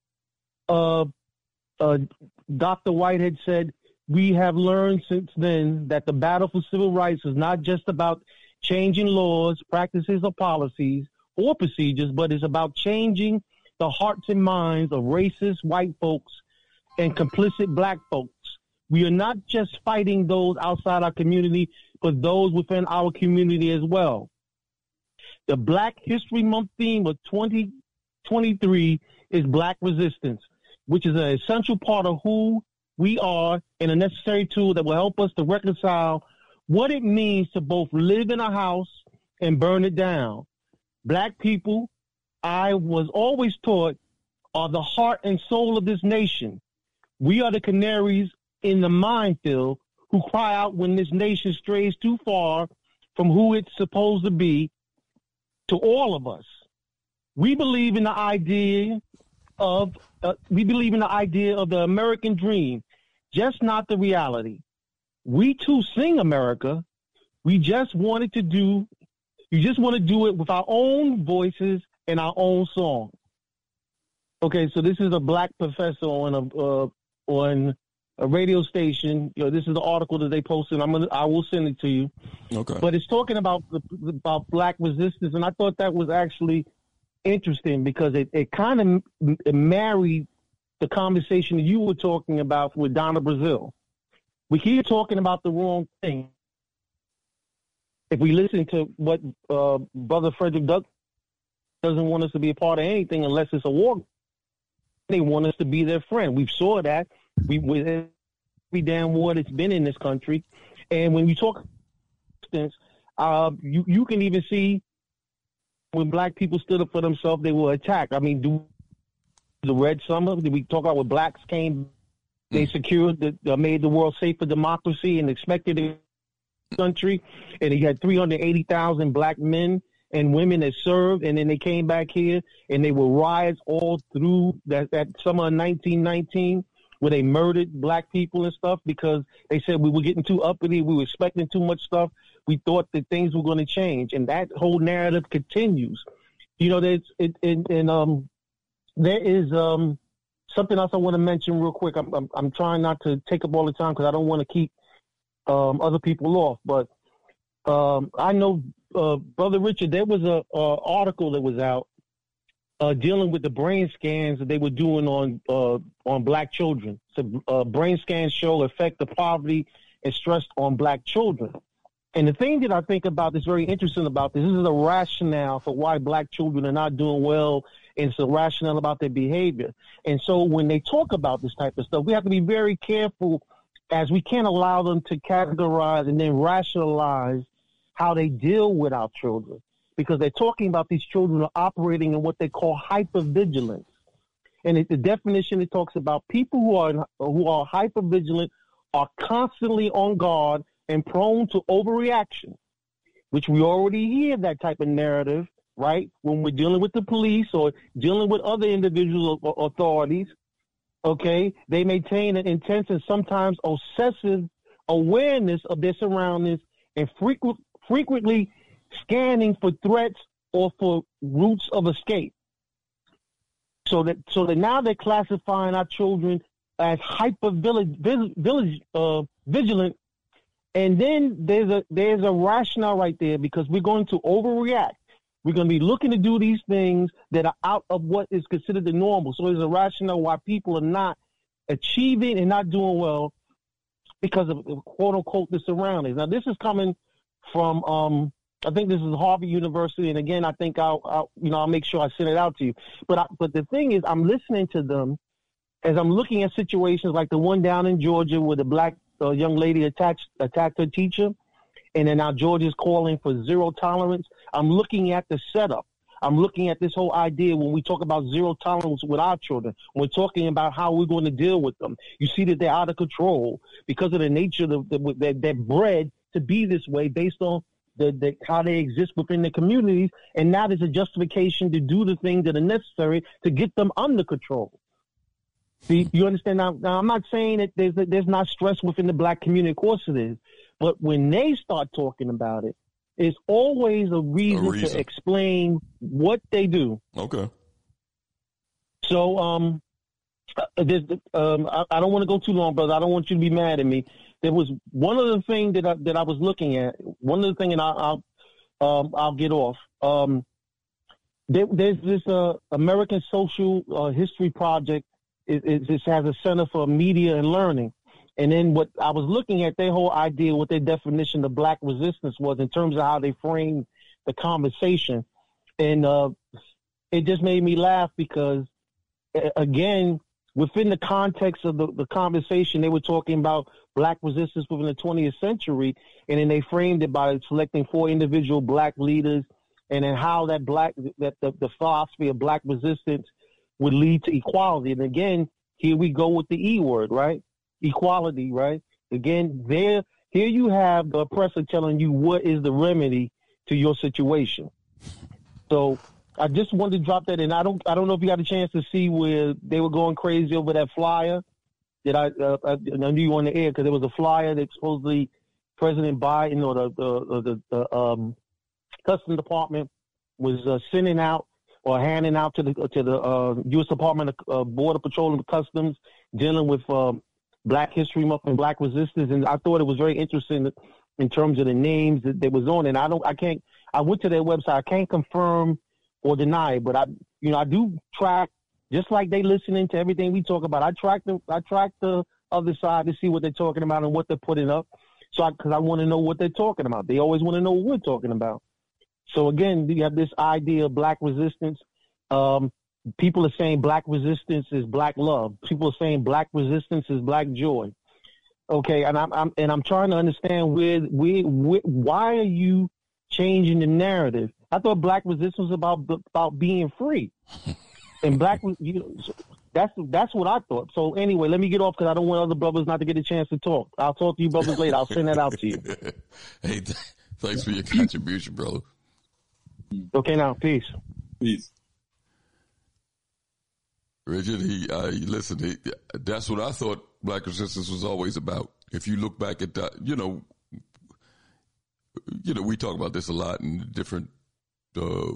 Uh, uh, Dr. Whitehead said, We have learned since then that the battle for civil rights is not just about changing laws, practices, or policies or procedures, but it's about changing the hearts and minds of racist white folks and complicit black folks. We are not just fighting those outside our community, but those within our community as well. The Black History Month theme of 2023 is Black Resistance, which is an essential part of who we are and a necessary tool that will help us to reconcile what it means to both live in a house and burn it down. Black people, I was always taught, are the heart and soul of this nation. We are the canaries in the minefield who cry out when this nation strays too far from who it's supposed to be to all of us. We believe in the idea of uh, we believe in the idea of the American dream, just not the reality. We too sing America. We just wanted to do you just want to do it with our own voices and our own song. Okay, so this is a black professor on a uh, on a radio station. You know, this is the article that they posted. I'm gonna, I will send it to you. Okay. But it's talking about about black resistance, and I thought that was actually interesting because it, it kind of married the conversation you were talking about with Donna Brazile. We keep talking about the wrong thing. If we listen to what uh, Brother Frederick Doug doesn't want us to be a part of anything unless it's a war, they want us to be their friend. We've saw that we with every damn war that's been in this country, and when you talk, uh, you you can even see when black people stood up for themselves, they were attacked. I mean, do the Red Summer? Did we talk about when blacks came? They secured, the, uh, made the world safe for democracy, and expected the country. And he had three hundred eighty thousand black men and women that served, and then they came back here, and they were riots all through that that summer of nineteen nineteen where they murdered black people and stuff because they said we were getting too uppity, we were expecting too much stuff. We thought that things were going to change, and that whole narrative continues. You know, there's it, it, and um, there is um something else I want to mention real quick. I'm I'm, I'm trying not to take up all the time because I don't want to keep um other people off, but um I know uh, brother Richard, there was a, a article that was out uh, dealing with the brain scans that they were doing on uh, on black children. So uh, brain scans show effect of poverty and stress on black children. And the thing that I think about that's very interesting about this, this is a rationale for why black children are not doing well, and it's a rationale about their behavior. And so when they talk about this type of stuff, we have to be very careful as we can't allow them to categorize and then rationalize how they deal with our children because they're talking about these children are operating in what they call hypervigilance. And it, the definition it talks about people who are who are hypervigilant are constantly on guard and prone to overreaction, which we already hear that type of narrative, right? When we're dealing with the police or dealing with other individual authorities, okay, they maintain an intense and sometimes obsessive awareness of their surroundings and frequent, frequently scanning for threats or for routes of escape. So that so that now they're classifying our children as hyper village, village uh, vigilant, and then there's a there's a rationale right there because we're going to overreact. We're going to be looking to do these things that are out of what is considered the normal. So there's a rationale why people are not achieving and not doing well because of quote unquote the surroundings. Now this is coming from um, I think this is Harvard University, and again, I think I'll, I'll, you know I'll make sure I send it out to you. But I, but the thing is, I'm listening to them, as I'm looking at situations like the one down in Georgia where the black uh, young lady attacked attacked her teacher, and then now Georgia's calling for zero tolerance. I'm looking at the setup. I'm looking at this whole idea when we talk about zero tolerance with our children. We're talking about how we're going to deal with them. You see that they're out of control because of the nature of the, the, they're bred to be this way based on the, the, how they exist within the communities. And now there's a justification to do the things that are necessary to get them under control. See, you understand now? Now, I'm not saying that there's there's not stress within the black community. Of course it is, but when they start talking about it, it's always a reason, A reason. to explain what they do. Okay. So, um, uh, there's, um, I, I don't want to go too long, brother. I don't want you to be mad at me. There was one other thing that I, that I was looking at. One other thing, and I, I'll um, I'll get off. Um, there, there's this uh, American Social uh, History Project. It, it, it has a Center for Media and Learning. And then what I was looking at their whole idea, what their definition of black resistance was in terms of how they framed the conversation. And uh, it just made me laugh because, again, within the context of the, the conversation, they were talking about black resistance within the 20th century. And then they framed it by selecting four individual black leaders and then how that black, that the, the philosophy of black resistance would lead to equality. And again, here we go with the E word, right? Equality, right? Again, there, here you have the oppressor telling you what is the remedy to your situation. So I just wanted to drop that in. I don't, I don't know if you got a chance to see where they were going crazy over that flyer. that I? Uh, I, I knew you on the air because there was a flyer that supposedly President Biden or the the the, the um, Customs Department was uh, sending out or handing out to the to the uh, U.S. Department of uh, Border Patrol and Customs dealing with um, Black History Month and Black Resistance, and I thought it was very interesting in terms of the names that, that was on. And I don't, I can't, I went to their website, I can't confirm or deny, but I, you know, I do track just like they listening to everything we talk about. I track the, I track the other side to see what they're talking about and what they're putting up. So, I, because I want to know what they're talking about. They always want to know what we're talking about. So again, you have this idea of black resistance. Um, people are saying black resistance is black love. People are saying black resistance is black joy. Okay, and I'm, I'm and I'm trying to understand where, where, where why are you changing the narrative? I thought black resistance was about about being free, and black you know, that's that's what I thought. So anyway, let me get off because I don't want other brothers not to get a chance to talk. I'll talk to you brothers later. I'll send that out to you. hey, th- thanks for your contribution, brother. Okay, now peace. Peace. Richard, he, uh, he listen, he, that's what I thought black resistance was always about. If you look back at that, you know, you know, we talk about this a lot in different, uh,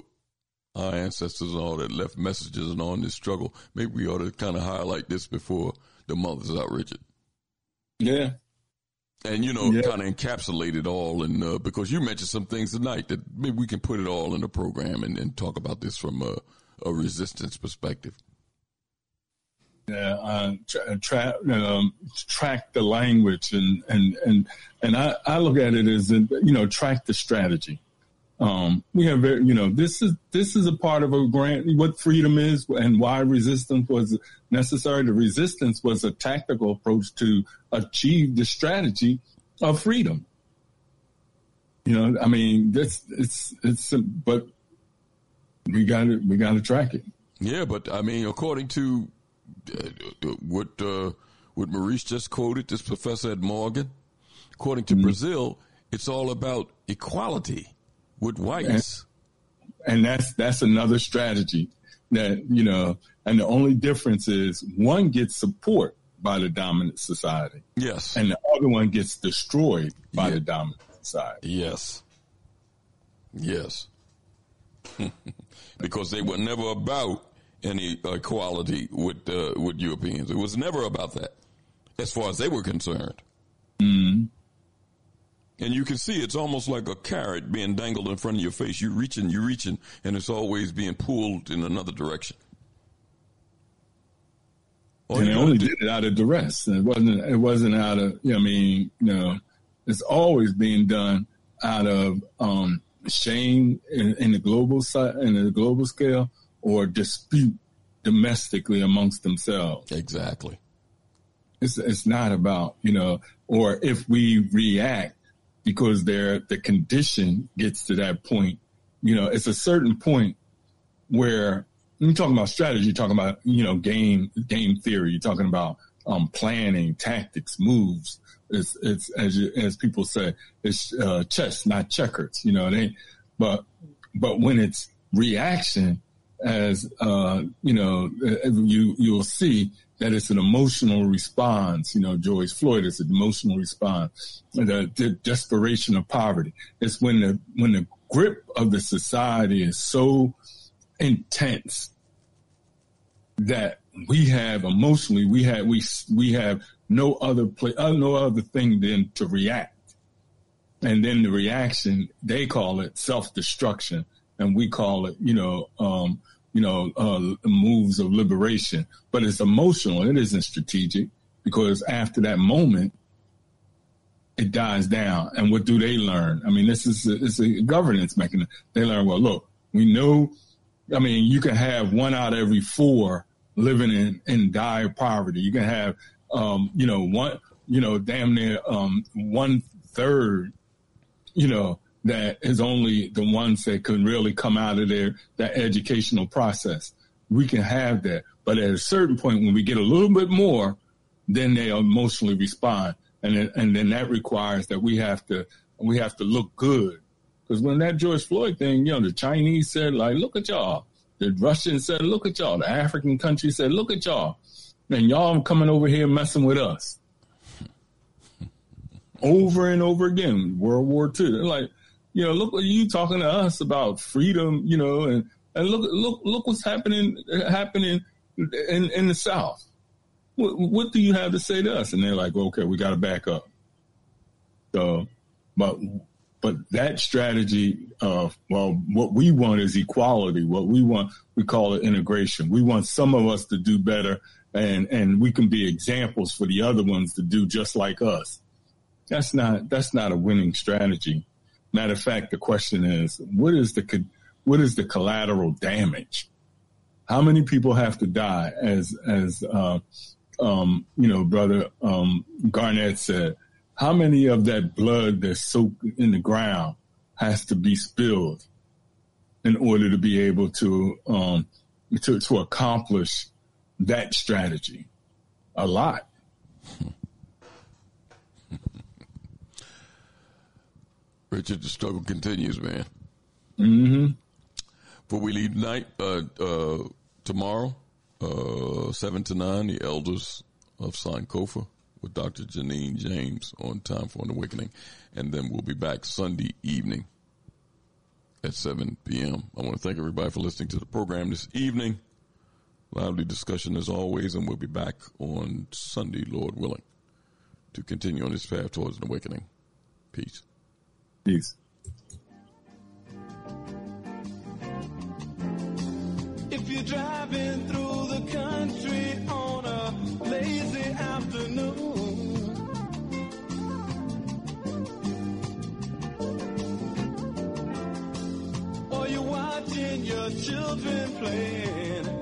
our ancestors and all that left messages and on this struggle. Maybe we ought to kind of highlight this before the mothers out, Richard. Yeah. And you know, Yeah. kind of encapsulate it all, and uh, because you mentioned some things tonight that maybe we can put it all in the program and, and talk about this from a, a resistance perspective. Yeah, uh, tra- tra- um, track the language and and and and I, I look at it as you know track the strategy. Um, we have very, you know this is this is a part of a grant what freedom is and why resistance was necessary. The resistance was a tactical approach to achieve the strategy of freedom. You know, I mean, that's it's it's but we got to we got to track it. Yeah, but I mean, according to uh, what uh, what Maurice just quoted, this professor at Morgan, according to Brazile, it's all about equality with whites. and that's that's another strategy that you know and the only difference is one gets support by the dominant society. Yes. And the other one gets destroyed by the dominant society. Yes. Yes. Because they were never about any equality with uh, with Europeans. It was never about that, as far as they were concerned. mm And you can see it's almost like a carrot being dangled in front of your face. You're reaching, you're reaching, and it's always being pulled in another direction. All and they only do- did it out of duress it wasn't it wasn't out of you know, i mean you know it's always being done out of um shame in, in the global side in the global scale or dispute domestically amongst themselves. Exactly. It's it's not about you know, or if we react because their the condition gets to that point. You know, it's a certain point where you're talking about strategy, you're talking about you know game game theory, you're talking about um, planning, tactics, moves. It's it's as you, as people say, it's uh, chess, not checkers. You know, they but but when it's reaction, as uh, you know, you you'll see that it's an emotional response. You know, George Floyd is an emotional response. The, the desperation of poverty. It's when the when the grip of the society is so intense that we have emotionally we have we we have no other play uh, no other thing than to react and then the reaction they call it self-destruction and we call it you know um, you know, uh, moves of liberation, but it's emotional. It isn't strategic because after that moment, it dies down. And what do they learn? I mean, this is a, it's a governance mechanism. They learn, well, look, we know, I mean, you can have one out of every four living in, in dire poverty. You can have, um, you know, one, you know, damn near, um, one third, you know, that is only the ones that can really come out of their that educational process. We can have that, but at a certain point, when we get a little bit more, then they emotionally respond, and then, and then that requires that we have to we have to look good. Because when that George Floyd thing, you know, the Chinese said like, "Look at y'all," the Russians said, "Look at y'all," the African countries said, "Look at y'all," and y'all coming over here messing with us over and over again. World War II. They're like, you know, look, what you talking to us about freedom, you know, and, and look, look, look what's happening, happening in, in the South. What, what do you have to say to us? And they're like, okay, we got to back up. So, but, but that strategy of, well, what we want is equality. What we want, we call it integration. We want some of us to do better and, and we can be examples for the other ones to do just like us. That's not, that's not a winning strategy. Matter of fact, the question is, what is the what is the collateral damage? How many people have to die? As as uh, um, you know, brother um, Garnet said, how many of that blood that's soaked in the ground has to be spilled in order to be able to um, to to accomplish that strategy? A lot. Richard, the struggle continues, man. Mm-hmm. Before we leave tonight, uh, uh, tomorrow, uh, 7 to 9, the elders of Sankofa with Dr. Janine James on Time for an Awakening. And then we'll be back Sunday evening at 7 p.m. I want to thank everybody for listening to the program this evening. Lively discussion as always, and we'll be back on Sunday, Lord willing, to continue on this path towards an awakening. Peace. Peace. If you're driving through the country on a lazy afternoon, or you're watching your children playing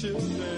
children.